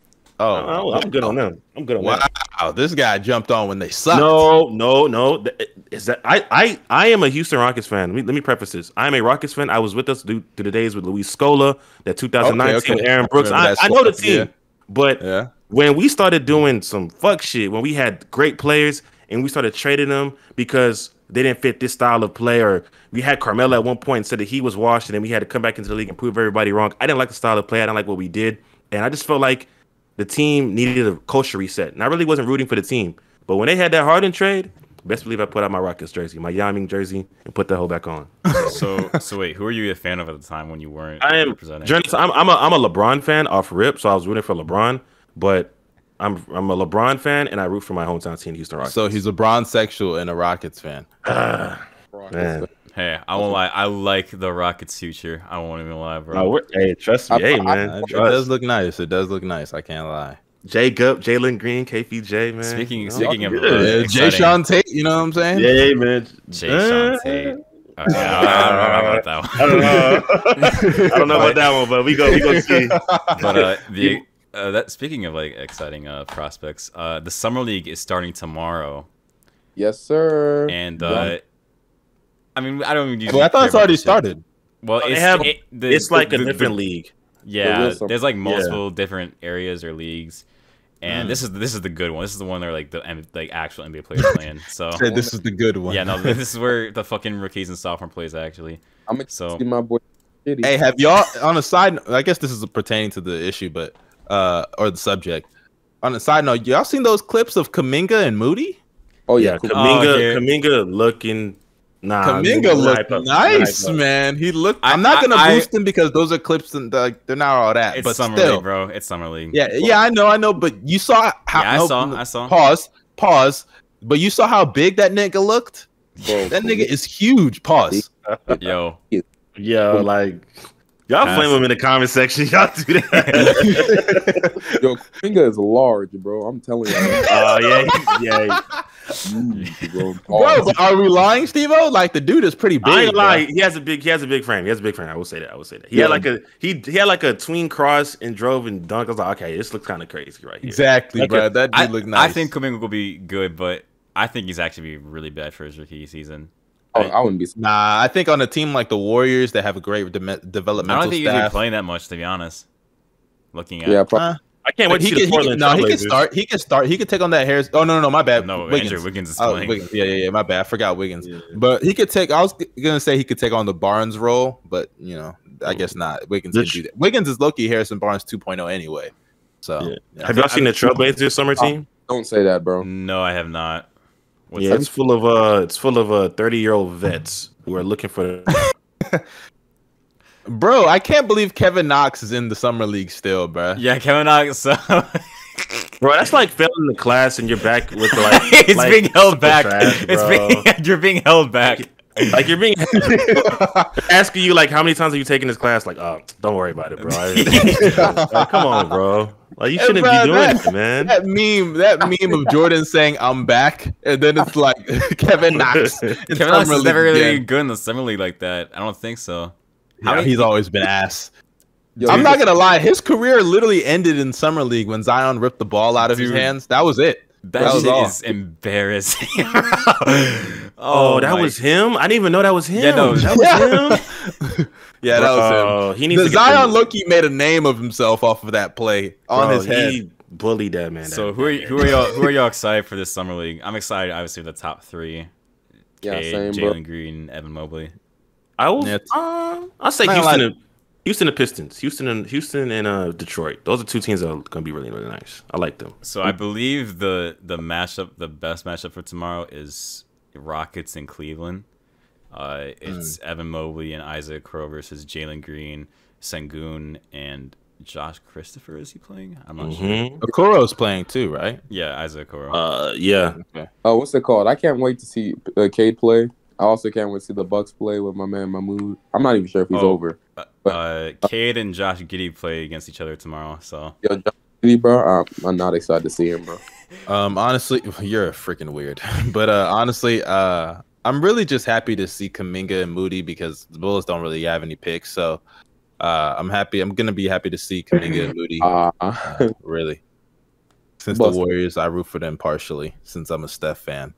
Speaker 1: Oh,
Speaker 3: I, am good on them. I'm good on them.
Speaker 1: Wow, this guy jumped on when they sucked.
Speaker 3: No, no, no. Is that I, I I am a Houston Rockets fan. Let me, let me preface this. I am a Rockets fan. I was with us through, through the days with Luis Scola, that 2019
Speaker 1: Okay, okay.
Speaker 3: Aaron Brooks.
Speaker 1: Remember
Speaker 3: I, I know the team,
Speaker 1: yeah.
Speaker 3: but
Speaker 1: Yeah.
Speaker 3: when we started doing some fuck shit, when we had great players and we started trading them because they didn't fit this style of play, or we had Carmelo at one point and said that he was washed, and then we had to come back into the league and prove everybody wrong. I didn't like the style of play. I didn't like what we did, and I just felt like the team needed a culture reset. And I really wasn't rooting for the team. But when they had that Harden trade, best believe I put out my Rockets jersey, my Yao Ming jersey, and put that whole back on.
Speaker 2: so, so wait, who are you a fan of at the time when you weren't
Speaker 3: I am
Speaker 2: representing?
Speaker 3: journalist. I'm, I'm a I'm a LeBron fan off rip, so I was rooting for LeBron. But I'm I'm a LeBron fan, and I root for my hometown team, Houston Rockets.
Speaker 1: So he's a bronze sexual and a Rockets fan.
Speaker 3: man.
Speaker 2: Hey, I won't lie. I like the Rockets' future. I won't even lie, bro.
Speaker 3: No, hey, trust me,
Speaker 4: I-
Speaker 3: hey
Speaker 4: I-
Speaker 3: man,
Speaker 1: Uh, It does look nice. It does look nice. I can't lie.
Speaker 3: Jacob, Jalen Green, KPJ, man.
Speaker 2: Speaking-
Speaker 3: You
Speaker 2: speaking of,
Speaker 3: good.
Speaker 2: uh,
Speaker 1: Yeah, Jay
Speaker 2: exciting.
Speaker 1: Sean Tate, you know what I'm saying?
Speaker 3: yeah, man.
Speaker 2: Jae'Sean Tate. Okay, I don't know about that one.
Speaker 3: I
Speaker 2: one.
Speaker 3: don't know. I don't know about that one, but we go we go see.
Speaker 2: but uh, the uh, that speaking of like exciting uh, prospects, uh, the summer league is starting tomorrow,
Speaker 4: Yes, sir.
Speaker 2: and uh, I mean I don't even. usually
Speaker 1: Well, I thought it's already started.
Speaker 2: Well,
Speaker 3: They
Speaker 2: it's
Speaker 3: have-
Speaker 2: it, the,
Speaker 3: It's
Speaker 2: the-
Speaker 3: like a
Speaker 2: the- the-
Speaker 3: different league.
Speaker 2: Yeah,
Speaker 4: There is some-
Speaker 2: there's like multiple different areas or leagues, and
Speaker 1: Mm.
Speaker 2: this is this is the good one. This is the one where like the like actual NBA players playing. So
Speaker 1: Said this is the good one.
Speaker 2: yeah, no, this is where the fucking rookies and sophomore plays actually.
Speaker 4: I'm excited
Speaker 2: So-
Speaker 4: to see my boy. Shitty.
Speaker 1: Hey, have y'all on a side? I guess this is pertaining to the issue, but uh, or the subject. On a side note, y'all seen those clips of Kuminga and Moody?
Speaker 4: oh
Speaker 3: Yeah,
Speaker 4: yeah.
Speaker 3: Kuminga,
Speaker 2: Oh, here.
Speaker 3: Kuminga looking. Nah, Kuminga
Speaker 1: looked
Speaker 3: up,
Speaker 1: nice, man. He looked.
Speaker 2: I-
Speaker 1: I'm not gonna
Speaker 2: I-
Speaker 1: boost him because those are clips and like they're not all that.
Speaker 2: It's
Speaker 1: but
Speaker 2: summer
Speaker 1: still,
Speaker 2: league, bro. It's summer league.
Speaker 1: yeah, yeah, I know, I know. But you saw how?
Speaker 2: Yeah, I
Speaker 1: no,
Speaker 2: saw, I saw.
Speaker 1: Pause. Pause. But you saw how big that nigga looked.
Speaker 4: Bro,
Speaker 1: That nigga is huge. Pause.
Speaker 2: Yo,
Speaker 3: Yo, like y'all
Speaker 2: Pass.
Speaker 3: flame him in the comment section. Y'all do that.
Speaker 4: Yo, Kuminga is large, bro. I'm telling you.
Speaker 3: Oh yeah, yeah.
Speaker 4: Mm, bro.
Speaker 1: Bro, but are we lying, Steve? Like the dude is pretty big.
Speaker 3: I ain't
Speaker 1: bro.
Speaker 3: He has a big. He has a big frame. He has a big frame. I will say that. I will say that. He
Speaker 4: Yeah.
Speaker 3: had like a he he had like a tween cross and drove and dunk. I was like, okay, this looks kind of crazy right here.
Speaker 1: Exactly,
Speaker 3: Like
Speaker 1: bro.
Speaker 3: a-
Speaker 1: That dude
Speaker 2: I,
Speaker 1: look nice.
Speaker 2: I think Kuminga will be good, but I think he's actually be really bad for his rookie season.
Speaker 4: Oh, I wouldn't be.
Speaker 1: Nah, I think on a team like the Warriors that have a great de-
Speaker 2: I
Speaker 1: developmental
Speaker 2: don't think he's
Speaker 1: staff.
Speaker 2: playing that much, to be honest. Looking at
Speaker 4: Yeah, probably.
Speaker 1: uh,
Speaker 3: I can't wait to
Speaker 1: he
Speaker 3: see
Speaker 1: can,
Speaker 3: the
Speaker 1: he
Speaker 3: Portland
Speaker 1: can, no, he can start. He can start. He could take on that Harris. Oh no, no, no, my bad.
Speaker 2: no,
Speaker 1: Wiggins.
Speaker 2: Andrew Wiggins is
Speaker 1: Oh,
Speaker 2: playing.
Speaker 1: Wiggins. Yeah, yeah, yeah. My bad. I forgot Wiggins.
Speaker 3: Yeah.
Speaker 1: But he could take. I was gonna say he could take on the Barnes role, but you know, I guess not. Wiggins
Speaker 3: The
Speaker 1: can do that. Wiggins is Loki Harrison Barnes 2.0 anyway. So
Speaker 3: Yeah.
Speaker 1: yeah.
Speaker 3: Have y'all seen the Trailblazers summer team?
Speaker 4: Don't say that, bro.
Speaker 2: No, I have not. What's
Speaker 3: yeah,
Speaker 2: that?
Speaker 3: it's full of uh, it's full of uh, thirty year old vets who are looking for.
Speaker 1: bro, I can't believe Kevin Knox is in the summer league still, bro.
Speaker 2: Yeah, Kevin Knox. So
Speaker 3: Bro, that's like failing the class and you're back with like
Speaker 2: it's
Speaker 3: like,
Speaker 2: being held back.
Speaker 3: trash,
Speaker 2: it's being you're being held back.
Speaker 3: like you're being asking you like how many times have you taken this class? Like, oh, don't worry about it, bro. Like, come on, bro. Like you shouldn't
Speaker 1: bro,
Speaker 3: be doing
Speaker 1: that-
Speaker 3: it, man.
Speaker 1: that meme, that meme of Jordan saying "I'm back," and then it's like Kevin Knox.
Speaker 2: Kevin Knox
Speaker 1: summer
Speaker 2: is never really
Speaker 1: again.
Speaker 2: good in the summer league like that. I don't think so. How
Speaker 1: Yeah, he's always been ass.
Speaker 4: Yo,
Speaker 1: I'm not gonna lie, his career literally ended in summer league when Zion ripped the ball out of his hands. That was it.
Speaker 2: That,
Speaker 1: That was
Speaker 2: shit
Speaker 1: all.
Speaker 2: is embarrassing.
Speaker 3: Oh, oh, that
Speaker 2: my-
Speaker 3: was him. I didn't even know that was him.
Speaker 2: Yeah, no,
Speaker 3: that was him.
Speaker 1: Yeah, that was him.
Speaker 3: Bro, He needs
Speaker 1: The
Speaker 3: to get
Speaker 1: Zion
Speaker 3: the-
Speaker 1: Loki made a name of himself off of that play on
Speaker 3: Bro,
Speaker 1: his head.
Speaker 3: He bullied that man.
Speaker 2: So
Speaker 3: that-
Speaker 2: who are who are y'all who are y'all excited for this summer league? I'm excited, obviously, the top three:
Speaker 4: Yeah,
Speaker 2: Cade,
Speaker 4: same.
Speaker 2: Jalen Green, Evan Mobley.
Speaker 3: I will.
Speaker 1: Yeah,
Speaker 3: uh, I'll say
Speaker 1: Not
Speaker 3: Houston.
Speaker 1: lie.
Speaker 3: And, Houston and Pistons. Houston and Houston and uh, Detroit. Those are two teams that are gonna be really really nice. I like them.
Speaker 2: So I believe the the matchup, the best matchup for tomorrow is Rockets and Cleveland. Uh, it's Evan Mobley and Isaac Okoro versus Jalen Green, Sengun, and Josh Christopher. Is he playing? I'm not sure.
Speaker 3: Mhm.
Speaker 1: Okoro's playing too, right?
Speaker 2: Yeah, Isaac Okoro.
Speaker 3: Uh, yeah.
Speaker 4: Oh, what's it called? I can't wait to see uh, Cade play. I also can't wait to see the Bucks play with my man Mahmoud. I'm not even sure if he's
Speaker 2: Oh.
Speaker 4: over.
Speaker 2: Uh, uh, Cade and Josh Giddey play against each other tomorrow. So
Speaker 4: Yo, John City, bro, I'm, I'm not excited to see him, bro.
Speaker 1: Um, honestly, you're a freaking weird. but uh, honestly, uh, I'm really just happy to see Kuminga and Moody because the Bulls don't really have any picks. So uh, I'm happy. I'm gonna be happy to see Kuminga and Moody.
Speaker 4: Uh,
Speaker 1: uh, really, since
Speaker 4: Bust.
Speaker 1: the Warriors, I root for them partially. Since I'm a Steph fan.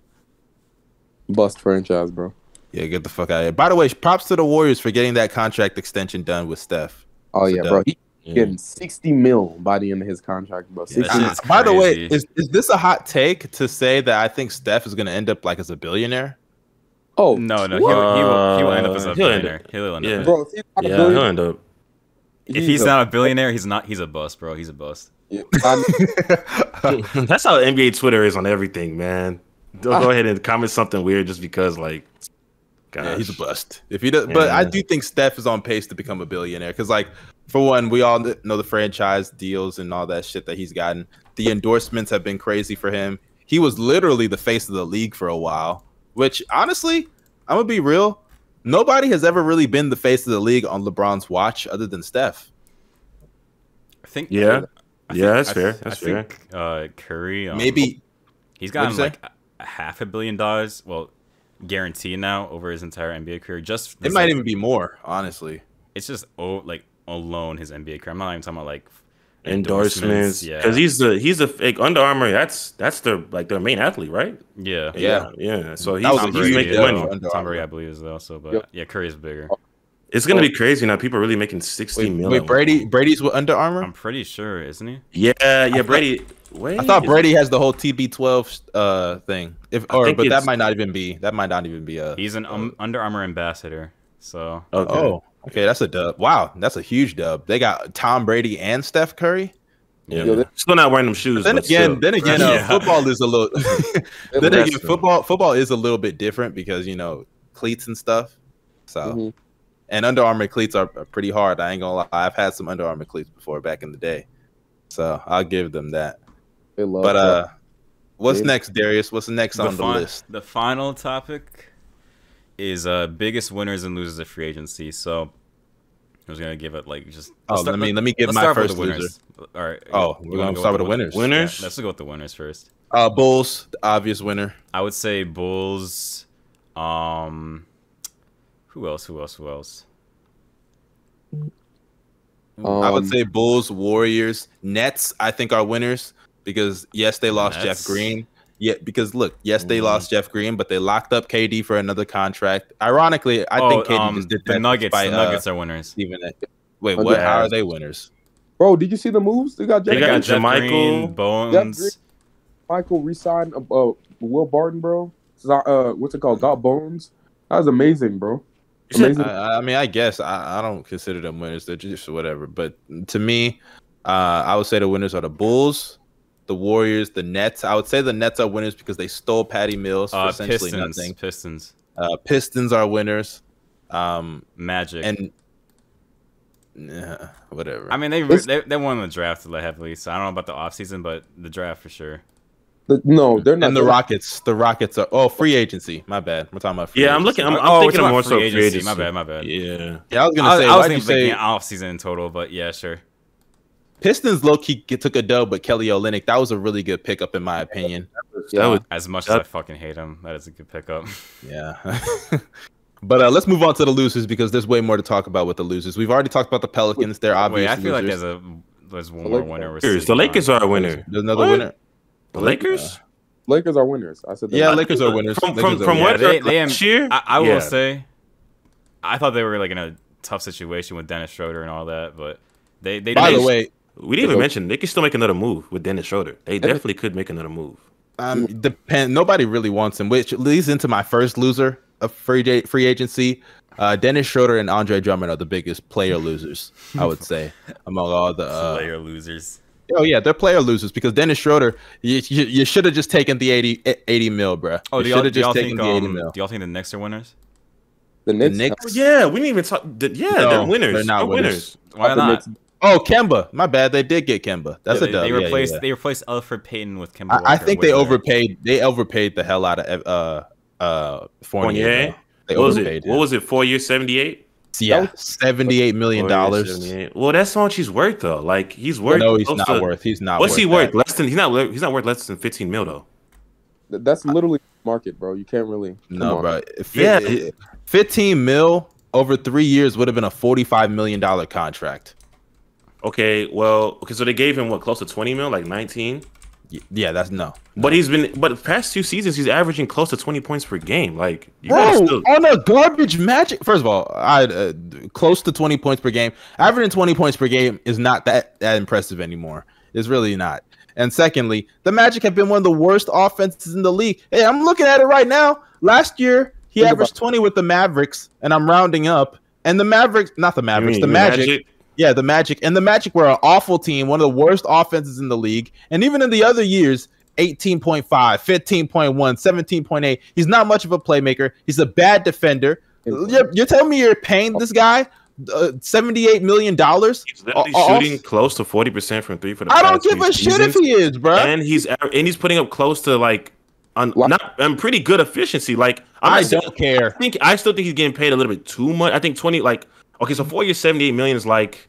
Speaker 4: Bust franchise, bro.
Speaker 1: Yeah, get the fuck out of here. By the way, props to the Warriors for getting that contract extension done with Steph.
Speaker 4: Oh
Speaker 1: It's
Speaker 4: yeah, bro. He
Speaker 3: Yeah.
Speaker 4: getting 60 mil by the end of his contract, bro.
Speaker 2: Yeah, that
Speaker 4: 60
Speaker 1: By the way, is, is this a hot take to say that I think Steph is going to end up like as a billionaire?
Speaker 4: Oh
Speaker 2: no, no, he, will- he will he will end up as a
Speaker 3: Uh, he'll end
Speaker 2: billionaire. He'll end up.
Speaker 3: yeah.
Speaker 4: bro. If he's not a
Speaker 3: Yeah,
Speaker 4: billion-
Speaker 3: he'll end up.
Speaker 2: If he's not a billionaire, he's not. He's a bust, bro. He's a bust.
Speaker 4: Yeah,
Speaker 3: That's how NBA Twitter is on everything, man. Don't go ahead and comment something weird just because, like, gosh.
Speaker 1: Yeah, he's a bust. If he does, but I do think Steph is on pace to become a billionaire because, like, for one, we all know the franchise deals and all that shit that he's gotten. The endorsements have been crazy for him. He was literally the face of the league for a while. Which, honestly, I'm gonna be real. Nobody has ever really been the face of the league on LeBron's watch other than Steph.
Speaker 2: I think.
Speaker 3: Yeah,
Speaker 2: I
Speaker 3: yeah, that's
Speaker 2: I
Speaker 3: fair. That's
Speaker 2: I
Speaker 3: fair.
Speaker 2: think, uh, Curry. Um,
Speaker 1: Maybe
Speaker 2: he's
Speaker 1: What'd
Speaker 2: gotten
Speaker 1: say?
Speaker 2: like a, a half a billion dollars. Well, guaranteed now over his entire NBA career. Just
Speaker 1: it might
Speaker 2: like,
Speaker 1: even be more. Honestly,
Speaker 2: It's just oh, like alone his NBA career. I'm not even talking about like
Speaker 3: Endorsements,
Speaker 2: Yeah,
Speaker 3: because he's the he's the fake Under Armour. That's that's their like their main athlete, right?
Speaker 2: yeah.
Speaker 1: Yeah.
Speaker 3: yeah. So he's,
Speaker 1: That was a
Speaker 3: he's
Speaker 1: huge
Speaker 3: making
Speaker 1: deal.
Speaker 3: money.
Speaker 1: Under
Speaker 2: Tom
Speaker 1: Armour.
Speaker 2: Brady, I believe, is also, but
Speaker 4: Yep.
Speaker 2: yeah, Curry's bigger.
Speaker 3: It's gonna be crazy now. People are really making sixty
Speaker 1: wait,
Speaker 3: million.
Speaker 1: wait Brady. Brady's with Under Armour.
Speaker 2: I'm pretty sure, isn't he?
Speaker 3: Yeah, yeah, Brady. Wait,
Speaker 1: I thought Brady has the whole TB12 uh thing. If or but that might not even be. That might not even be a.
Speaker 2: He's an um, Under Armour ambassador. So
Speaker 3: Okay.
Speaker 1: Oh, okay, that's a dub. Wow, that's a huge dub. They got Tom Brady and Steph Curry.
Speaker 3: yeah.
Speaker 4: Yo,
Speaker 3: Still not wearing them shoes.
Speaker 1: Then
Speaker 3: but
Speaker 1: again,
Speaker 3: still.
Speaker 1: then again, uh,
Speaker 2: Yeah.
Speaker 1: football is a little. then again,
Speaker 3: That's-
Speaker 1: football football is a little bit different because you know cleats and stuff. So
Speaker 4: Mhm.
Speaker 1: and Under Armour cleats are, are pretty hard. I ain't gonna lie. I've had some Under Armour cleats before back in the day, so I'll give them that.
Speaker 4: They love
Speaker 1: But
Speaker 4: that.
Speaker 1: uh, what's
Speaker 4: Yeah.
Speaker 1: next, Darius? What's the next
Speaker 2: the,
Speaker 1: on the list?
Speaker 2: the final topic is uh biggest winners and losers of free agency. So I was gonna give it like just.
Speaker 1: Oh,
Speaker 2: let's
Speaker 1: let me- let me give my first
Speaker 2: winners.
Speaker 1: loser.
Speaker 2: All right.
Speaker 1: Oh,
Speaker 2: you
Speaker 1: we're
Speaker 2: wanna
Speaker 1: gonna
Speaker 2: go
Speaker 1: start with the
Speaker 2: the
Speaker 1: winners.
Speaker 3: Winners?
Speaker 2: Yeah, let's go with the winners first.
Speaker 1: Uh, Bulls, the obvious winner.
Speaker 2: I would say Bulls. Um, who else? Who else? Who else?
Speaker 1: I would
Speaker 4: Um,
Speaker 1: say Bulls, Warriors, Nets. I think are winners because yes, they lost
Speaker 2: Nets.
Speaker 1: Jeff Green. Yeah, because look, yes, they
Speaker 3: Mhm.
Speaker 1: lost Jeff Green, but they locked up KD for another contract. Ironically, I
Speaker 2: oh,
Speaker 1: think KD
Speaker 2: um,
Speaker 1: just did
Speaker 2: the
Speaker 1: that
Speaker 2: Nuggets.
Speaker 1: despite,
Speaker 2: the
Speaker 1: uh,
Speaker 2: Nuggets are winners.
Speaker 1: Stephen A. Wait,
Speaker 4: Oh,
Speaker 1: what?
Speaker 4: yeah.
Speaker 1: How are they winners?
Speaker 4: Bro, did you see the moves? They got
Speaker 3: They got
Speaker 2: Jeff
Speaker 3: JaMychal.
Speaker 2: Green, Bones.
Speaker 4: Michael re-signed uh, uh, Will Barton, bro. Uh, what's it called? Got Bones. That was amazing, bro. Amazing.
Speaker 1: I, I mean, I guess I, I don't consider them winners. They're just whatever. But to me, uh, I would say the winners are the Bulls, the Warriors, the Nets. I would say the Nets are winners because they stole Patty Mills for
Speaker 2: Uh,
Speaker 1: essentially
Speaker 2: Pistons.
Speaker 1: nothing.
Speaker 2: Pistons.
Speaker 1: Uh, Pistons are winners. Um,
Speaker 2: Magic.
Speaker 1: and yeah, whatever.
Speaker 2: I mean, they,
Speaker 4: It's-
Speaker 2: they they won the draft like heavily, so I don't know about the offseason, but the draft for sure.
Speaker 4: The- no, they're not.
Speaker 1: and the
Speaker 4: they're-
Speaker 1: Rockets, the Rockets are oh free agency. My bad. We're talking about free
Speaker 3: Yeah, I'm looking. I'm, I'm
Speaker 2: Oh, we're
Speaker 3: thinking
Speaker 2: talking
Speaker 3: of more
Speaker 2: about
Speaker 3: so free agency.
Speaker 2: My bad. My bad.
Speaker 3: Yeah.
Speaker 1: Yeah, I was gonna
Speaker 2: I,
Speaker 1: say.
Speaker 2: I was
Speaker 1: why'd you
Speaker 2: thinking
Speaker 1: say
Speaker 2: off season in total, but yeah, sure.
Speaker 1: Pistons low key took a dub, but Kelly Olynyk that was a really good pickup in my opinion.
Speaker 3: That
Speaker 4: Yeah.
Speaker 3: was
Speaker 2: As much
Speaker 3: That-
Speaker 2: as I fucking hate him, that is a good pickup.
Speaker 1: Yeah. but uh, let's move on to the losers because there's way more to talk about with the losers. We've already talked about the Pelicans. They're obvious.
Speaker 2: Wait, I feel like there's a there's one
Speaker 4: The
Speaker 2: more winner. we're
Speaker 3: Lakers. The Lakers
Speaker 2: on.
Speaker 3: are a winner.
Speaker 1: There's another
Speaker 3: What?
Speaker 1: winner.
Speaker 3: The Lakers.
Speaker 4: Lakers are winners. I said that.
Speaker 1: Yeah, Lakers are winners.
Speaker 3: From
Speaker 1: Lakers
Speaker 3: from, from
Speaker 2: Yeah,
Speaker 3: what
Speaker 2: they-
Speaker 3: they,
Speaker 2: they
Speaker 3: last
Speaker 2: am-
Speaker 3: year.
Speaker 2: I, I will
Speaker 3: Yeah.
Speaker 2: say, I thought they were like in a tough situation with Dennis Schroeder and all that, but they they
Speaker 1: By
Speaker 2: they-
Speaker 1: the way,
Speaker 3: we didn't even mention they could still make another move with Dennis Schroeder. They definitely could make another move.
Speaker 1: um, depend. Nobody really wants him, which leads into my first loser of free free agency. Uh, Dennis Schroeder and Andre Drummond are the biggest player losers, I would say, among all the. Uh,
Speaker 2: player losers.
Speaker 1: oh yeah, they're player losers because Dennis Schroeder, you, you, you should have just taken the 80, 80 mil, bruh.
Speaker 2: Oh,
Speaker 1: you
Speaker 2: do y'all,
Speaker 1: should
Speaker 2: do y'all
Speaker 1: just
Speaker 2: think
Speaker 1: the 80
Speaker 2: um, do y'all think the Knicks are winners?
Speaker 4: the Knicks.
Speaker 1: Knicks?
Speaker 3: Oh, yeah, we didn't even talk. the- yeah,
Speaker 1: No,
Speaker 3: they're winners.
Speaker 1: they're not
Speaker 3: They're
Speaker 1: winners.
Speaker 2: Why not?
Speaker 4: Knicks-
Speaker 1: Oh, Kemba. My bad. They did get Kemba. That's
Speaker 2: Yeah,
Speaker 1: a dub.
Speaker 2: they, they
Speaker 1: Yeah, yeah,
Speaker 2: replaced they replaced Elfrid Payton with Kemba
Speaker 1: I, I think they
Speaker 2: Whitmer.
Speaker 1: overpaid. They overpaid the hell out of uh uh Fournier.
Speaker 3: Fournier?
Speaker 1: They
Speaker 3: What was
Speaker 1: overpaid.
Speaker 3: it? What was it? Four years, seventy eight.
Speaker 1: Yeah, seventy-eight million dollars.
Speaker 3: Well, that's how much he's worth though. Like he's worth.
Speaker 1: No, he's not
Speaker 3: to-
Speaker 1: worth. He's not.
Speaker 3: What's
Speaker 1: worth
Speaker 3: he
Speaker 1: that.
Speaker 3: worth? Less than he's not. He's not worth less than fifteen mil though.
Speaker 4: That's literally market, bro. You can't really.
Speaker 1: No, bro. If
Speaker 3: Yeah.
Speaker 1: it- fifteen mil over three years would have been a forty-five million dollar contract.
Speaker 3: Okay, well, okay, so they gave him what close to twenty mil, like nineteen.
Speaker 1: Yeah, that's no.
Speaker 3: But he's been, but past two seasons he's averaging close to twenty points per game. Like you
Speaker 1: Bro,
Speaker 3: still.
Speaker 1: on a garbage magic. First of all, I uh, close to twenty points per game. Averaging twenty points per game is not that that impressive anymore. It's really not. And secondly, the Magic have been one of the worst offenses in the league. Hey, I'm looking at it right now. Last year, he
Speaker 4: Think
Speaker 1: averaged 20 with the Mavericks, and I'm rounding up. And the Mavericks, not the Mavericks,
Speaker 3: mean
Speaker 1: the Magic, Yeah, the Magic. And the Magic were an awful team, one of the worst offenses in the league. And even in the other years, 18.5, 15.1, 17.8. He's not much of a playmaker. He's a bad defender. You're, you're telling me you're paying this guy uh, $78 million?
Speaker 3: He's literally
Speaker 1: Uh, uh,
Speaker 3: shooting close to forty percent from three for the.
Speaker 1: I don't give
Speaker 3: few
Speaker 1: a shit if he is, bro.
Speaker 3: and he's and he's putting up close to like, un,
Speaker 4: Like-
Speaker 3: not um, pretty good efficiency. Like I'm
Speaker 1: I
Speaker 3: not saying-
Speaker 1: don't care.
Speaker 3: I think I still think he's getting paid a little bit too much. I think twenty like okay, so four years seventy eight million is like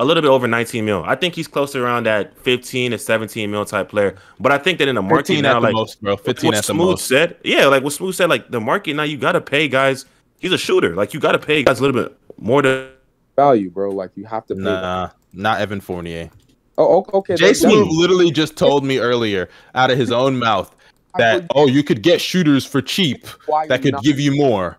Speaker 3: a little bit over nineteen mil. I think he's close to around that fifteen to seventeen mil type player. But I think that in the market
Speaker 1: 15
Speaker 3: now,
Speaker 1: at the
Speaker 3: like
Speaker 1: most, bro. 15
Speaker 3: what
Speaker 1: at the
Speaker 3: Smooth
Speaker 1: most.
Speaker 3: said, yeah, like what Smooth said, like the market now you gotta pay guys. He's a shooter. Like you gotta pay guys a little bit more to
Speaker 4: value, bro. Like you have to pay.
Speaker 1: Nah, not Evan Fournier.
Speaker 4: Oh, okay.
Speaker 1: Jay Smooth literally just told me earlier out of his own mouth that, oh, you could get shooters for cheap that could give you more.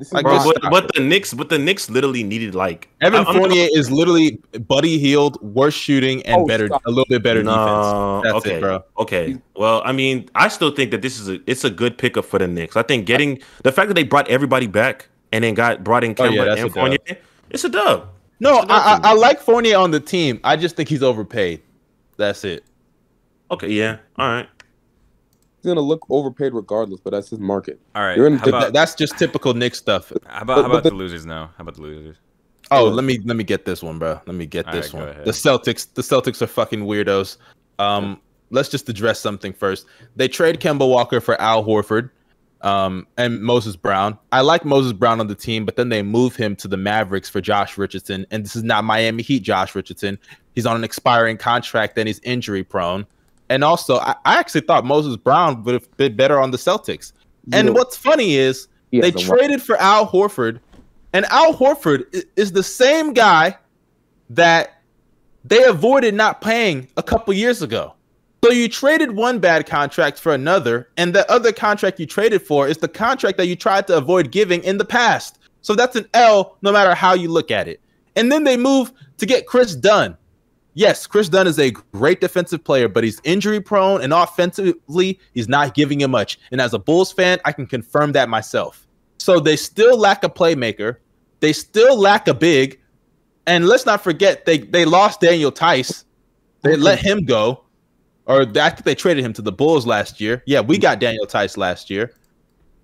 Speaker 4: This
Speaker 1: Like, bro,
Speaker 3: but, but the Knicks, but the Knicks literally needed like
Speaker 1: Evan
Speaker 3: I'm- I'm-
Speaker 1: Fournier is literally Buddy Hield, worse shooting, and
Speaker 4: Oh,
Speaker 1: better,
Speaker 4: stop.
Speaker 1: a little bit better
Speaker 3: No,
Speaker 1: defense. That's
Speaker 3: okay,
Speaker 1: it, bro.
Speaker 3: Okay. Well, I mean, I still think that this is a it's a good pickup for the Knicks. I think getting the fact that they brought everybody back and then got brought in
Speaker 1: Oh, yeah,
Speaker 3: Kemba
Speaker 1: that's a
Speaker 3: and
Speaker 1: dub.
Speaker 3: Fournier, it's a dub.
Speaker 1: No,
Speaker 3: It's
Speaker 1: I, I. I like Fournier on the team. I just think he's overpaid. That's it.
Speaker 3: Okay, yeah, all right.
Speaker 4: He's gonna look overpaid regardless, but that's his market.
Speaker 2: All right.
Speaker 4: You're in
Speaker 2: about,
Speaker 1: That- that's just typical Knick stuff.
Speaker 2: how about, how about
Speaker 4: the-
Speaker 2: the losers now? How about the losers?
Speaker 1: Oh, let me let me get this one, bro. Let me get
Speaker 2: All
Speaker 1: this
Speaker 2: right,
Speaker 1: one. The Celtics, the Celtics are fucking weirdos. Um, let's just address something first. They trade Kemba Walker for Al Horford. um, and Moses Brown. I like Moses Brown on the team, but then they move him to the Mavericks for Josh Richardson, and this is not Miami Heat Josh Richardson. He's on an expiring contract, and he's injury prone. And also, I, I actually thought Moses Brown would have been better on the Celtics. And what's funny is
Speaker 4: He
Speaker 1: they traded for Al Horford, and Al Horford i- is the same guy that they avoided not paying a couple years ago. So you traded one bad contract for another, and the other contract you traded for is the contract that you tried to avoid giving in the past. So that's an L no matter how you look at it. And then they move to get Kris Dunn. Yes, Kris Dunn is a great defensive player, but he's injury prone and offensively, he's not giving you much. And as a Bulls fan, I can confirm that myself. So they still lack a playmaker. They still lack a big. And let's not forget they they lost Daniel Theis. They let him go. Or I think they traded him to the Bulls last year. Yeah, we got Daniel Theis last year.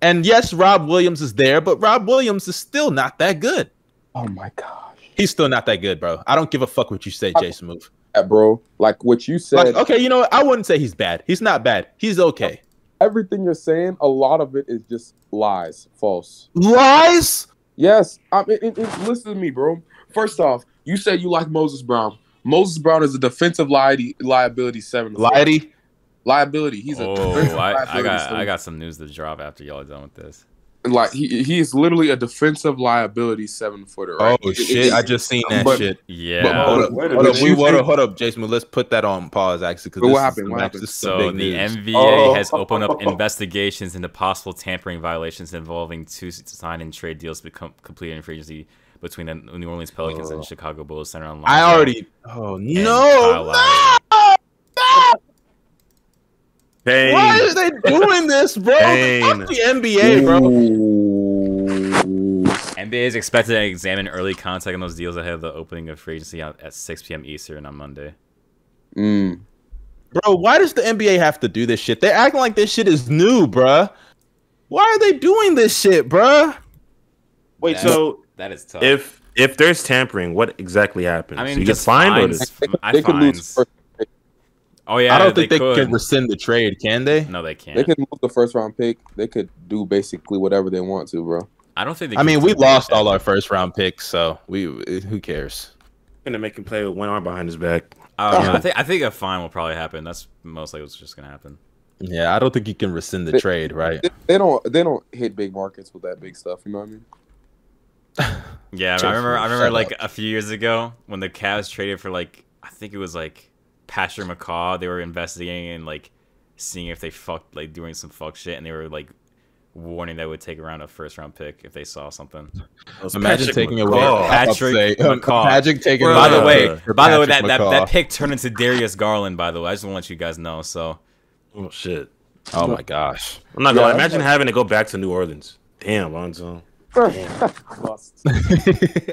Speaker 1: And yes, Rob Williams is there, but Rob Williams is still not that good.
Speaker 4: Oh my gosh.
Speaker 1: He's still not that good, bro. I don't give a fuck what you say, Jay
Speaker 4: Smooth. Bro. Like what you said,
Speaker 1: Like, okay, you know what? I wouldn't say he's bad. He's not bad. He's okay.
Speaker 4: everything you're saying, a lot of it is just lies, false.
Speaker 1: Lies?
Speaker 4: Yes, I mean, it, it- listen to me, bro. First off, you said you like Moses Brown. Moses Brown is a defensive li- liability seven.
Speaker 1: Liety?
Speaker 4: liability. He's a
Speaker 2: Oh,
Speaker 4: defensive
Speaker 2: I, I got
Speaker 4: seven.
Speaker 2: I got some news to drop after y'all are done with this.
Speaker 4: Like he he is literally a defensive liability seven footer. Right?
Speaker 1: Oh
Speaker 4: It- it-
Speaker 1: shit!
Speaker 4: it-
Speaker 1: I just seen that
Speaker 4: But-
Speaker 1: shit.
Speaker 2: Yeah.
Speaker 1: hold up,
Speaker 3: wait a
Speaker 1: hold up, we,
Speaker 4: You
Speaker 1: hold up, hold up, Jason. Let's put that on pause actually because
Speaker 4: what happened?
Speaker 1: the
Speaker 4: What happened?
Speaker 2: So the
Speaker 1: news.
Speaker 2: NBA
Speaker 3: Oh.
Speaker 2: has opened up investigations into possible tampering violations involving two sign and trade deals become completed in free agency between the New Orleans Pelicans and oh. Chicago Bulls center on.
Speaker 1: I already. Oh
Speaker 2: and
Speaker 1: no!
Speaker 2: Kyle Lowry.
Speaker 3: Hey,
Speaker 1: Why are they doing this, bro?
Speaker 3: Pain.
Speaker 1: Fuck the NBA, bro.
Speaker 4: Ooh.
Speaker 2: NBA is expected to examine early contact on those deals ahead of the opening of free agency at at 6 p.m. Eastern on Monday.
Speaker 4: Mm.
Speaker 1: Bro, why does the NBA have to do this shit? They're acting like this shit is new, bruh. Why are they doing this shit, bruh?
Speaker 3: wait.
Speaker 2: That's-
Speaker 3: So
Speaker 2: That is tough.
Speaker 3: if if there's tampering, what exactly happens?
Speaker 2: I mean,
Speaker 3: So you get
Speaker 2: just
Speaker 3: fined or
Speaker 2: fines.
Speaker 3: this?
Speaker 4: They could,
Speaker 2: I
Speaker 4: they could lose. First,
Speaker 2: oh yeah,
Speaker 1: I don't think they,
Speaker 2: could.
Speaker 1: can rescind the trade, can they?
Speaker 2: no, they can't.
Speaker 4: they could move the first round pick. They could do basically whatever they want to, bro.
Speaker 2: I don't think. They can.
Speaker 1: I mean, we lost all our first round picks, so we who cares?
Speaker 3: gonna make him play with one arm behind his back.
Speaker 2: I, don't.
Speaker 1: Yeah.
Speaker 2: I think I think a fine will probably happen. That's most likely what's just gonna happen.
Speaker 1: Yeah, I don't think you can rescind the
Speaker 4: They-
Speaker 1: trade, right?
Speaker 4: They, they don't. They don't hit big markets with that big stuff. You know what I mean?
Speaker 2: Yeah, I remember. I remember
Speaker 1: shut
Speaker 2: like
Speaker 1: up.
Speaker 2: a few years ago when the Cavs traded for like I think it was like Patrick McCaw. They were investigating and like seeing if they fucked like doing some fuck shit, and they were like warning that it would take around a first round pick if they saw something.
Speaker 1: Imagine
Speaker 3: Patrick
Speaker 1: taking
Speaker 3: McCaw.
Speaker 1: away
Speaker 2: Patrick
Speaker 1: I'll
Speaker 2: McCaw.
Speaker 1: Imagine taking
Speaker 2: by the way,
Speaker 1: for
Speaker 2: by the way, that,
Speaker 1: Patrick
Speaker 2: that that pick turned into Darius Garland. By the way, I just want to let you guys know. So
Speaker 3: Oh shit!
Speaker 1: Oh my gosh.
Speaker 3: I'm not gonna
Speaker 4: Yeah,
Speaker 3: imagine
Speaker 4: I'm
Speaker 3: having to go back to New Orleans. Damn, Lonzo.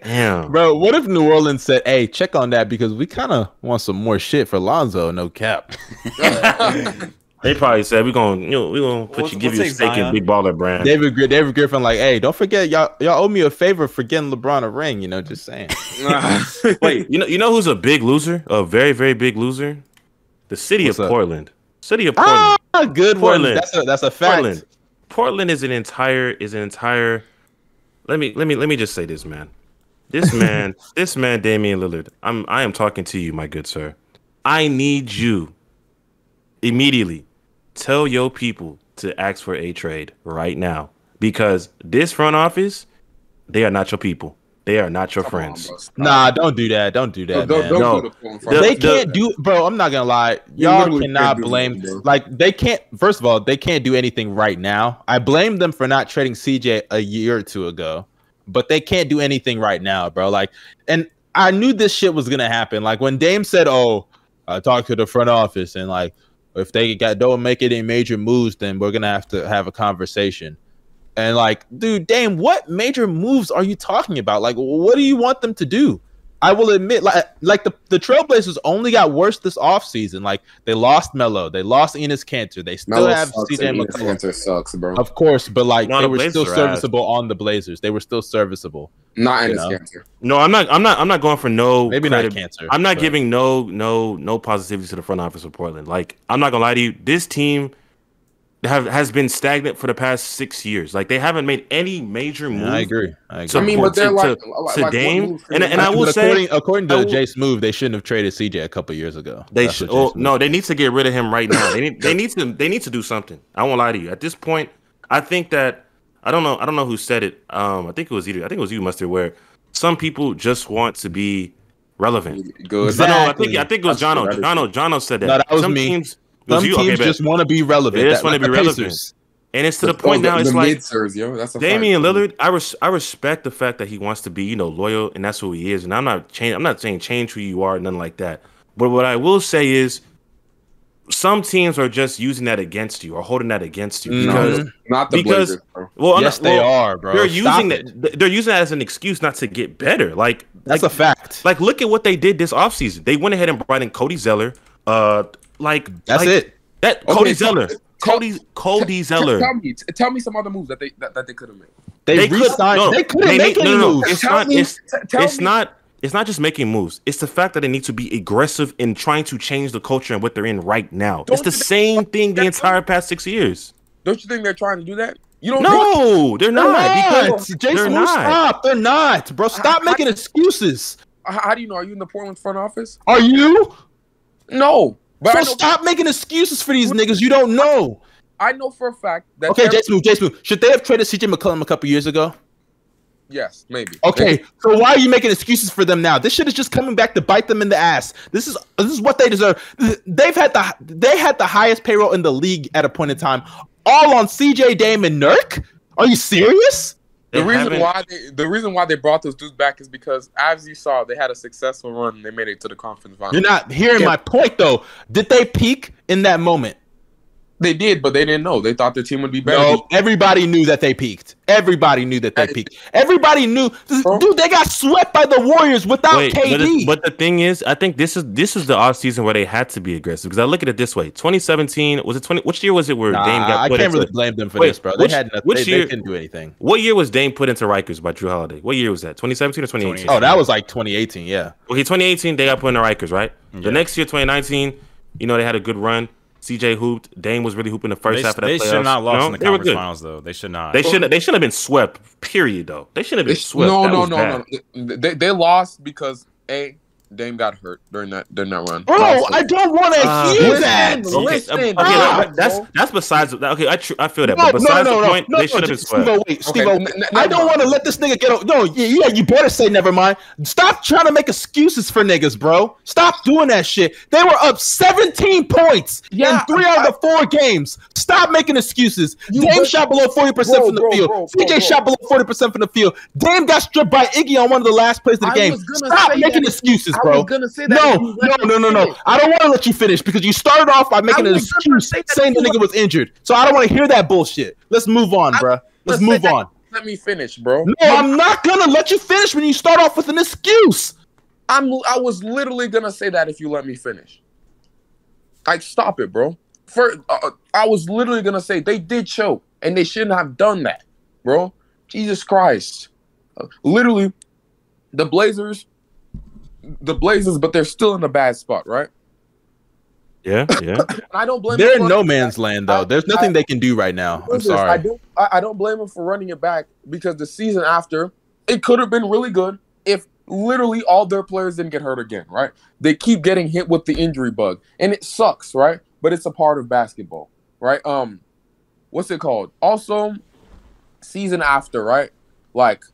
Speaker 3: Damn.
Speaker 1: Bro, what if New Orleans said, "Hey, check on that because we kind of want some more shit for Lonzo, no cap."
Speaker 3: They probably said we're gonna, you know, we're gonna put
Speaker 2: We'll-
Speaker 3: you, give you a
Speaker 2: take
Speaker 3: stake in Big Baller Brand.
Speaker 1: David David Griffin like, "Hey, don't forget y'all y'all owe me a favor for getting LeBron a ring, you know, just saying."
Speaker 3: Wait, you know, you know who's a big loser? A very, very big loser? The city
Speaker 1: What's
Speaker 3: of
Speaker 1: up?
Speaker 3: Portland. City of Portland.
Speaker 1: ah, good one.
Speaker 3: Portland.
Speaker 1: That's a that's a fact.
Speaker 3: Portland. Portland is an entire is an entire. Let me let me let me just say this, man. This man, this man, Damian Lillard. I'm I am talking to you, my good sir. I need you immediately. Tell your people to ask for a trade right now because this front office, they are not your people. They are not your friends.
Speaker 1: Nah, don't do that. Don't do that,
Speaker 4: don't,
Speaker 1: man.
Speaker 4: don't
Speaker 3: No.
Speaker 4: do the phone.
Speaker 3: The-
Speaker 1: they
Speaker 3: the-
Speaker 1: can't do, bro. I'm not gonna lie.
Speaker 4: You
Speaker 1: Y'all cannot blame.
Speaker 4: that.
Speaker 1: Like they can't. First of all, they can't do anything right now. I blame them for not trading CJ a year or two ago, but they can't do anything right now, bro. Like, and I knew this shit was gonna happen. Like when Dame said, "Oh, I talked to the front office, and like if they got don't make any major moves, then we're gonna have to have a conversation." And like, dude, Dame, what major moves are you talking about? Like, what do you want them to do? I will admit, like, like the, the Trailblazers only got worse this offseason. Like, they lost Melo, they lost Enes Kanter, they still
Speaker 4: Melo
Speaker 1: have
Speaker 4: sucks
Speaker 1: CJ McCollum.
Speaker 4: Kanter sucks, bro.
Speaker 1: Of course, but like
Speaker 3: No,
Speaker 1: they were
Speaker 3: Blazers
Speaker 1: still
Speaker 3: are ass.
Speaker 1: serviceable on the Blazers. They were still serviceable.
Speaker 4: Not
Speaker 1: you
Speaker 4: Enes
Speaker 1: know.
Speaker 4: Kanter.
Speaker 3: No, I'm not. I'm not. I'm not going for no.
Speaker 1: Maybe
Speaker 3: credit-
Speaker 1: not cancer.
Speaker 3: I'm not
Speaker 1: but-
Speaker 3: giving no no no positivity to the front office of Portland. Like I'm not gonna lie to you. This team, have has been stagnant for the past six years. Like they haven't made any major moves.
Speaker 1: Yeah, I agree. I agree.
Speaker 3: So,
Speaker 4: I mean, but they're
Speaker 3: to-
Speaker 4: like,
Speaker 3: to-
Speaker 4: like,
Speaker 3: to
Speaker 4: like,
Speaker 3: Dame, and- and I will
Speaker 1: But
Speaker 3: say-
Speaker 1: according, according to
Speaker 3: I will-
Speaker 1: Jay Smooth, they shouldn't have traded CJ a couple years ago.
Speaker 3: They should. Oh no, they need to get rid of him right now. They need. They need to. They need to do something. I won't lie to you. At this point, I think that I don't know. I don't know who said it. Um, I think it was either. I think it was you, Mustard. Where some people just want to be relevant.
Speaker 4: good.
Speaker 3: I know. I think. I think it was
Speaker 4: That's
Speaker 3: Jono.
Speaker 4: true. That is
Speaker 3: Jono. Jono said that.
Speaker 1: No, that was
Speaker 3: some
Speaker 1: me.
Speaker 3: Teams, it was
Speaker 1: Some
Speaker 3: you?
Speaker 1: teams
Speaker 3: Okay,
Speaker 1: just want to be relevant.
Speaker 3: They just wanna
Speaker 1: like
Speaker 3: be relevant.
Speaker 1: Pacers.
Speaker 3: and it's to the
Speaker 4: Oh,
Speaker 3: point now.
Speaker 4: the,
Speaker 3: It's
Speaker 4: the
Speaker 3: like
Speaker 4: mid-sirs, yo. That's a
Speaker 3: Damian
Speaker 4: fact.
Speaker 3: Lillard, I res- I respect the fact that he wants to be, you know, loyal, and that's who he is. And I'm not change. I'm not saying change who you are, nothing like that. But what I will say is, some teams are just using that against you or holding that against you
Speaker 1: Mhm.
Speaker 3: because,
Speaker 4: Not the
Speaker 3: because-
Speaker 4: Blazers, bro.
Speaker 3: well,
Speaker 1: Yes,
Speaker 3: not-
Speaker 1: they
Speaker 3: well,
Speaker 1: are, bro.
Speaker 3: They're
Speaker 1: Stop
Speaker 3: using
Speaker 1: it.
Speaker 3: that. They're using that as an excuse not to get better. Like,
Speaker 1: That's
Speaker 3: like,
Speaker 1: a fact.
Speaker 3: like, look at what they did this offseason. They went ahead and brought in Cody Zeller. Uh, like
Speaker 1: That's
Speaker 3: like,
Speaker 1: it.
Speaker 3: That
Speaker 4: Okay,
Speaker 3: Cody Zeller.
Speaker 4: tell-
Speaker 3: Cody Cody Zeller.
Speaker 4: Tell me, tell me some other moves that they that, that they could have made.
Speaker 1: They,
Speaker 3: They could-
Speaker 1: re-signed.
Speaker 3: no,
Speaker 1: they couldn't
Speaker 3: they
Speaker 1: make
Speaker 3: need-
Speaker 1: any
Speaker 3: no, no, no.
Speaker 1: moves.
Speaker 3: It's
Speaker 4: Tell
Speaker 3: not-
Speaker 4: me-
Speaker 3: it's- it's
Speaker 4: me-
Speaker 3: not it's not just making moves. It's the fact that they need to be aggressive in trying to change the culture and what they're in right now.
Speaker 4: Don't
Speaker 3: it's the same thing the entire past six years.
Speaker 4: Don't you think they're trying to do that? You don't.
Speaker 3: No, they're
Speaker 1: They're
Speaker 3: not.
Speaker 1: not.
Speaker 3: Because
Speaker 1: Jason,
Speaker 3: they're not.
Speaker 1: stop. They're not, bro. Stop making excuses.
Speaker 4: How do you know? Are you in the Portland front office?
Speaker 1: Are you?
Speaker 4: No, but
Speaker 1: So stop making excuses for these niggas. You don't know.
Speaker 4: I know for a fact that.
Speaker 1: Okay, Jason, Jason, should they have traded CJ McCollum a couple years ago?
Speaker 4: Yes, maybe.
Speaker 1: Okay, so why are you making excuses for them now? This shit is just coming back to bite them in the ass. This is this is what they deserve. They've had the they had the highest payroll in the league at a point in time, all on CJ Dame and Nurk. Are you serious?
Speaker 3: They
Speaker 4: The reason
Speaker 3: haven't-
Speaker 4: why they the reason why they brought those dudes back is because as you saw, they had a successful run. and They made it to the conference final.
Speaker 1: You're not hearing
Speaker 4: Yeah.
Speaker 1: my point though. Did they peak in that moment?
Speaker 4: They did, but they didn't know. They thought their team would be better.
Speaker 1: No, everybody knew that they peaked. Everybody knew that they peaked. Everybody knew, dude. They got swept by the Warriors without
Speaker 3: Wait, but,
Speaker 1: KD.
Speaker 3: it- but the thing is, I think this is this is the off season where they had to be aggressive because I look at it this way: 2017 was it 20? Which year was it where
Speaker 1: Nah,
Speaker 3: Dame got Put I
Speaker 1: can't
Speaker 3: into?
Speaker 1: really blame them for
Speaker 3: Wait,
Speaker 1: this, bro. They
Speaker 3: which-
Speaker 1: had nothing.
Speaker 3: which
Speaker 1: They,
Speaker 3: year-
Speaker 1: they couldn't do anything.
Speaker 3: What year was Dame put into Rikers by Jrue Holiday? What year was that? 2017 or 2018?
Speaker 1: Oh, that was like 2018. Yeah.
Speaker 3: Okay, 2018 they got put into Rikers, right?
Speaker 2: Yeah.
Speaker 3: The next year, 2019, you know they had a good run. CJ hooped. Dame was really hooping the first
Speaker 2: They,
Speaker 3: half of that
Speaker 2: they
Speaker 3: playoffs.
Speaker 2: should not lost
Speaker 3: know?
Speaker 2: in the conference
Speaker 3: good.
Speaker 2: finals though. They should not.
Speaker 3: They shouldn't. They shouldn't have been swept. Period. Though they shouldn't have been
Speaker 4: They-
Speaker 3: swept.
Speaker 4: no,
Speaker 3: That
Speaker 4: no, no,
Speaker 3: bad.
Speaker 4: no. They, they lost because a Dame got hurt during that during that run.
Speaker 1: Bro,
Speaker 4: Also-
Speaker 1: I don't want to
Speaker 3: Uh,
Speaker 1: hear
Speaker 4: listen,
Speaker 1: that.
Speaker 4: listen.
Speaker 3: Okay,
Speaker 4: Listen,
Speaker 3: okay,
Speaker 4: bro.
Speaker 3: that's that's besides. that- Okay, I tr- I feel that,
Speaker 1: No,
Speaker 3: but
Speaker 1: no,
Speaker 3: besides
Speaker 1: no,
Speaker 3: the
Speaker 1: no,
Speaker 3: point,
Speaker 1: no,
Speaker 3: they
Speaker 1: no,
Speaker 3: should have been
Speaker 1: Steve-O, wait,
Speaker 4: Okay,
Speaker 1: Steve-O,
Speaker 4: n- n-
Speaker 1: I
Speaker 4: never
Speaker 1: don't want to let this nigga get. O- no, yeah, yeah, you better say never mind. Stop trying to make excuses for niggas, bro. Stop doing that shit. They were up 17 points
Speaker 4: Yeah,
Speaker 1: in three out of the four games. Stop making excuses. Dame
Speaker 4: bet-
Speaker 1: shot below 40% from the
Speaker 4: bro,
Speaker 1: field.
Speaker 4: bro, bro,
Speaker 1: CJ shot below 40% from the field. Dame got stripped by Iggy on one of the last plays of the
Speaker 4: I
Speaker 1: game. Stop making excuses,
Speaker 4: I
Speaker 1: bro.
Speaker 4: gonna say that.
Speaker 1: No, no, no, no, no. I don't want to let you finish because you started off by making an excuse saying the nigga was injured. So I don't want to hear that bullshit. Let's move on, bruh. Let's move on.
Speaker 4: Let me finish, bro.
Speaker 1: No, I'm not gonna let you finish when you start off with an excuse.
Speaker 4: I'm I was literally gonna say that if you let me finish. Like stop it, bro. For uh, I was literally gonna say they did choke and they shouldn't have done that, bro. Jesus Christ. Uh, literally, the Blazers, the Blazers, but they're still in a bad spot, right?
Speaker 3: Yeah, yeah.
Speaker 4: And I don't blame.
Speaker 1: They're
Speaker 4: them
Speaker 1: in no man's land though. There's nothing they can do right now. I'm
Speaker 4: Listen, I
Speaker 1: sorry.
Speaker 4: don't. I, I don't blame them for running it back because the season after it could have been really good if literally all their players didn't get hurt again. Right? They keep getting hit with the injury bug, and it sucks. Right? But it's a part of basketball. Right? Um, what's it called? Also, season after. Right? Like,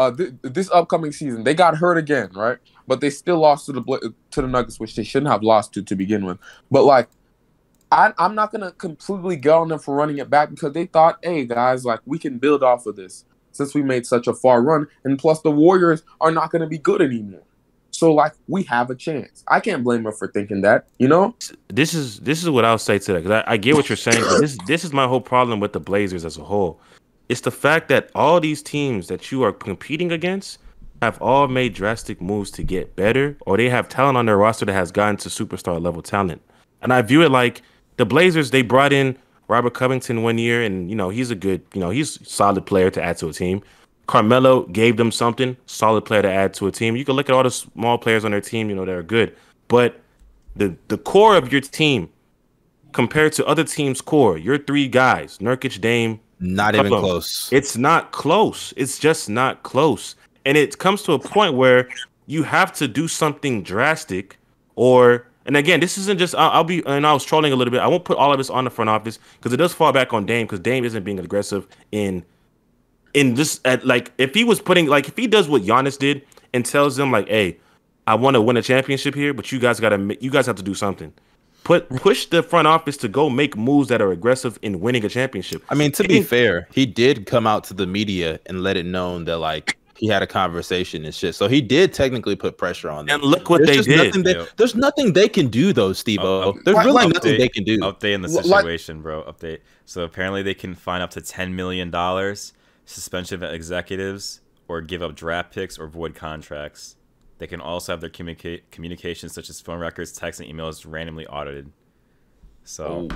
Speaker 4: uh, th- this upcoming season they got hurt again. Right? But they still lost to the to the Nuggets, which they shouldn't have lost to to begin with. But like. I, I'm not gonna completely get on them for running it back because they thought, hey guys, like we can build off of this since we made such a far run, and plus the Warriors are not gonna be good anymore. So like we have a chance. I can't blame them for thinking that, you know.
Speaker 3: this is this is what I'll say to that because I, I get what you're saying. But this this is my whole problem with the Blazers as a whole. It's the fact that all these teams that you are competing against have all made drastic moves to get better, or they have talent on their roster that has gotten to superstar level talent. And I view it like the Blazers. They brought in Robert Covington one year, and you know he's a good, you know he's solid player to add to a team. Carmelo gave them something, solid player to add to a team. You can look at all the small players on their team, you know, that are good. But the the core of your team compared to other teams' core, your three guys, Nurkic, Dame,
Speaker 1: Not even
Speaker 3: Couple.
Speaker 1: close.
Speaker 3: it's not close. It's just not close. And it comes to a point where you have to do something drastic or and again, this isn't just I'll, I'll be and I was trolling a little bit. I won't put all of this on the front office because it does fall back on Dame because Dame isn't being aggressive in in this at like if he was putting like if he does what Giannis did and tells them like, "Hey, I want to win a championship here, but you guys got to you guys have to do something." Put push the front office to go make moves that are aggressive in winning a championship.
Speaker 1: I mean, to be
Speaker 3: Getting-
Speaker 1: fair, he did come out to the media and let it known that like he had a conversation and shit. So he did technically put pressure on them.
Speaker 3: And look what
Speaker 1: there's
Speaker 3: they did.
Speaker 1: Nothing they, there's nothing they can do though, Steve.
Speaker 2: Uh, uh,
Speaker 1: there's
Speaker 4: like-
Speaker 1: really
Speaker 2: update-
Speaker 1: nothing they can do.
Speaker 2: Update in the
Speaker 4: Well, like-
Speaker 2: situation, bro. Update. So apparently they can fine up to ten million dollars, suspension of executives, or give up draft picks or void contracts. They can also have their communica- communications, such as phone records, texts, and emails, randomly audited. So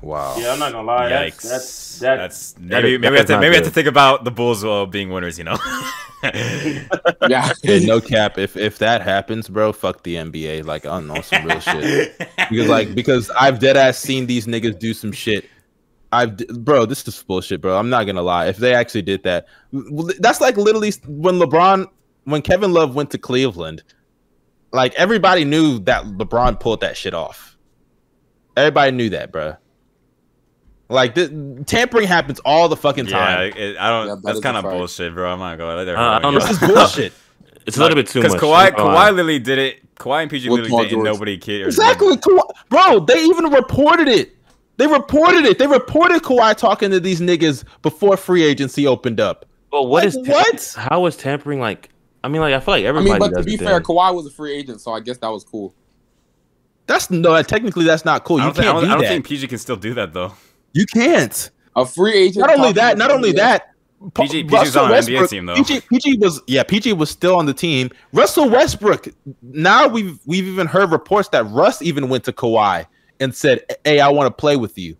Speaker 1: Wow.
Speaker 3: Yeah, I'm not gonna lie.
Speaker 2: yikes.
Speaker 3: That's,
Speaker 2: That's,
Speaker 3: that's, that
Speaker 2: maybe
Speaker 3: is-
Speaker 2: maybe we have to maybe we have to think about the Bulls uh, being winners. You know.
Speaker 4: Yeah.
Speaker 1: Hey, no cap. If if that happens, bro, fuck the NBA. Like on, know some real shit. Because like because I've dead ass seen these niggas do some shit. I've bro, this is bullshit, bro. I'm not gonna lie. If they actually did that, that's like literally when LeBron, when Kevin Love went to Cleveland, like everybody knew that LeBron pulled that shit off. Everybody knew that, bro. Like the, tampering happens all the fucking
Speaker 2: yeah,
Speaker 1: time.
Speaker 2: it, I don't.
Speaker 4: Yeah, that
Speaker 2: that's kind of bullshit, bro. I'm not gonna.
Speaker 3: Uh, I don't know.
Speaker 1: This is bullshit.
Speaker 3: It's a little bit too much.
Speaker 2: Because Kawhi,
Speaker 3: I'm not gonna
Speaker 2: Kawhi
Speaker 3: lie.
Speaker 2: literally did it. Kawhi and PG
Speaker 4: With
Speaker 2: literally
Speaker 4: Paul
Speaker 2: did it, nobody cared.
Speaker 1: Exactly, Kawhi, bro. They even reported it. They reported it. They reported Kawhi talking to these niggas before free agency opened up.
Speaker 3: Well, what
Speaker 1: Like,
Speaker 3: is ta-
Speaker 1: what?
Speaker 3: How is tampering like? I mean, like I feel like everybody.
Speaker 4: I mean, but to be fair,
Speaker 3: then.
Speaker 4: Kawhi was a free agent, so I guess that was cool.
Speaker 1: That's no. Technically, that's not cool. You
Speaker 2: don't, think, I
Speaker 1: can't
Speaker 2: don't,
Speaker 1: do
Speaker 2: I don't
Speaker 1: that.
Speaker 2: think PG can still do that though.
Speaker 1: you can't.
Speaker 4: A free agent.
Speaker 1: Not only that. Not only that.
Speaker 2: PG PG's on an NBA team though.
Speaker 1: PG, PG was yeah. PG was still on the team. Russell Westbrook. Now we've we've even heard reports that Russ even went to Kawhi and said, "Hey, I want to play with you."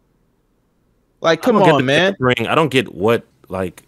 Speaker 1: Like, come
Speaker 3: don't get
Speaker 1: on,
Speaker 3: the
Speaker 1: man.
Speaker 3: Tampering. I don't get what like.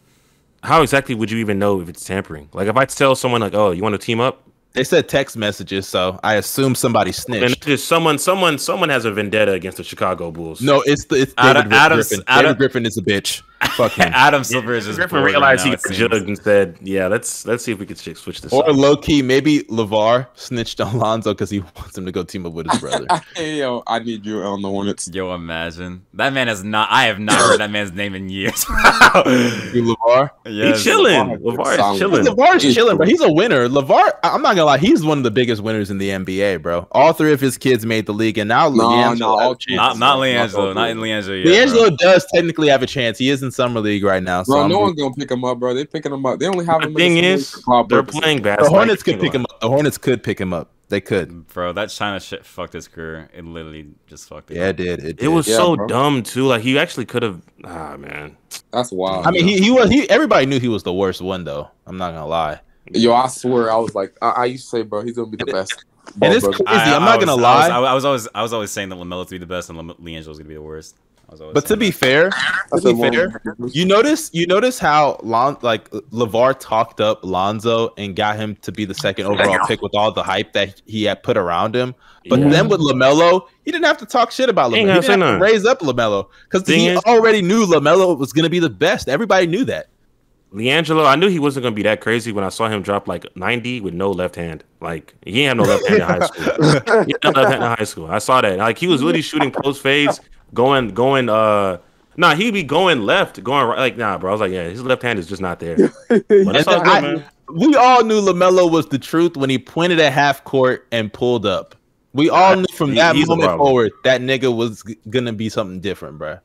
Speaker 3: How exactly would you even know if it's tampering? Like if I tell someone like, "Oh, you want to team up?"
Speaker 1: They said text messages, so I assume somebody snitched.
Speaker 3: it's just someone, someone, someone has a vendetta against the Chicago Bulls.
Speaker 1: No, it's the it's
Speaker 2: Adam-
Speaker 1: David
Speaker 2: Adam's-
Speaker 1: Griffin.
Speaker 2: Adam-
Speaker 1: David Griffin is a bitch. Fuck him.
Speaker 2: Adam Silver is just
Speaker 3: Griffin
Speaker 2: bored right
Speaker 3: realized
Speaker 2: now,
Speaker 3: he
Speaker 2: it
Speaker 3: got
Speaker 2: seems.
Speaker 3: jugged and said, "Yeah, let's let's see if we could ch- switch this."
Speaker 1: Or
Speaker 3: up.
Speaker 1: low key, maybe LaVar snitched on Lonzo because he wants him to go team up with his brother.
Speaker 4: hey, yo, I need you on the Hornets.
Speaker 2: Yo, imagine that man has not. I have not heard that man's name in years.
Speaker 1: You LaVar.
Speaker 2: yes.
Speaker 3: He's chilling.
Speaker 4: LaVar-
Speaker 3: LaVar is chilling.
Speaker 1: LaVar's
Speaker 4: is
Speaker 1: chilling, but he's a winner. LaVar, I- I'm not gonna lie, he's one of the biggest winners in the NBA, bro. All three of his kids made the league, and now
Speaker 4: No,
Speaker 1: LiAngelo
Speaker 4: no, all
Speaker 1: a.
Speaker 2: Not not LiAngelo,
Speaker 4: Not
Speaker 2: not in LiAngelo yet. bro.
Speaker 1: LiAngelo does technically have a chance. He is in summer league right now. So
Speaker 4: Bro,
Speaker 1: I'm-
Speaker 4: no one's gonna pick him up, bro. They're picking him up. They only have
Speaker 3: The
Speaker 4: him.
Speaker 3: thing
Speaker 4: in the
Speaker 3: is,
Speaker 4: for
Speaker 3: they're
Speaker 4: purposes.
Speaker 3: playing
Speaker 1: the. Hornets could pick him up. The Hornets could pick him up. They could.
Speaker 2: Bro, that China shit fucked his career. It literally just fucked it.
Speaker 1: Yeah,
Speaker 2: up.
Speaker 1: it did. It,
Speaker 3: It was
Speaker 4: Yeah,
Speaker 3: so
Speaker 4: bro.
Speaker 3: dumb too. Like he actually could have. Ah man.
Speaker 4: That's wild.
Speaker 1: I mean, he, he was. He everybody knew he was the worst one, though. I'm not gonna lie.
Speaker 4: yo, I swear, I was like, I, I used to say, bro, he's gonna be the best.
Speaker 1: And it's
Speaker 4: brother.
Speaker 1: crazy. I'm not
Speaker 2: was-
Speaker 1: gonna
Speaker 2: I was,
Speaker 1: lie.
Speaker 2: I was always, I was always saying that LaMelo to be the best and Lem- LiAngelo's gonna be the worst. I was always
Speaker 1: But to
Speaker 2: saying
Speaker 1: be fair, to be fair, you notice you notice how Lon like LaVar talked up Lonzo and got him to be the second overall pick with all the hype that he had put around him. But
Speaker 3: Yeah.
Speaker 1: then with LaMelo, he didn't have to talk shit about
Speaker 3: He
Speaker 1: LaMelo. He didn't have to raise up LaMelo because he
Speaker 3: is-
Speaker 1: already knew LaMelo was going to be the best. Everybody knew that.
Speaker 3: LiAngelo, I knew he wasn't gonna be that crazy when I saw him drop like 90 with no left hand. Like he didn't have no left hand in high school. He had no left hand in high school. I saw that. Like he was really shooting post fades, going, going. Uh, nah, he'd be going left, going right. Like nah, bro. I was like, yeah, his left hand is just not there. But it's all good,
Speaker 1: I-
Speaker 3: man.
Speaker 1: We all knew LaMelo was the truth when he pointed at half court and pulled up. We all knew from that
Speaker 3: he's a
Speaker 1: moment forward that nigga was g- gonna be something different, bro.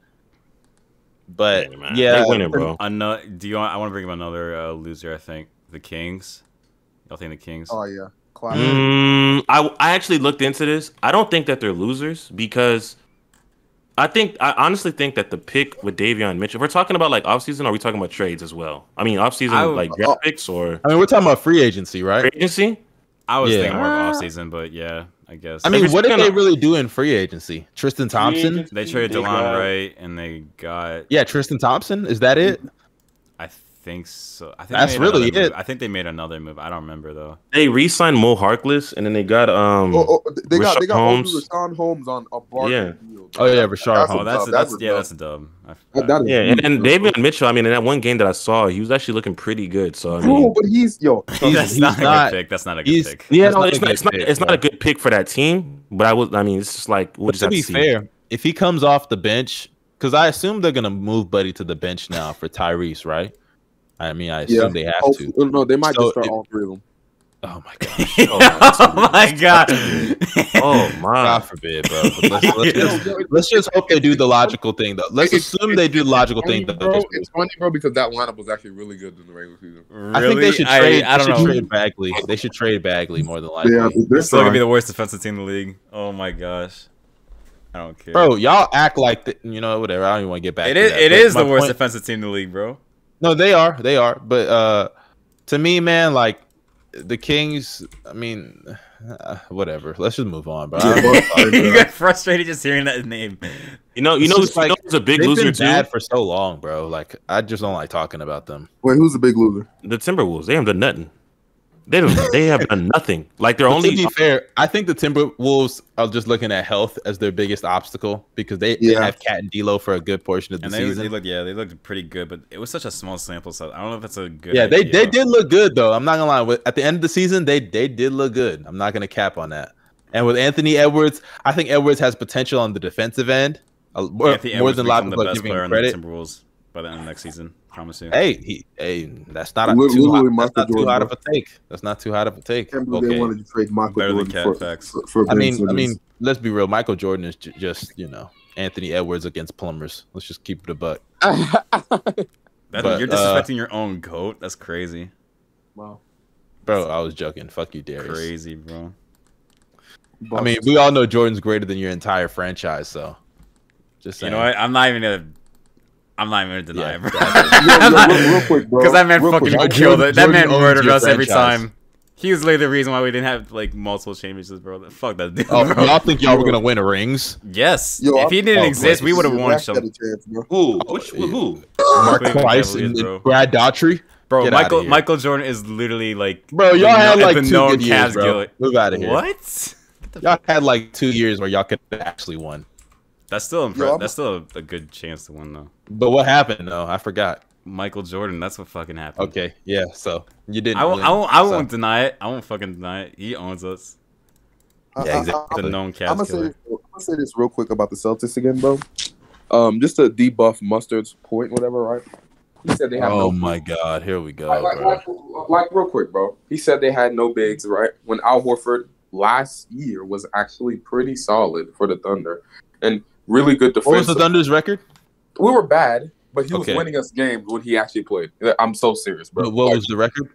Speaker 1: But
Speaker 3: Yeah, man.
Speaker 1: yeah,
Speaker 3: They winning, bro.
Speaker 2: Ano- do you want? I want to bring up another uh, loser. I think the Kings. Y'all think the Kings?
Speaker 4: Oh yeah, classic.
Speaker 3: Mm, I I actually looked into this. I don't think that they're losers because I think I honestly think that the pick with Davion Mitchell. If we're talking about like offseason, or are we talking about trades as well? I mean, offseason
Speaker 2: I
Speaker 3: like draft picks or
Speaker 1: I mean, we're talking about free agency, right?
Speaker 3: free agency.
Speaker 2: I was
Speaker 1: Yeah.
Speaker 2: thinking more of off season, but yeah, I guess.
Speaker 1: I mean, what did they really do in free agency? Tristan Thompson?
Speaker 3: agency.
Speaker 2: they traded Delon
Speaker 3: got-
Speaker 2: Wright and they got.
Speaker 1: Yeah, Tristan Thompson. Is that it?
Speaker 2: I think so. I think
Speaker 1: That's
Speaker 2: they made
Speaker 1: really
Speaker 2: another
Speaker 1: it.
Speaker 2: move. I think they made another move. I don't remember though.
Speaker 3: They re-signed Mo Harkless, and then they got um.
Speaker 4: Oh, oh, they got they got
Speaker 3: Holmes.
Speaker 4: Holmes. Richaun Holmes on a bar.
Speaker 3: Yeah.
Speaker 4: deal,
Speaker 1: Oh, yeah,
Speaker 4: That-
Speaker 1: Richaun
Speaker 4: that's
Speaker 2: Oh,
Speaker 4: a
Speaker 2: that's
Speaker 4: dub.
Speaker 2: that's, yeah, that's a dub. I
Speaker 4: That-
Speaker 2: forgot.
Speaker 4: that is
Speaker 3: Yeah, and, and
Speaker 4: huge, bro.
Speaker 3: Davion Mitchell. I mean, in that one game that I saw, he was actually looking pretty good. So I
Speaker 4: Bro,
Speaker 3: mean,
Speaker 4: but he's yo.
Speaker 2: that's
Speaker 1: he's
Speaker 2: not a good pick. That's not a good pick.
Speaker 3: yeah,
Speaker 1: That's
Speaker 3: no,
Speaker 1: not
Speaker 3: it's
Speaker 1: a
Speaker 3: not.
Speaker 1: good
Speaker 3: It's not.
Speaker 1: pick,
Speaker 3: It's not a good pick for that team. But I was. I mean, it's just like we'll
Speaker 1: But
Speaker 3: just
Speaker 1: to be
Speaker 3: see.
Speaker 1: fair, if he comes off the bench, because I assume they're gonna move Buddy to the bench now for Tyrese, right? I mean, I assume
Speaker 4: Yeah.
Speaker 1: they have
Speaker 4: Hopefully-
Speaker 1: to.
Speaker 4: Oh, no, they might
Speaker 1: So
Speaker 4: just start
Speaker 1: it-
Speaker 4: all three of them.
Speaker 1: Oh my god!
Speaker 2: oh my oh, god.
Speaker 3: Oh my.
Speaker 1: God forbid, bro. Let's, let's, just, let's just hope they do the logical thing, though. Let's
Speaker 4: It's-
Speaker 1: assume they do the logical
Speaker 4: Funny,
Speaker 1: thing, though.
Speaker 4: bro. It's funny, bro, because that lineup was actually really good in the regular season.
Speaker 1: I think they should trade.
Speaker 2: I,
Speaker 1: they
Speaker 2: don't
Speaker 1: should
Speaker 2: know.
Speaker 1: trade Bagley. They should trade Bagley more than likely.
Speaker 4: Yeah, they're
Speaker 2: It's still gonna be the worst defensive team in the league. Oh my gosh. I don't care.
Speaker 1: Bro, y'all act like th- you know whatever. I don't even want to get back.
Speaker 2: it
Speaker 1: to
Speaker 2: is
Speaker 1: that,
Speaker 2: it
Speaker 1: but
Speaker 2: is the worst
Speaker 1: point-
Speaker 2: defensive team in the league, bro.
Speaker 1: No, they are. They are. But uh to me, man, like the Kings. I mean, uh, whatever. Let's just move on, bro. I don't wanna talk
Speaker 2: you got frustrated just hearing that name.
Speaker 3: You know. You
Speaker 1: It's
Speaker 3: know.
Speaker 1: just
Speaker 3: You know who's a big
Speaker 1: They've
Speaker 3: loser
Speaker 1: been
Speaker 3: too.
Speaker 1: for so long, bro. Like I just don't like talking about them.
Speaker 4: Wait, who's the big loser?
Speaker 3: The Timberwolves. They haven't done nothing. They don't. They have done nothing. Like they're
Speaker 1: But
Speaker 3: only.
Speaker 1: to be fair, I think the Timberwolves are just looking at health as their biggest obstacle because they, they have KAT and D'Lo for a good portion of the
Speaker 2: And they,
Speaker 1: season.
Speaker 2: they look yeah, they looked pretty good, but it was such a small sample size. I don't know if that's a good
Speaker 1: yeah, they,
Speaker 2: idea.
Speaker 1: they did look good though. I'm not gonna lie. At the end of the season, they they did look good. I'm not gonna cap on that. And with Anthony Edwards, I think Edwards has potential on the defensive end. uh, More,
Speaker 2: Anthony
Speaker 1: more
Speaker 2: Edwards
Speaker 1: than a lot of people
Speaker 2: the
Speaker 1: are
Speaker 2: best
Speaker 1: giving
Speaker 2: player
Speaker 1: him
Speaker 2: on the
Speaker 1: credit.
Speaker 2: Timberwolves by the end of next season. Promise you.
Speaker 1: Hey, he, hey, that's not a
Speaker 4: Li-
Speaker 1: too, hot, that's not too
Speaker 4: Jordan,
Speaker 1: hot
Speaker 4: bro.
Speaker 1: of a take. That's not too hot of a take.
Speaker 4: Can't believe they wanted to trade Michael
Speaker 2: Better
Speaker 4: Jordan for,
Speaker 2: facts.
Speaker 4: for, for
Speaker 1: I
Speaker 4: Ben
Speaker 1: mean, I mean, let's be real. Michael Jordan is ju- just you know Anthony Edwards against plumbers. Let's just keep it a buck. But,
Speaker 2: you're
Speaker 1: uh,
Speaker 2: disrespecting your own goat. That's crazy.
Speaker 4: wow.
Speaker 1: Bro, I was joking. Fuck you, Darius.
Speaker 2: Crazy, bro.
Speaker 1: I mean, we all know Jordan's greater than your entire franchise, so just saying.
Speaker 2: You know what? I'm not even gonna. I'm not even gonna deny
Speaker 1: Yeah,
Speaker 2: it, bro.
Speaker 4: Yo, yo, real, real quick, bro.
Speaker 2: Because that man
Speaker 4: Real
Speaker 2: fucking
Speaker 4: quick.
Speaker 2: killed it. That man murdered
Speaker 1: your
Speaker 2: us every time. He was literally the reason why we didn't have like multiple championships, bro. Fuck that dude.
Speaker 1: Oh,
Speaker 2: bro.
Speaker 1: y'all think y'all were gonna win rings?
Speaker 2: Yes.
Speaker 4: Yo,
Speaker 2: if he didn't
Speaker 1: oh,
Speaker 2: exist, we would have won some.
Speaker 4: had a chance, bro.
Speaker 3: Who? Oh, Which? Who?
Speaker 1: Mark Price and,
Speaker 2: bro.
Speaker 1: Brad Daugherty,
Speaker 2: Bro,
Speaker 1: Get
Speaker 2: Michael. Michael Jordan is literally like
Speaker 1: bro. Y'all had like two good years, bro. Move out of here.
Speaker 2: What?
Speaker 1: Y'all had like two years where y'all could actually won.
Speaker 2: That's still impre-
Speaker 4: Yo,
Speaker 2: that's still a, a good chance to win though.
Speaker 1: But what happened though? I forgot.
Speaker 2: Michael Jordan, that's what fucking happened.
Speaker 1: Okay, yeah. So you didn't.
Speaker 2: I won't,
Speaker 1: win,
Speaker 2: I won't, I won't deny it. I won't fucking deny it. He owns us.
Speaker 1: Yeah, exactly.
Speaker 2: The known
Speaker 4: I'm gonna say,
Speaker 2: killer.
Speaker 4: this, I'm gonna say this real quick about the Celtics again, bro. Um, just to debuff Mustard's point, whatever, right? He said they have
Speaker 1: Oh
Speaker 4: no
Speaker 1: my god, here we go,
Speaker 4: like, like, like, like, real quick, bro. He said they had no bigs, right? When Al Horford last year was actually pretty solid for the Thunder and really good defense.
Speaker 1: What was
Speaker 4: defense.
Speaker 1: the Thunder's record?
Speaker 4: we were bad, but he was winning us games when he actually played. I'm so serious, bro.
Speaker 1: What what
Speaker 4: Like,
Speaker 1: was the record?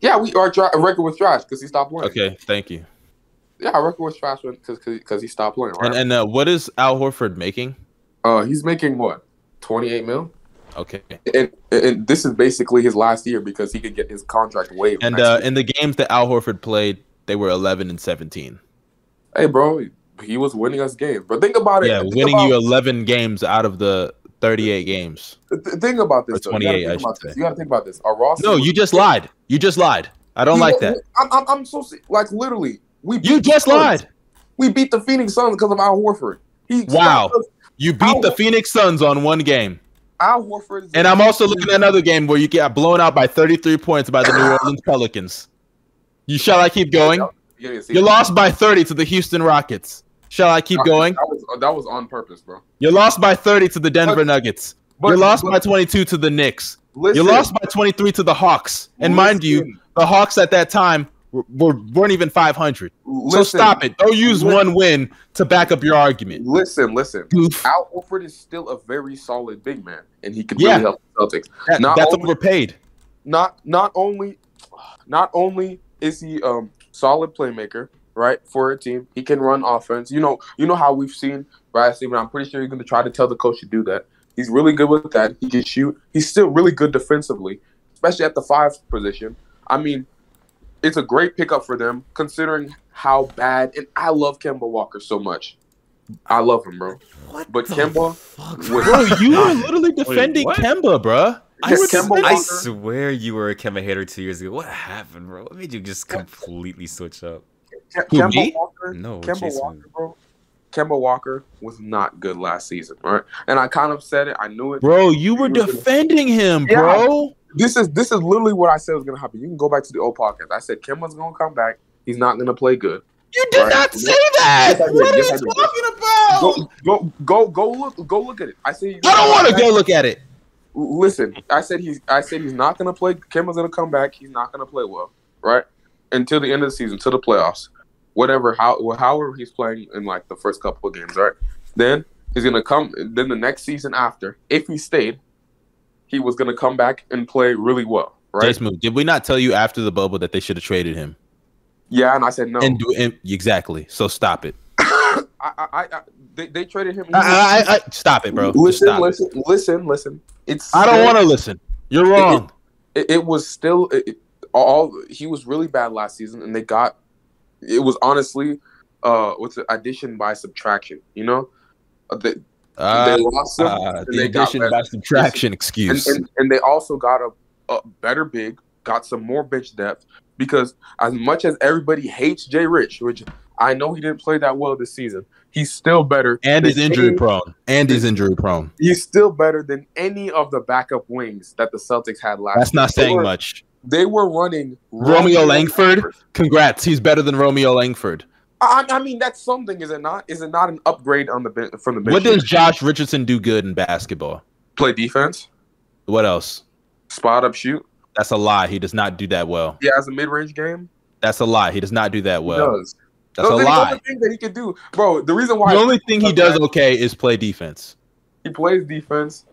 Speaker 4: yeah, we our dra- record was trash because he stopped playing.
Speaker 1: Okay, thank you.
Speaker 4: Yeah, our record was trash because because he stopped playing. Right?
Speaker 1: And and uh, what is Al Horford making?
Speaker 4: uh, he's making what twenty eight mil.
Speaker 1: Okay,
Speaker 4: and, and this is basically his last year because he could get his contract waived.
Speaker 1: and
Speaker 4: next
Speaker 1: uh, in the games that Al Horford played, they were 11 and 17.
Speaker 4: hey, bro, he was winning us games. But think about it.
Speaker 1: Yeah,
Speaker 4: think
Speaker 1: winning
Speaker 4: about,
Speaker 1: you 11 games out of the 38 games.
Speaker 4: th- Think about this.
Speaker 1: Or
Speaker 4: though. You gotta
Speaker 1: 28,
Speaker 4: think
Speaker 1: I
Speaker 4: about this.
Speaker 1: say.
Speaker 4: You gotta think about this. Our roster.
Speaker 1: No, you just lied. You just lied. I don't
Speaker 4: You
Speaker 1: like
Speaker 4: know,
Speaker 1: that.
Speaker 4: I'm, I'm, I'm so like literally. We beat
Speaker 1: You just lied.
Speaker 4: We beat the Phoenix Suns because of Al Horford. He
Speaker 1: Wow. You beat
Speaker 4: Al-
Speaker 1: the Phoenix Suns on one game.
Speaker 4: Al Horford.
Speaker 1: And I'm also looking at another game where you get blown out by 33 points by the New Orleans Pelicans. You shall I keep going?
Speaker 4: Yeah, yeah, see,
Speaker 1: You lost by 30 to the Houston Rockets. Shall I keep going?
Speaker 4: That was that was on purpose, bro.
Speaker 1: You lost by 30 to the Denver
Speaker 4: But-
Speaker 1: Nuggets.
Speaker 4: But,
Speaker 1: You lost
Speaker 4: but
Speaker 1: by 22 to the Knicks.
Speaker 4: listen,
Speaker 1: You lost by 23 to the Hawks. And mind you, the Hawks at that time were, were, weren't even 500. So stop it. Don't use
Speaker 4: Listen.
Speaker 1: one win to back up your argument.
Speaker 4: Listen, listen.
Speaker 1: Goof.
Speaker 4: Al Horford is still a very solid big man, and he can
Speaker 1: yeah.
Speaker 4: really help the Celtics.
Speaker 1: That-
Speaker 4: Not
Speaker 1: that's
Speaker 4: only-
Speaker 1: overpaid.
Speaker 4: Not not only not only is he um solid playmaker, right, for a team, he can run offense. You know, you know how we've seen Brad Stevens. I'm pretty sure he's going to try to tell the coach to do that. He's really good with that. He can shoot. He's still really good defensively, especially at the five position. I mean, it's a great pickup for them considering how bad. And I love Kemba Walker so much. I love him, bro.
Speaker 2: What
Speaker 4: But
Speaker 2: the
Speaker 4: Kemba
Speaker 2: fuck?
Speaker 1: Bro, you were literally defending
Speaker 3: what?
Speaker 1: Kemba, bro.
Speaker 2: I,
Speaker 4: Kemba
Speaker 2: s- I
Speaker 4: Walker-
Speaker 2: swear you were a Kemba hater two years ago. What happened, bro? What made you just completely switch up?
Speaker 4: Ke-
Speaker 1: Who,
Speaker 4: Kemba? Walker,
Speaker 2: No,
Speaker 4: Kemba Walker, bro. Kemba Walker was not good last season, right? And I kind of said it. I knew it.
Speaker 1: Bro, you were defending him, bro.
Speaker 4: This is this is literally what I said was gonna happen. You can go back to the old podcast. I said Kemba's gonna come back. He's not gonna play good.
Speaker 1: You did
Speaker 4: Right.
Speaker 1: not say that.
Speaker 4: Yes, I did.
Speaker 1: what are
Speaker 4: Yes,
Speaker 1: you talking about?
Speaker 4: Go go go go look go look at it. I said he's
Speaker 1: I don't want to go look at it.
Speaker 4: Listen, I said he's I said he's not gonna play. Kemba's gonna come back. He's not gonna play well, right? Until the end of the season, to the playoffs, whatever. How well, however he's playing in like the first couple of games, right? Then he's gonna come. Then the next season after, if he stayed, he was gonna come back and play really well, right?
Speaker 1: Did we not tell you after the bubble that they should have traded him?
Speaker 4: Yeah, and I said no.
Speaker 1: And do and, exactly. So stop it.
Speaker 4: I, I, I, they, they traded him.
Speaker 1: I, I, I, stop it, bro. Just
Speaker 4: listen,
Speaker 1: it.
Speaker 4: listen, listen, listen. It's
Speaker 1: I don't want to listen. You're wrong.
Speaker 4: it, it was still it, it- all he was really bad last season and they got it was honestly uh what's it addition by subtraction you know they,
Speaker 1: Uh,
Speaker 4: they lost him
Speaker 1: uh, the addition by subtraction excuse.
Speaker 4: and, and they also got a, a better big got some more bench depth because as much as everybody hates Jay Rich which I know he didn't play that well this season he's still better
Speaker 1: and he's injury
Speaker 4: any-
Speaker 1: prone. And he's injury prone.
Speaker 4: he's still better than any of the backup wings that the Celtics had last
Speaker 1: That's not saying
Speaker 4: were-
Speaker 1: much.
Speaker 4: They were running
Speaker 1: Romeo Langford? Congrats. He's better than Romeo Langford.
Speaker 4: I, I mean, that's something, is it not? Is it not an upgrade on the from the bench?
Speaker 1: What does Josh Richardson do good in basketball?
Speaker 4: play defense,
Speaker 1: What else?
Speaker 4: spot up, shoot?
Speaker 1: That's a lie. He does not do that well.
Speaker 4: He has a mid range game.
Speaker 1: That's a lie. He does not do that
Speaker 4: He
Speaker 1: well.
Speaker 4: does.
Speaker 1: That's a
Speaker 4: Those are the
Speaker 1: lie.
Speaker 4: only things that he can do, bro. The reason why
Speaker 1: The only thing he does okay is play defense.
Speaker 4: he plays defense,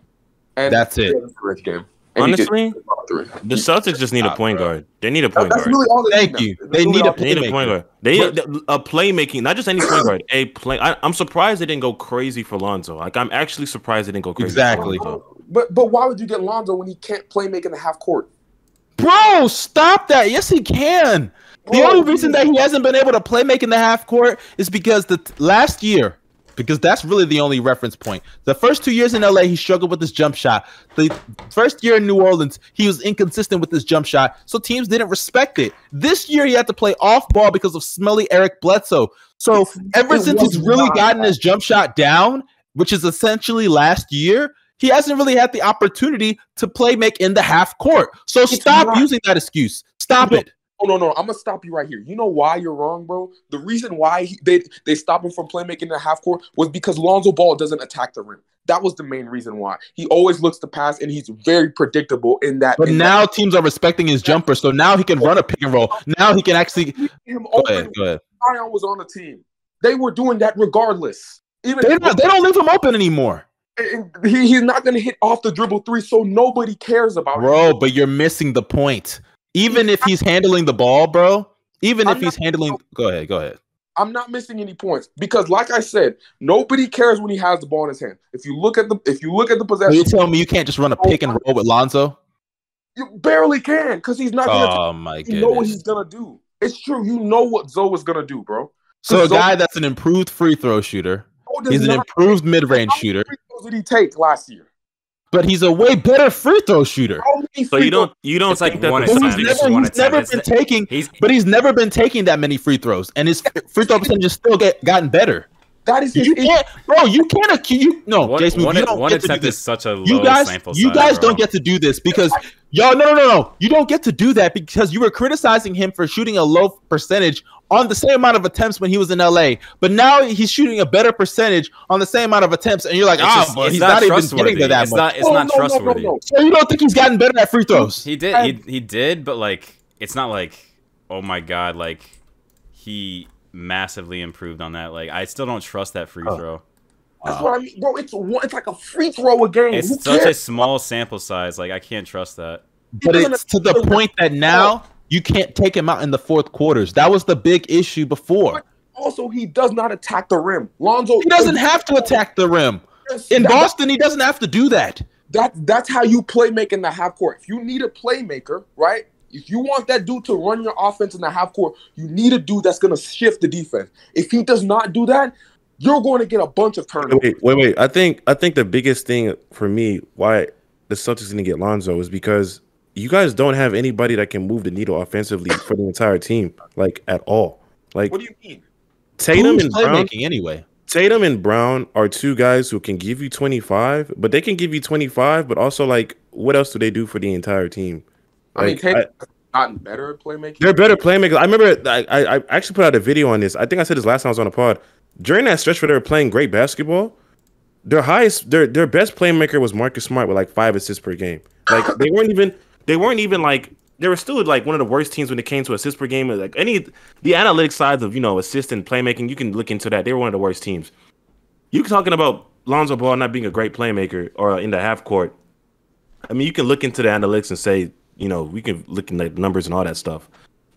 Speaker 4: and
Speaker 1: That's it.
Speaker 4: he a mid-range game. And
Speaker 3: Honestly,
Speaker 4: shoot about three.
Speaker 3: the Celtics just need a point guard. They need a point
Speaker 4: That's
Speaker 3: guard.
Speaker 4: really all they
Speaker 1: Thank
Speaker 4: need.
Speaker 1: you.
Speaker 4: That's
Speaker 1: They need a
Speaker 3: They need a point guard. They need a playmaking, not just any point guard. A play. I, I'm surprised they didn't go crazy for Lonzo. Like I'm actually surprised they didn't go crazy.
Speaker 1: Exactly.
Speaker 3: For Lonzo.
Speaker 4: But but why would you get Lonzo when he can't play making the half court?
Speaker 1: Bro, stop that. Yes, he can. The
Speaker 4: Bro,
Speaker 1: only reason that he hasn't been able to play making the half court is because the t- last year, because that's really the only reference point. The first two years in LA, he struggled with his jump shot. The first year in New Orleans, he was inconsistent with his jump shot, so teams didn't respect it. This year, he had to play off ball because of smelly Eric Bledsoe. So ever since he's really gotten his jump shot down, which is essentially last year, he hasn't really had the opportunity to play make in the half court. So
Speaker 4: It's
Speaker 1: stop
Speaker 4: not-
Speaker 1: using that excuse. Stop it.
Speaker 4: Oh no, no, I'm gonna stop you right here. You know why you're wrong, bro? The reason why he, they they stopped him from playmaking in the half court was because Lonzo Ball doesn't attack the rim. That was the main reason why. He always looks to pass, and he's very predictable in that.
Speaker 1: But
Speaker 4: in
Speaker 1: now teams are respecting his jumper, so now he can run a pick and roll. Now he can actually
Speaker 4: that, him
Speaker 1: go ahead. Go ahead.
Speaker 4: Zion was on the team. They were doing that regardless. Even
Speaker 1: They don't, they don't leave him open anymore,
Speaker 4: he, he's not gonna hit off the dribble three, so nobody cares about him.
Speaker 1: bro. But you're missing the point. Even if he's handling the ball, bro. Even if
Speaker 4: I'm
Speaker 1: he's
Speaker 4: not-
Speaker 1: handling, go ahead. Go ahead.
Speaker 4: I'm not missing any points because, like I said, nobody cares when he has the ball in his hand. If you look at the if you look at the possession,
Speaker 1: you telling me you can't just run a pick and roll with Lonzo?
Speaker 4: you barely can because he's not gonna.
Speaker 1: Oh my god!
Speaker 4: you know what he's gonna do. It's true. You know what Zoe is gonna do, bro.
Speaker 1: So a
Speaker 4: Zoe-
Speaker 1: guy that's an improved free throw shooter. He's an
Speaker 4: not-
Speaker 1: improved mid range shooter.
Speaker 4: How many free throws did he take last year?
Speaker 1: But he's a way better free throw shooter.
Speaker 3: So you don't you don't
Speaker 2: It's like
Speaker 3: that
Speaker 2: one
Speaker 3: the
Speaker 2: at
Speaker 1: But
Speaker 2: a
Speaker 1: he's
Speaker 2: time.
Speaker 1: Never, he's
Speaker 2: at a time.
Speaker 1: never been
Speaker 2: the-
Speaker 1: taking
Speaker 2: He's
Speaker 1: But he's never been taking that many free throws, and his free throw percentage has still get gotten better.
Speaker 4: That is his
Speaker 1: You
Speaker 4: issue.
Speaker 1: can't, bro. You can't accuse. You, no,
Speaker 2: one,
Speaker 1: Jason,
Speaker 2: one,
Speaker 1: you don't
Speaker 2: one
Speaker 1: get to do
Speaker 2: attempt is
Speaker 1: this.
Speaker 2: such a low
Speaker 1: You guys,
Speaker 2: sample
Speaker 1: you guys
Speaker 2: bro.
Speaker 1: don't get to do this because y'all. No, no, no, no. You don't get to do that because you were criticizing him for shooting a low percentage on the same amount of attempts when he was in LA. But now he's shooting a better percentage on the same amount of attempts, and you're like,
Speaker 2: It's
Speaker 1: ah,
Speaker 2: just-
Speaker 1: but he's not, even getting to that
Speaker 2: It's
Speaker 1: much.
Speaker 2: not. It's
Speaker 4: Oh,
Speaker 2: not
Speaker 4: no, no, no,
Speaker 2: trustworthy.
Speaker 4: no.
Speaker 1: so you don't think he's gotten better at free throws?
Speaker 2: He did. He he did, but like it's not like oh my god, like he massively improved on that. Like I still don't trust that free
Speaker 1: Oh.
Speaker 2: throw.
Speaker 4: That's what I mean, bro. It's one. It's like a free throw a game. Who
Speaker 2: It's such a small sample size. Like I can't trust that.
Speaker 1: But
Speaker 4: doesn't
Speaker 1: it's to the point that now you can't take him out in the fourth quarters. That was the big issue before.
Speaker 4: Also, he does not attack the rim. Lonzo
Speaker 1: He doesn't have to attack the rim. In
Speaker 4: That-
Speaker 1: Boston, he doesn't have to do that.
Speaker 4: that that's how you play make in the half court. If you need a playmaker, right? If you want that dude to run your offense in the half court, you need a dude that's gonna shift the defense. If he does not do that, you're going to get a bunch of turnovers.
Speaker 3: Wait, wait, wait. I think I think the biggest thing for me why the Celtics didn't get Lonzo is because you guys don't have anybody that can move the needle offensively for the entire team, like at all. Like
Speaker 4: What do you mean?
Speaker 3: Tatum
Speaker 1: Who's
Speaker 3: and Brown,
Speaker 1: playmaking anyway?
Speaker 3: Tatum and Brown are two guys who can give you 25, but they can give you 25, but also like what else do they do for the entire team?
Speaker 4: I mean,
Speaker 3: Like,
Speaker 4: Tatum
Speaker 3: I-
Speaker 4: has gotten better at playmaking.
Speaker 3: they're better playmakers. I remember I, I, I actually put out a video on this. I think I said this last time I was on a pod. During that stretch where they were playing great basketball, their highest their their best playmaker was Marcus Smart with like five assists per game. Like they weren't even they weren't even like they were still like one of the worst teams when it came to assists per game. Like any the analytic sides of you know assist and playmaking, you can look into that. They were one of the worst teams. You talking about Lonzo Ball not being a great playmaker or in the half court. I mean, you can look into the analytics and say, you know, we can look at the numbers and all that stuff.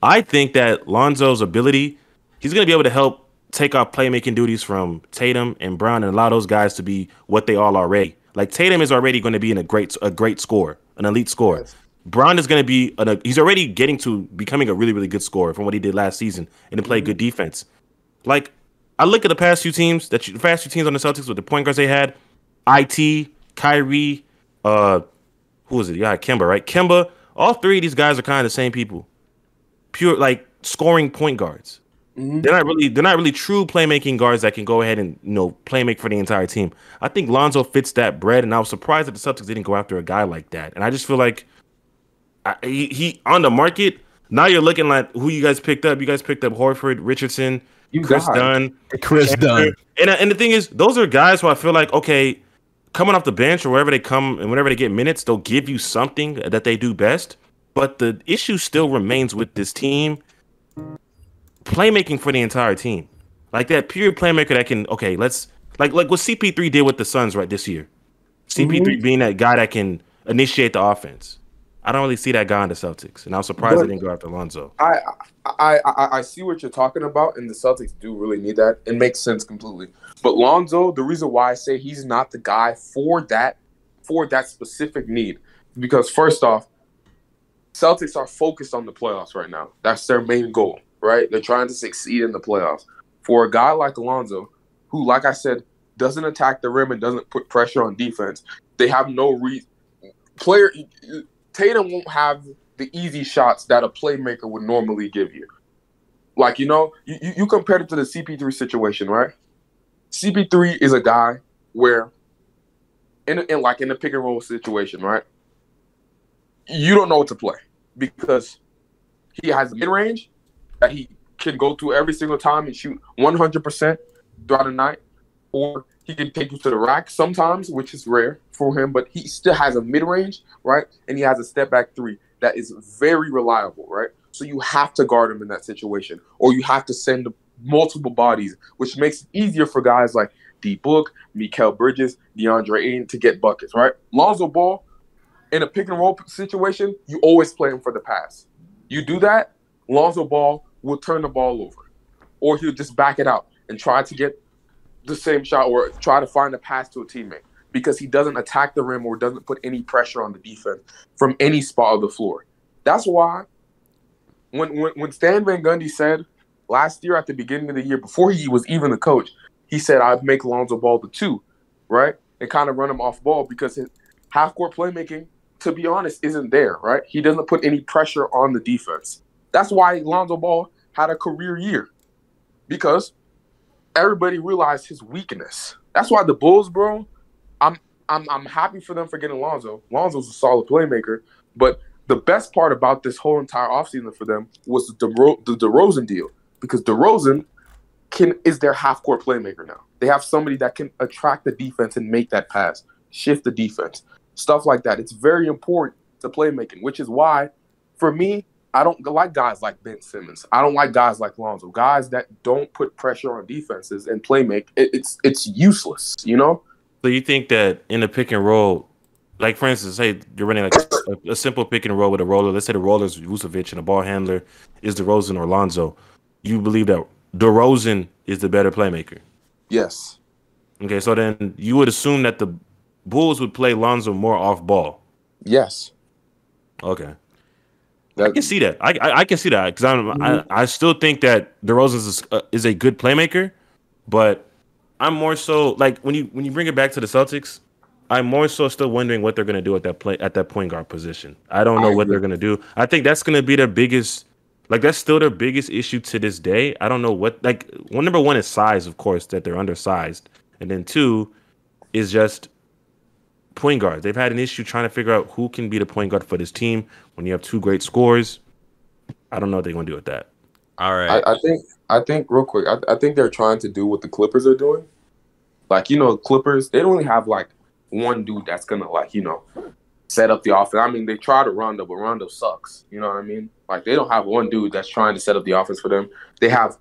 Speaker 3: I think that Lonzo's ability, he's going to be able to help take off playmaking duties from Tatum and Brown and allow those guys to be what they all already. Like Tatum is already going to be in a great a great scorer, an elite scorer.
Speaker 4: Yes.
Speaker 3: Brown is going to be an, a, he's already getting to becoming a really really good scorer from what he did last season and to play good defense. Like I look at the past few teams that you, the past few teams on the Celtics with the point guards they had, it, Kyrie, uh, who was it? Yeah, Kemba, right? Kemba. All three of these guys are kind of the same people. Pure like scoring point guards.
Speaker 4: Mhm.
Speaker 3: They're not really they're not really true playmaking guards that can go ahead and you know play make for the entire team. I think Lonzo fits that bread, and I was surprised that the Celtics didn't go after a guy like that. And I just feel like I, he, he on the market. Now you're looking like who you guys picked up. You guys picked up Horford, Richardson,
Speaker 4: You
Speaker 3: Chris. Dunn.
Speaker 1: Chris Dunn.
Speaker 3: And and the thing is, those are guys who I feel like okay, coming off the bench or wherever they come and whenever they get minutes, they'll give you something that they do best. But the issue still remains with this team playmaking for the entire team. Like that pure playmaker that can okay, let's like like what CP3 did with the Suns right this year. CP3 mm-hmm. being that guy that can initiate the offense. I don't really see that guy in the Celtics, and I'm surprised
Speaker 4: But-
Speaker 3: they didn't go after Lonzo.
Speaker 4: I, I I I see what you're talking about, and the Celtics do really need that. It makes sense completely. But Lonzo, the reason why I say he's not the guy for that for that specific need, because first off, Celtics are focused on the playoffs right now. That's their main goal, right? They're trying to succeed in the playoffs. For a guy like Alonzo, who, like I said, doesn't attack the rim and doesn't put pressure on defense, they have no re player. Tatum won't have the easy shots that a playmaker would normally give you. Like you know, you, you compared it to the CP3 situation, right? CP3 is a guy where, in, in like in a pick and roll situation, right? You don't know what to play because he has mid range that he can go to every single time and shoot 100% throughout the night, or he can take you to the rack sometimes, which is rare for him, but he still has a mid range, right? And he has a step back three that is very reliable, right? So you have to guard him in that situation, or you have to send multiple bodies, which makes it easier for guys like D Book, Mikal Bridges, DeAndre Ayton to get buckets, right? Lonzo Ball, in a pick and roll situation, you always play him for the pass. You do that, Lonzo Ball will turn the ball over, or he'll just back it out and try to get the same shot or try to find a pass to a teammate because he doesn't attack the rim or doesn't put any pressure on the defense from any spot of the floor. That's why when when, when Stan Van Gundy said last year at the beginning of the year before he was even the coach, he said I'd make Lonzo Ball the two, right? And kind of run him off ball because his half court playmaking, to be honest, isn't there, right? He doesn't put any pressure on the defense. That's why Lonzo Ball had a career year. Because everybody realized his weakness. That's why the Bulls, bro, I'm I'm I'm happy for them for getting Lonzo. Lonzo's a solid playmaker, but the best part about this whole entire offseason for them was the DeRo- the DeRozan deal because DeRozan can is their half court playmaker now. They have somebody that can attract the defense and make that pass, shift the defense, stuff like that. It's very important to playmaking, which is why, for me, I don't like guys like Ben Simmons. I don't like guys like Lonzo. Guys that don't put pressure on defenses and play make. It, it's it's useless, you know.
Speaker 3: So you think that in a pick and roll, like for instance, say you're running like a, a simple pick and roll with a roller. Let's say the roller is Vucevic and the ball handler is DeRozan or Lonzo. You believe that DeRozan is the better playmaker.
Speaker 4: Yes.
Speaker 3: Okay, so then you would assume that the Bulls would play Lonzo more off ball.
Speaker 4: Yes.
Speaker 3: Okay, I can see that. I I, I can see that because I'm I, I still think that DeRozan is uh, is a good playmaker, but I'm more so like when you when you bring it back to the Celtics, I'm more so still wondering what they're gonna do at that play at that point guard position. I don't know
Speaker 4: I
Speaker 3: what they're gonna do. I think that's gonna be their biggest like that's still their biggest issue to this day. I don't know what like one number one is size, of course, that they're undersized. And then two is just point guards. They've had an issue trying to figure out who can be the point guard for this team when you have two great scores. I don't know what they're gonna do with that.
Speaker 2: All right.
Speaker 4: I, I think I think real quick, I, I think they're trying to do what the Clippers are doing. Like you know, Clippers they don't really have like one dude that's gonna like you know set up the offense. I mean, they try to Rondo, but Rondo sucks. You know what I mean? Like they don't have one dude that's trying to set up the offense for them. They have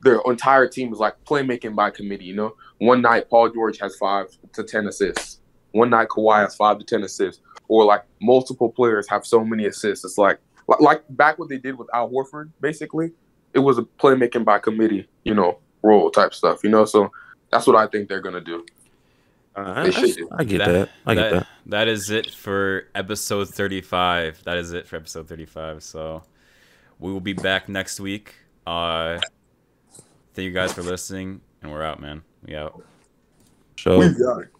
Speaker 4: their entire team is like playmaking by committee. You know, one night Paul George has five to ten assists. One night Kawhi has five to ten assists, or like multiple players have so many assists. It's like like, like back what they did with Al Horford, basically. It was a playmaking by committee, you know, role type stuff. You know, so that's what I think they're gonna do.
Speaker 3: Uh,
Speaker 4: They
Speaker 3: I,
Speaker 4: should do.
Speaker 3: I get that. I get that.
Speaker 2: That is it for episode 35. That is it for episode 35. So we will be back next week. Uh, thank you guys for listening, and we're out, man. We out.
Speaker 3: So
Speaker 4: got it.